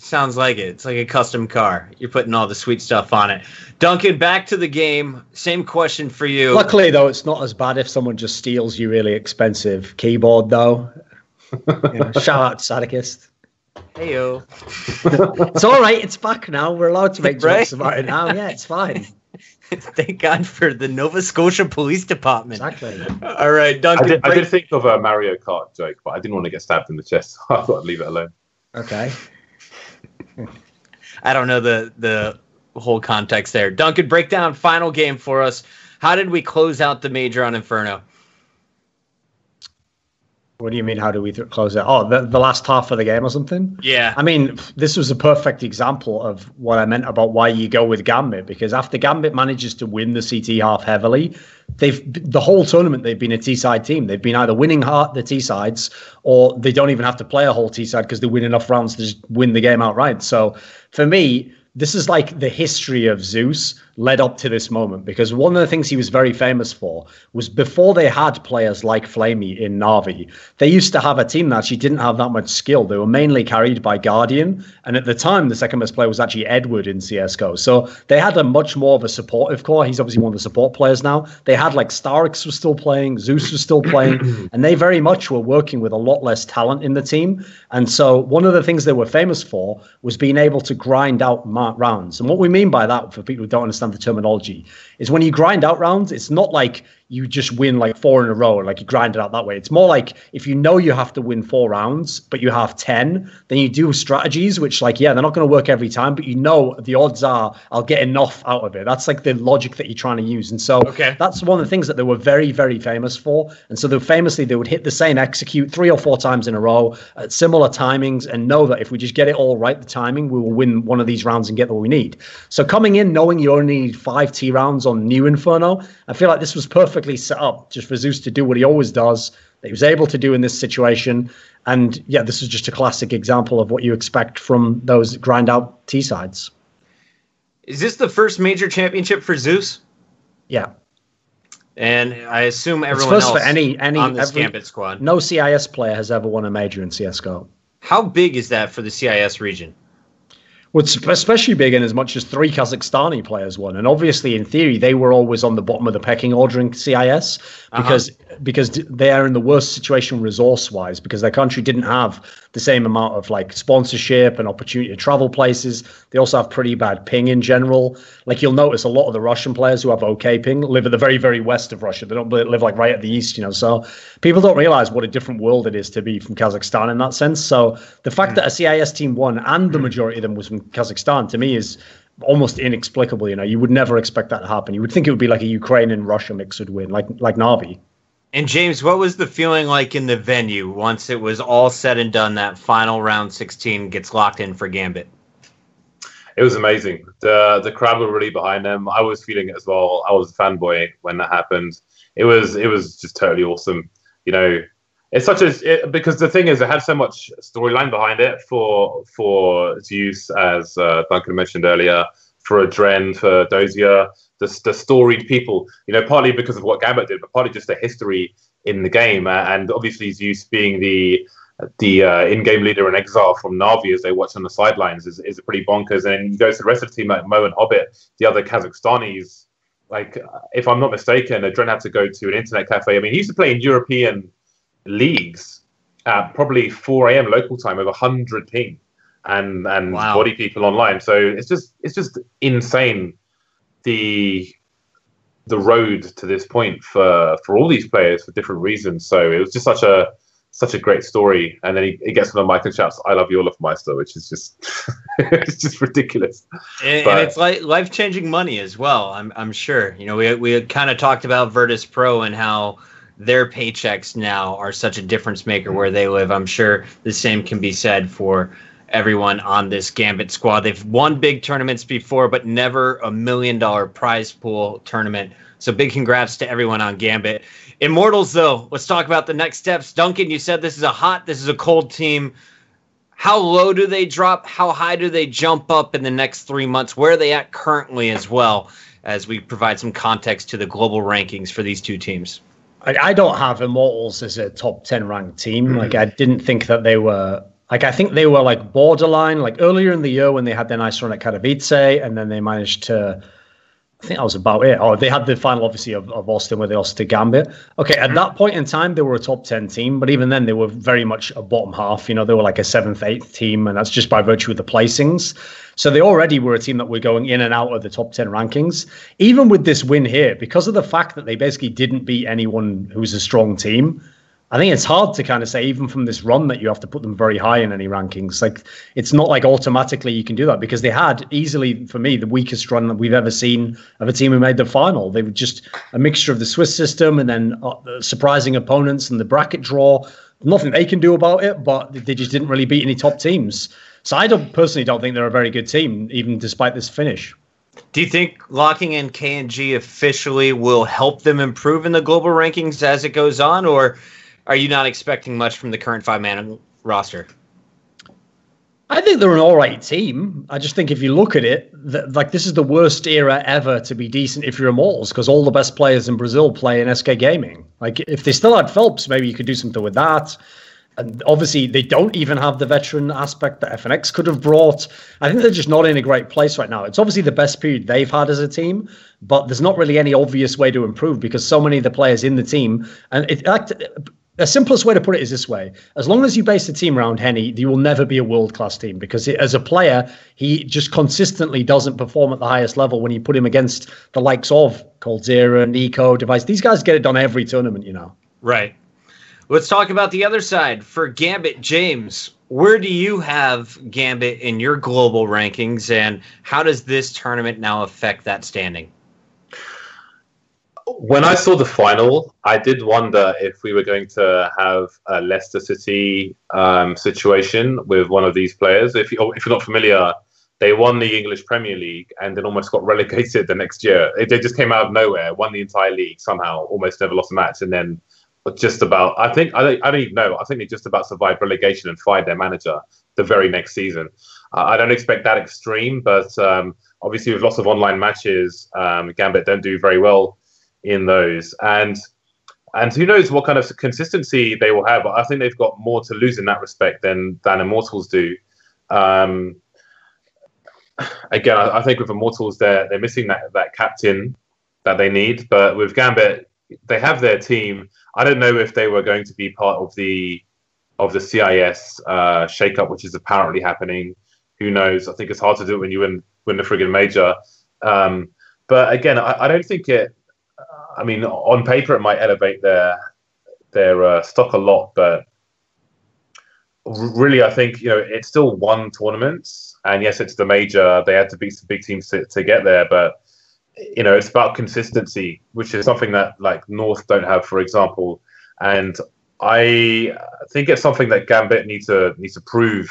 Sounds like it. It's like a custom car. You're putting all the sweet stuff on it. Duncan, back to the game. Same question for you. Luckily, though, it's not as bad if someone just steals your really expensive keyboard, though. You know, shout out to Sadokist. Heyo. It's all right. It's back now. We're allowed to make Right? jokes about it now. Yeah, it's fine. Thank God for the Nova Scotia Police Department. Exactly. All right, I Duncan. did, I did think of a Mario Kart joke, but I didn't want to get stabbed in the chest, so I thought I'd leave it alone. Okay. I don't know the the whole context there. Duncan, break down final game for us. How did we close out the major on Inferno? What do you mean? How do we th- close it? Oh, the, the last half of the game or something? Yeah. I mean, this was a perfect example of what I meant about why you go with Gambit because after Gambit manages to win the CT half heavily, they've the whole tournament they've been a T side team. They've been either winning heart the T sides or they don't even have to play a whole T side because they win enough rounds to just win the game outright. So for me, this is like the history of Zeus led up to this moment because one of the things he was very famous for was before they had players like flamie in Navi, they used to have a team that actually didn't have that much skill. They were mainly carried by Guardian, and at the time, the second best player was actually Edward in CS:GO. So they had a much more of a supportive core. He's obviously one of the support players now. They had like Starix was still playing, Zeus was still playing, and they very much were working with a lot less talent in the team. And so one of the things they were famous for was being able to grind out rounds. And what we mean by that, for people who don't understand the terminology, is when you grind out rounds, it's not like you just win like four in a row, like you grind it out that way. It's more like if you know you have to win four rounds, but you have 10, then you do strategies, which, like, yeah, they're not going to work every time, but you know the odds are I'll get enough out of it. That's like the logic that you're trying to use. And so Okay. that's one of the things that they were very, very famous for. And so they famously they would hit the same execute three or four times in a row at similar timings and know that if we just get it all right, the timing, we will win one of these rounds and get what we need. So coming in knowing you only need five T rounds on New Inferno, I feel like this was perfectly set up just for Zeus to do what he always does. That he was able to do in this situation. And yeah, this is just a classic example of what you expect from those grind out T sides. Is this the first major championship for Zeus? Yeah. And I assume It's everyone first else for any any on this every- Gambit squad. No CIS player has ever won a major in CS:GO. How big is that for the CIS region? What's especially big in as much as three Kazakhstani players won, and obviously in theory they were always on the bottom of the pecking order in CIS uh-huh. because because they are in the worst situation resource wise because their country didn't have the same amount of like sponsorship and opportunity to travel places. They also have pretty bad ping in general. Like you'll notice a lot of the Russian players who have okay ping live at the very very west of Russia. They don't live like right at the east, you know. So people don't realize what a different world it is to be from Kazakhstan in that sense. So the fact that a CIS team won and the majority of them was from Kazakhstan to me is almost inexplicable. You know, you would never expect that to happen. You would think it would be like a Ukraine and Russia mix would win, like like Navi. And James, what was the feeling like in the venue once it was all said and done? That final round 16 gets locked in for Gambit. It was amazing. The the crowd were really behind them. I was feeling it as well. I was a fanboy when that happened. It was it was just totally awesome. You know, it's such a it, because the thing is, it had so much storyline behind it for for Zeus, as uh, Duncan mentioned earlier, for Adren, for Dosia, the the storied people. You know, partly because of what Gambit did, but partly just the history in the game, uh, and obviously Zeus being the the uh, in-game leader in exile from Navi as they watch on the sidelines is, is pretty bonkers. And you go to the rest of the team like mou and Hobbit, the other Kazakhstanis. Like, if I'm not mistaken, Adren had to go to an internet cafe. I mean, he used to play in European leagues at probably 4 a.m. local time over 100 ping and and Wow. body people online. So it's just it's just insane the the road to this point for for all these players for different reasons. So it was just such a such a great story. And then he, he gets one of Michael shouts, "I love you, olofmeister," which is just it's just ridiculous. And, but, and it's like life changing money as well. I'm I'm sure. You know, we we kind of talked about Virtus Pro and how their paychecks now are such a difference maker mm. where they live. I'm sure the same can be said for everyone on this Gambit squad. They've won big tournaments before, but never a million dollar prize pool tournament. So big congrats to everyone on Gambit. Immortals, though, let's talk about the next steps. Duncan, you said this is a hot, this is a cold team. How low do they drop? How high do they jump up in the next three months? Where are they at currently as well, as we provide some context to the global rankings for these two teams? I, I don't have Immortals as a top 10 ranked team. Mm-hmm. Like, I didn't think that they were like I think they were like borderline, like earlier in the year when they had their nice run at Katowice, and then they managed to. I think that was about it. Oh, they had the final, obviously, of, of Austin where they lost to Gambit. Okay, at mm-hmm. that point in time, they were a top 10 team, but even then, they were very much a bottom half. You know, they were like a seventh, eighth team, and that's just by virtue of the placings. So they already were a team that were going in and out of the top 10 rankings. Even with this win here, because of the fact that they basically didn't beat anyone who was a strong team, I think it's hard to kind of say, even from this run, that you have to put them very high in any rankings. Like, it's not like automatically you can do that because they had easily, for me, the weakest run that we've ever seen of a team who made the final. They were just a mixture of the Swiss system and then uh, surprising opponents and the bracket draw. Nothing they can do about it, but they just didn't really beat any top teams. So I don't personally don't think they're a very good team, even despite this finish. Do you think locking in KNG officially will help them improve in the global rankings as it goes on, or? Are you not expecting much from the current five man roster? I think they're an all right team. I just think if you look at it, like this is the worst era ever to be decent if you're Immortals because all the best players in Brazil play in SK Gaming. Like if they still had felps, maybe you could do something with that. And obviously, they don't even have the veteran aspect that FNX could have brought. I think they're just not in a great place right now. It's obviously the best period they've had as a team, but there's not really any obvious way to improve because so many of the players in the team, and it, the simplest way to put it is this way: as long as you base the team around HEN1, you will never be a world-class team because as a player, he just consistently doesn't perform at the highest level when you put him against the likes of coldzera, NiKo, Device. These guys get it done every tournament, you know. Right. Let's talk about the other side for Gambit. James, where do you have Gambit in your global rankings, and how does this tournament now affect that standing? When I saw the final, I did wonder if we were going to have a Leicester City um, situation with one of these players. If, you, if you're not familiar, they won the English Premier League and then almost got relegated the next year. They just came out of nowhere, won the entire league somehow, almost never lost a match, and then just about. I think I don't, I don't even know. I think they just about survived relegation and fired their manager the very next season. Uh, I don't expect that extreme, but um, obviously with lots of online matches, um, Gambit don't do very well in those. And and who knows what kind of consistency they will have. I think they've got more to lose in that respect than than Immortals do. Um, again, I, I, think with Immortals, they're they're missing that that captain that they need. But with Gambit, they have their team. I don't know if they were going to be part of the of the CIS uh, shakeup, which is apparently happening. Who knows? I think it's hard to do it when you win win the friggin' major. Um, but again, I, I, don't think it I mean, on paper, it might elevate their their uh, stock a lot, but really, I think you know it's still one tournament, and yes, it's the major. They had to beat some big teams to, to get there, but you know, it's about consistency, which is something that like North don't have, for example. And I think it's something that Gambit needs to needs to prove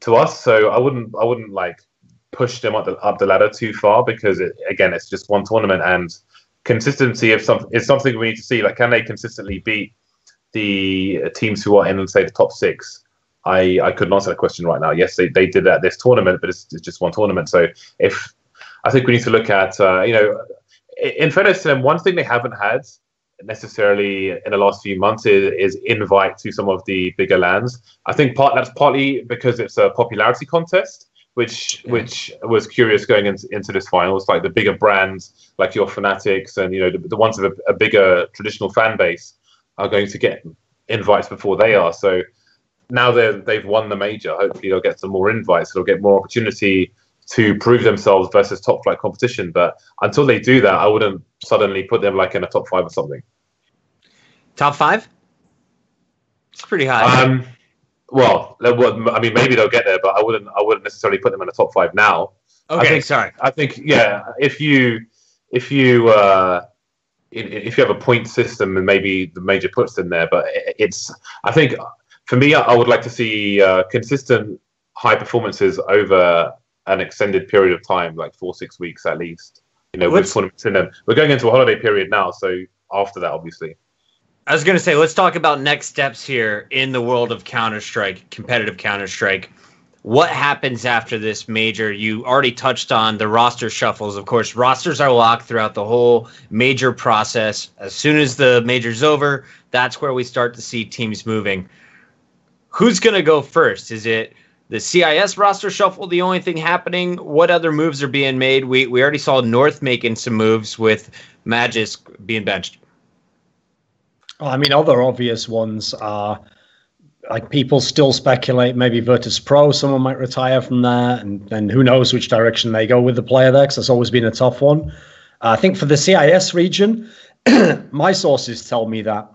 to us. So I wouldn't I wouldn't like push them up the, up the ladder too far because it, again, it's just one tournament and consistency of is something we need to see. Like, can they consistently beat the teams who are in, say, the top six? I, I couldn't answer that question right now. Yes, they, they did that this tournament, but it's, it's just one tournament. So if I think we need to look at, uh, you know, in fairness to them, one thing they haven't had necessarily in the last few months is, is invite to some of the bigger lands. I think part that's partly because it's a popularity contest which yeah. which was curious going into, into this final. It's like the bigger brands, like your Fnatics, and you know the, the ones with a, a, bigger traditional fan base are going to get invites before they are. So now they they've won the major. Hopefully they'll get some more invites. They'll get more opportunity to prove themselves versus top flight competition. But until they do that, I wouldn't suddenly put them like in a top five or something. Top five? It's pretty high. Um, well, I mean, maybe they'll get there, but I wouldn't. I wouldn't necessarily put them in the top five now. Okay, I think, sorry. I think yeah. If you if you uh, if you have a point system and maybe the major puts them there, but it's I think for me, I would like to see uh, consistent high performances over an extended period of time, like four six weeks at least. You know, with tournaments in them. We're going into a holiday period now, so after that, obviously. I was going to say, let's talk about next steps here in the world of Counter Strike, competitive Counter Strike. What happens after this major? You already touched on the roster shuffles. Of course, rosters are locked throughout the whole major process. As soon as the major's over, that's where we start to see teams moving. Who's going to go first? Is it the CIS roster shuffle the only thing happening? What other moves are being made? We we already saw North making some moves with Magisk being benched. I mean, other obvious ones are like people still speculate maybe Virtus Pro, someone might retire from there, and then who knows which direction they go with the player there, because that's always been a tough one. Uh, I think for the CIS region, my sources tell me that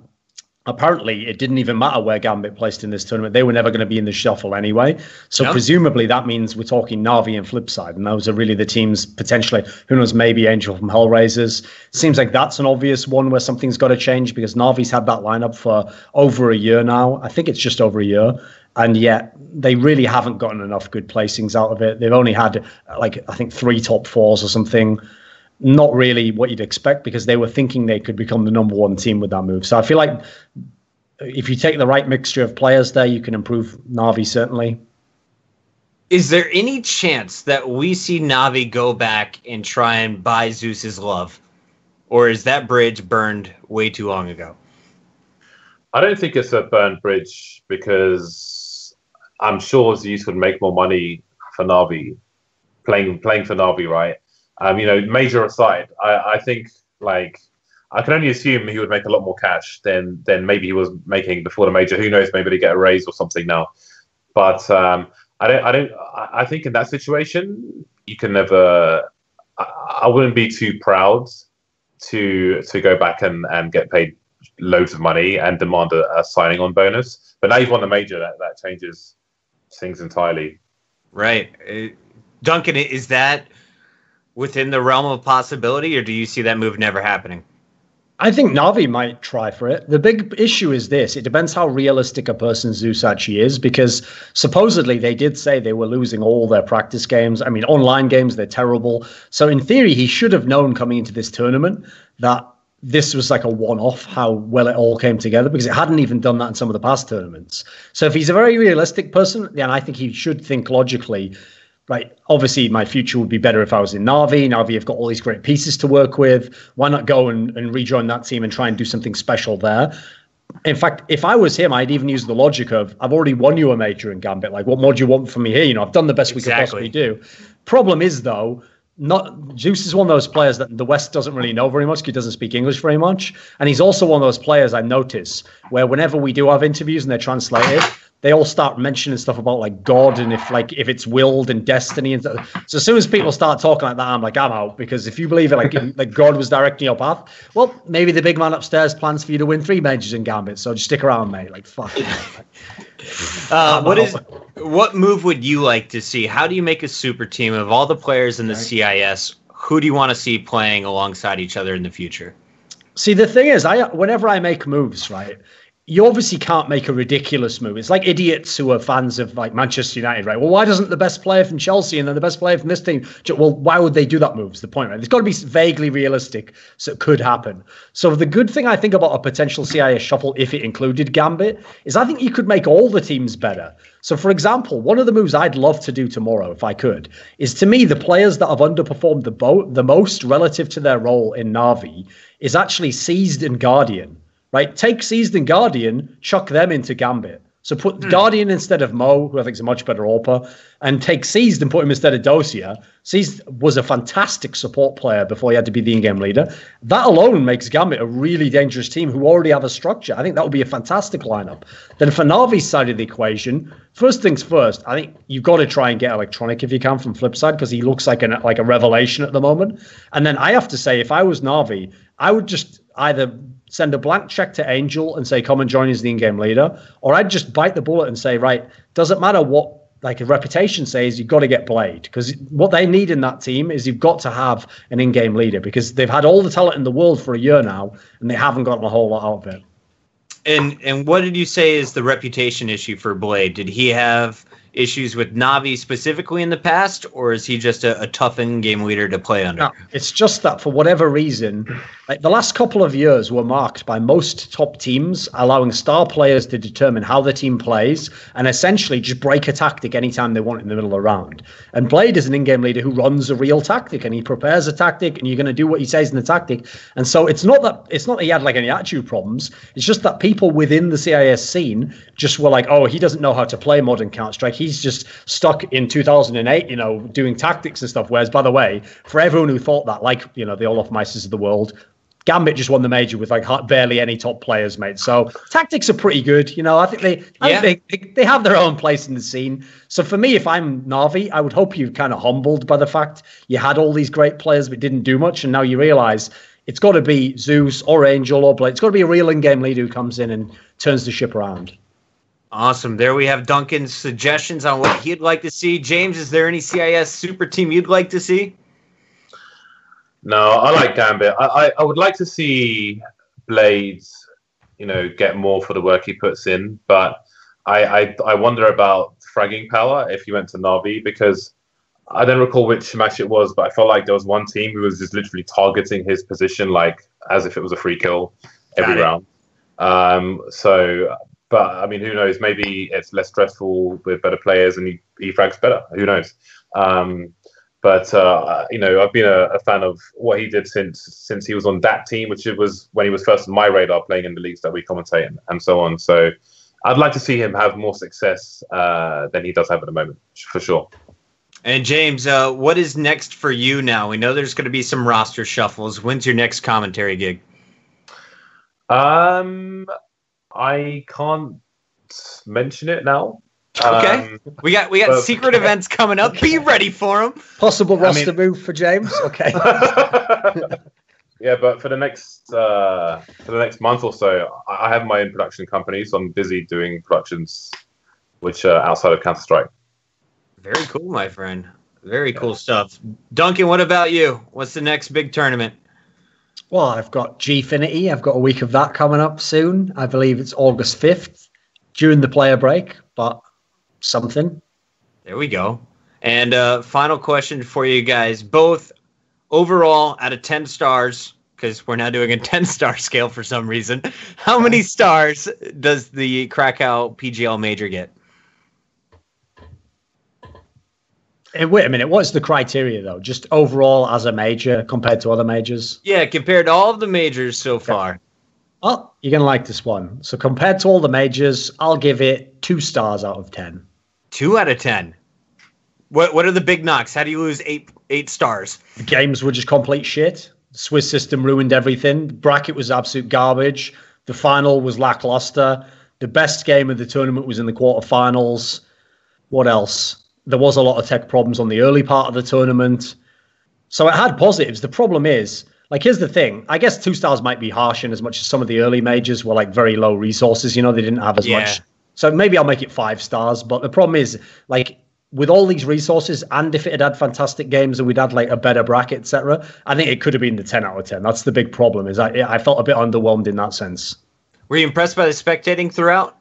apparently it didn't even matter where Gambit placed in this tournament. They were never going to be in the shuffle anyway. So yep. presumably that means we're talking Navi and Flipsid3. And those are really the teams potentially, who knows, maybe ANGE1 from Hellraisers. Seems like that's an obvious one where something's got to change because Navi's had that lineup for over a year now. I think it's just over a year. And yet they really haven't gotten enough good placings out of it. They've only had like, I think three top fours or something not really what you'd expect because they were thinking they could become the number one team with that move. So I feel like if you take the right mixture of players there, you can improve Navi certainly. Is there any chance that we see Navi go back and try and buy Zeus's love? Or is that bridge burned way too long ago? I don't think it's a burned bridge because I'm sure Zeus would make more money for Navi playing playing for Navi, right? Um, you know, major aside, I, I think like I can only assume he would make a lot more cash than than maybe he was making before the major. Who knows? Maybe they get a raise or something now. But um, I don't. I don't. I think in that situation, you can never. I, I wouldn't be too proud to to go back and, and get paid loads of money and demand a, a signing on bonus. But now you've won the major, that that changes things entirely. Right, uh, Duncan. Is that within the realm of possibility, or do you see that move never happening? I think Navi might try for it. The big issue is this it depends how realistic a person Zeus actually is, because supposedly they did say they were losing all their practice games. I mean, online games, they're terrible. So, in theory, he should have known coming into this tournament that this was like a one off, how well it all came together, because it hadn't even done that in some of the past tournaments. So, if he's a very realistic person, then I think he should think logically right, obviously my future would be better if I was in Navi. Navi have got all these great pieces to work with. Why not go and, and rejoin that team and try and do something special there? In fact, if I was him, I'd even use the logic of I've already won you a major in Gambit. Like, what more do you want from me here? You know, I've done the best exactly. we could possibly do. Problem is, though, not Zeus is one of those players that the West doesn't really know very much. He doesn't speak English very much, and he's also one of those players I notice where whenever we do have interviews and they're translated, they all start mentioning stuff about like God and if like if it's willed and destiny and so, so as soon as people start talking like that, I'm like I'm out because if you believe it like like God was directing your path, well maybe the big man upstairs plans for you to win three majors in Gambit, so just stick around, mate. Like fuck. uh, what is what move would you like to see? How do you make a super team of all the players in the right. CIS? Who do you want to see playing alongside each other in the future? See, the thing is, I whenever I make moves, right, you obviously can't make a ridiculous move. It's like idiots who are fans of like Manchester United, right? Well, why doesn't the best player from Chelsea and then the best player from this team? Well, why would they do that move? Is the point, right? It's got to be vaguely realistic, so it could happen. So the good thing I think about a potential CIS shuffle, if it included Gambit, is I think you could make all the teams better. So, for example, one of the moves I'd love to do tomorrow, if I could, is to me the players that have underperformed the the most relative to their role in Navi is actually Seized and Guardian right? Take Seized and Guardian, chuck them into Gambit. So put mm. Guardian instead of mou, who I think is a much better AWPer, and take Seized and put him instead of Dosia. Seized was a fantastic support player before he had to be the in-game leader. That alone makes Gambit a really dangerous team who already have a structure. I think that would be a fantastic lineup. Then for Navi's side of the equation, first things first, I think you've got to try and get electronic if you can from Flipsid3 because he looks like an like a revelation at the moment. And then I have to say, if I was Navi, I would just either send a blank check to ANGE1 and say, come and join as the in-game leader, or I'd just bite the bullet and say, right, doesn't matter what like a reputation says, you've got to get B1ad3 because what they need in that team is you've got to have an in-game leader because they've had all the talent in the world for a year now and they haven't gotten a whole lot out of it. And and what did you say is the reputation issue for B1ad3? Did he have issues with Navi specifically in the past, or is he just a, a tough in-game leader to play under? No, it's just that for whatever reason, like the last couple of years were marked by most top teams allowing star players to determine how the team plays and essentially just break a tactic anytime they want in the middle of the round. And B1ad3 is an in-game leader who runs a real tactic and he prepares a tactic and you're going to do what he says in the tactic. And so it's not that it's not that he had like any attitude problems. It's just that people within the CIS scene just were like, oh, he doesn't know how to play modern Counter Strike he's just stuck in 2008, you know, doing tactics and stuff. Whereas, by the way, for everyone who thought that, like, you know, the Olofmeisters of the world, Gambit just won the major with like barely any top players, mate. So tactics are pretty good. You know, I think they, I yeah. think they, they have their own place in the scene. So for me, if I'm Navi, I would hope you're kind of humbled by the fact you had all these great players but didn't do much, and now you realize it's got to be Zeus or ANGE1 or B1ad3. It's got to be a real in-game leader who comes in and turns the ship around. Awesome. There we have Duncan's suggestions on what he'd like to see. James, is there any CIS super team you'd like to see? No, I like Gambit. I, I, I would like to see Blades, you know, get more for the work he puts in, but I, I, I wonder about fragging power if he went to Navi because I don't recall which match it was, but I felt like there was one team who was just literally targeting his position like as if it was a free kill every round. Um, so but I mean, who knows? Maybe it's less stressful with better players, and he, he frags better. Who knows? Um, but uh, you know, I've been a, a, fan of what he did since since he was on that team, which it was when he was first on my radar, playing in the leagues that we commentate and, and so on. So, I'd like to see him have more success uh, than he does have at the moment, for sure. And James, uh, what is next for you now? We know there's going to be some roster shuffles. When's your next commentary gig? Um, I can't mention it now. Okay, um, we got we got but, secret events coming up. Be ready for them. Possible roster I mean, move for James. Okay. yeah, but for the next uh, for the next month or so, I have my own production company, so I'm busy doing productions, which are outside of Counter Strike. Very cool, my friend. Very cool stuff. Duncan, what about you? What's the next big tournament? Well, I've got Gfinity. I've got a week of that coming up soon. I believe it's August 5th during the player break, but something. There we go. And uh, final question for you guys both overall out of 10 stars, because we're now doing a 10 star scale for some reason. How many stars does the Krakow PGL major get? Eh, wait a minute. What's the criteria though? Just overall as a major compared to other majors? Yeah, compared to all of the majors so far. Oh, you're gonna like this one. So compared to all the majors, I'll give it two stars out of ten. Two out of ten. What What are the big knocks? How do you lose eight eight stars? The games were just complete shit. The Swiss system ruined everything. The bracket was absolute garbage. The final was lackluster. The best game of the tournament was in the quarterfinals. What else? there was a lot of tech problems on the early part of the tournament. So it had positives. The problem is, like, here's the thing. I guess two stars might be harsh in as much as some of the early majors were like very low resources. You know, they didn't have as yeah. much. So maybe I'll make it five stars. But the problem is, like, with all these resources, and if it had had fantastic games and we'd had like a better bracket, etc., I think it could have been the ten out of ten. That's the big problem. Is I I felt a bit underwhelmed in that sense. Were you impressed by the spectating throughout?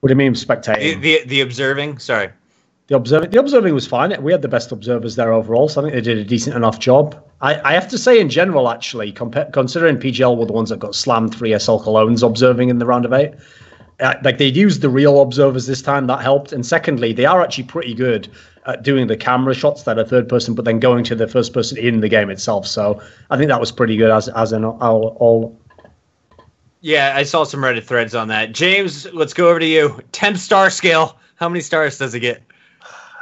What do you mean spectating? The the, the observing. Sorry the observing the observing was fine. We had the best observers there overall, so I think they did a decent enough job. I, I have to say, in general, actually, compa- considering PGL were the ones that got slammed the ESL Colognes observing in the round of eight, uh, like they used the real observers this time, that helped. And secondly, they are actually pretty good at doing the camera shots that are third person, but then going to the first person in the game itself. So I think that was pretty good as as an all, all Yeah, I saw some Reddit threads on that. James, let's go over to you. 10 star scale. How many stars does it get?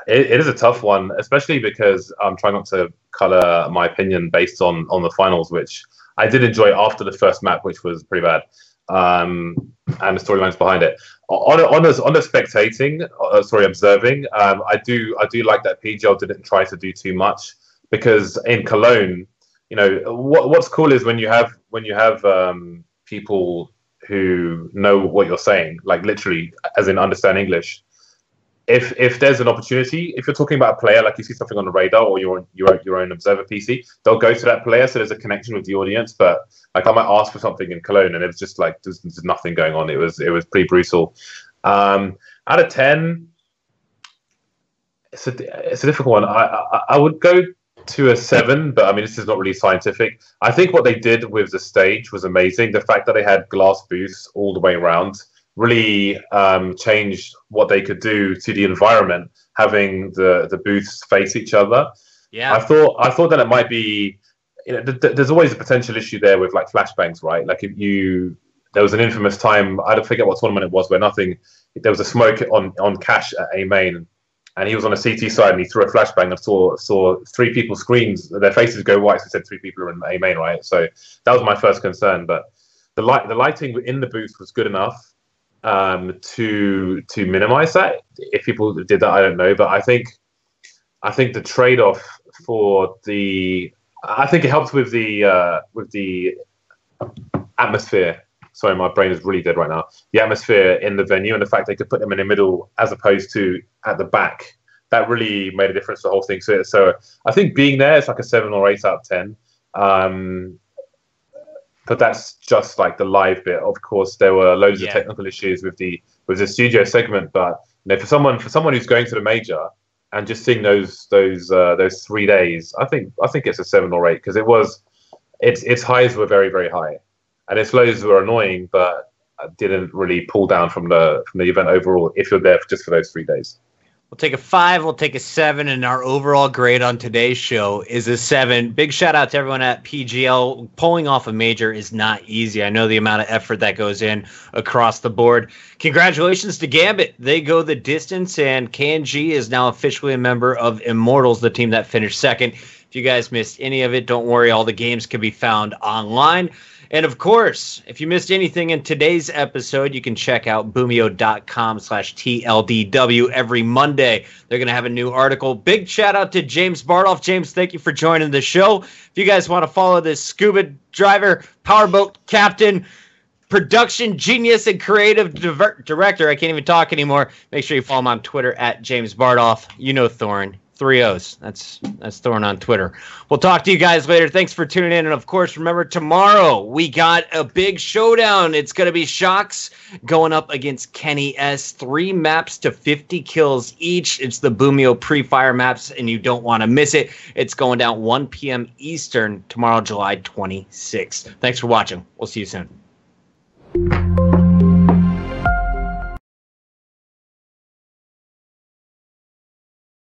It, it is a tough one, especially because I'm trying not to color my opinion based on on the finals, which I did enjoy after the first map, which was pretty bad, um, and the storylines behind it. On on on a spectating, uh, sorry, observing, um, I do I do like that PGL didn't try to do too much because in Cologne, you know, what what's cool is when you have when you have um, people who know what you're saying, like literally, as in understand English if if there's an opportunity, if you're talking about a player, like you see something on the radar or your your your own observer PC, they'll go to that player, so there's a connection with the audience. But like I might ask for something in Cologne, and it's just like there's, there's nothing going on. It was it was pretty brutal. Um, out of ten, it's a it's a difficult one. I, I I would go to a seven, but I mean this is not really scientific. I think what they did with the stage was amazing. The fact that they had glass booths all the way around really um, changed what they could do to the environment, having the the booths face each other. Yeah, I thought I thought that it might be. You know, th- th- there's always a potential issue there with like flashbangs, right? Like if you there was an infamous time I don't forget what tournament it was where nothing there was a smoke on on Cache at a main and he was on a CT side and he threw a flashbang and saw saw three people's screens their faces go white so said three people are in a main right so that was my first concern but the light the lighting in the booth was good enough um, to to minimize that. If people did that, I don't know, but I think I think the trade off for the I think it helps with the uh, with the atmosphere. Sorry, my brain is really dead right now. The atmosphere in the venue and the fact they could put them in the middle as opposed to at the back. That really made a difference to the whole thing. So, so I think being there is like a seven or eight out of ten. Um, but that's just like the live bit. Of course, there were loads yeah. of technical issues with the with the studio segment, but you know, for someone for someone who's going to the major and just seeing those those uh, those three days, I think I think it's a seven or eight because it was its its highs were very very high, and its lows were annoying, but didn't really pull down from the from the event overall. If you're there for just for those three days. We'll take a five, we'll take a seven, and our overall grade on today's show is a seven. Big shout out to everyone at PGL. Pulling off a major is not easy. I know the amount of effort that goes in across the board. Congratulations to Gambit. They go the distance, and KNG is now officially a member of Immortals, the team that finished second. If you guys missed any of it, don't worry. All the games can be found online. And of course, if you missed anything in today's episode, you can check out boomeo.com slash TLDW every Monday. They're going to have a new article. Big shout out to James Bardolph. James, thank you for joining the show. If you guys want to follow this scuba driver, powerboat captain, production genius, and creative diver- director, I can't even talk anymore, make sure you follow him on Twitter at James Bardolph. You know Thorin three O's. That's that's Thooorin on Twitter. We'll talk to you guys later. Thanks for tuning in, and of course, remember tomorrow we got a big showdown. It's gonna be shox going up against kennyS. Three maps to 50 kills each. It's the Boomeo pre-fire maps, and you don't want to miss it. It's going down 1 p.m. Eastern tomorrow, July 26th. Thanks for watching. We'll see you soon.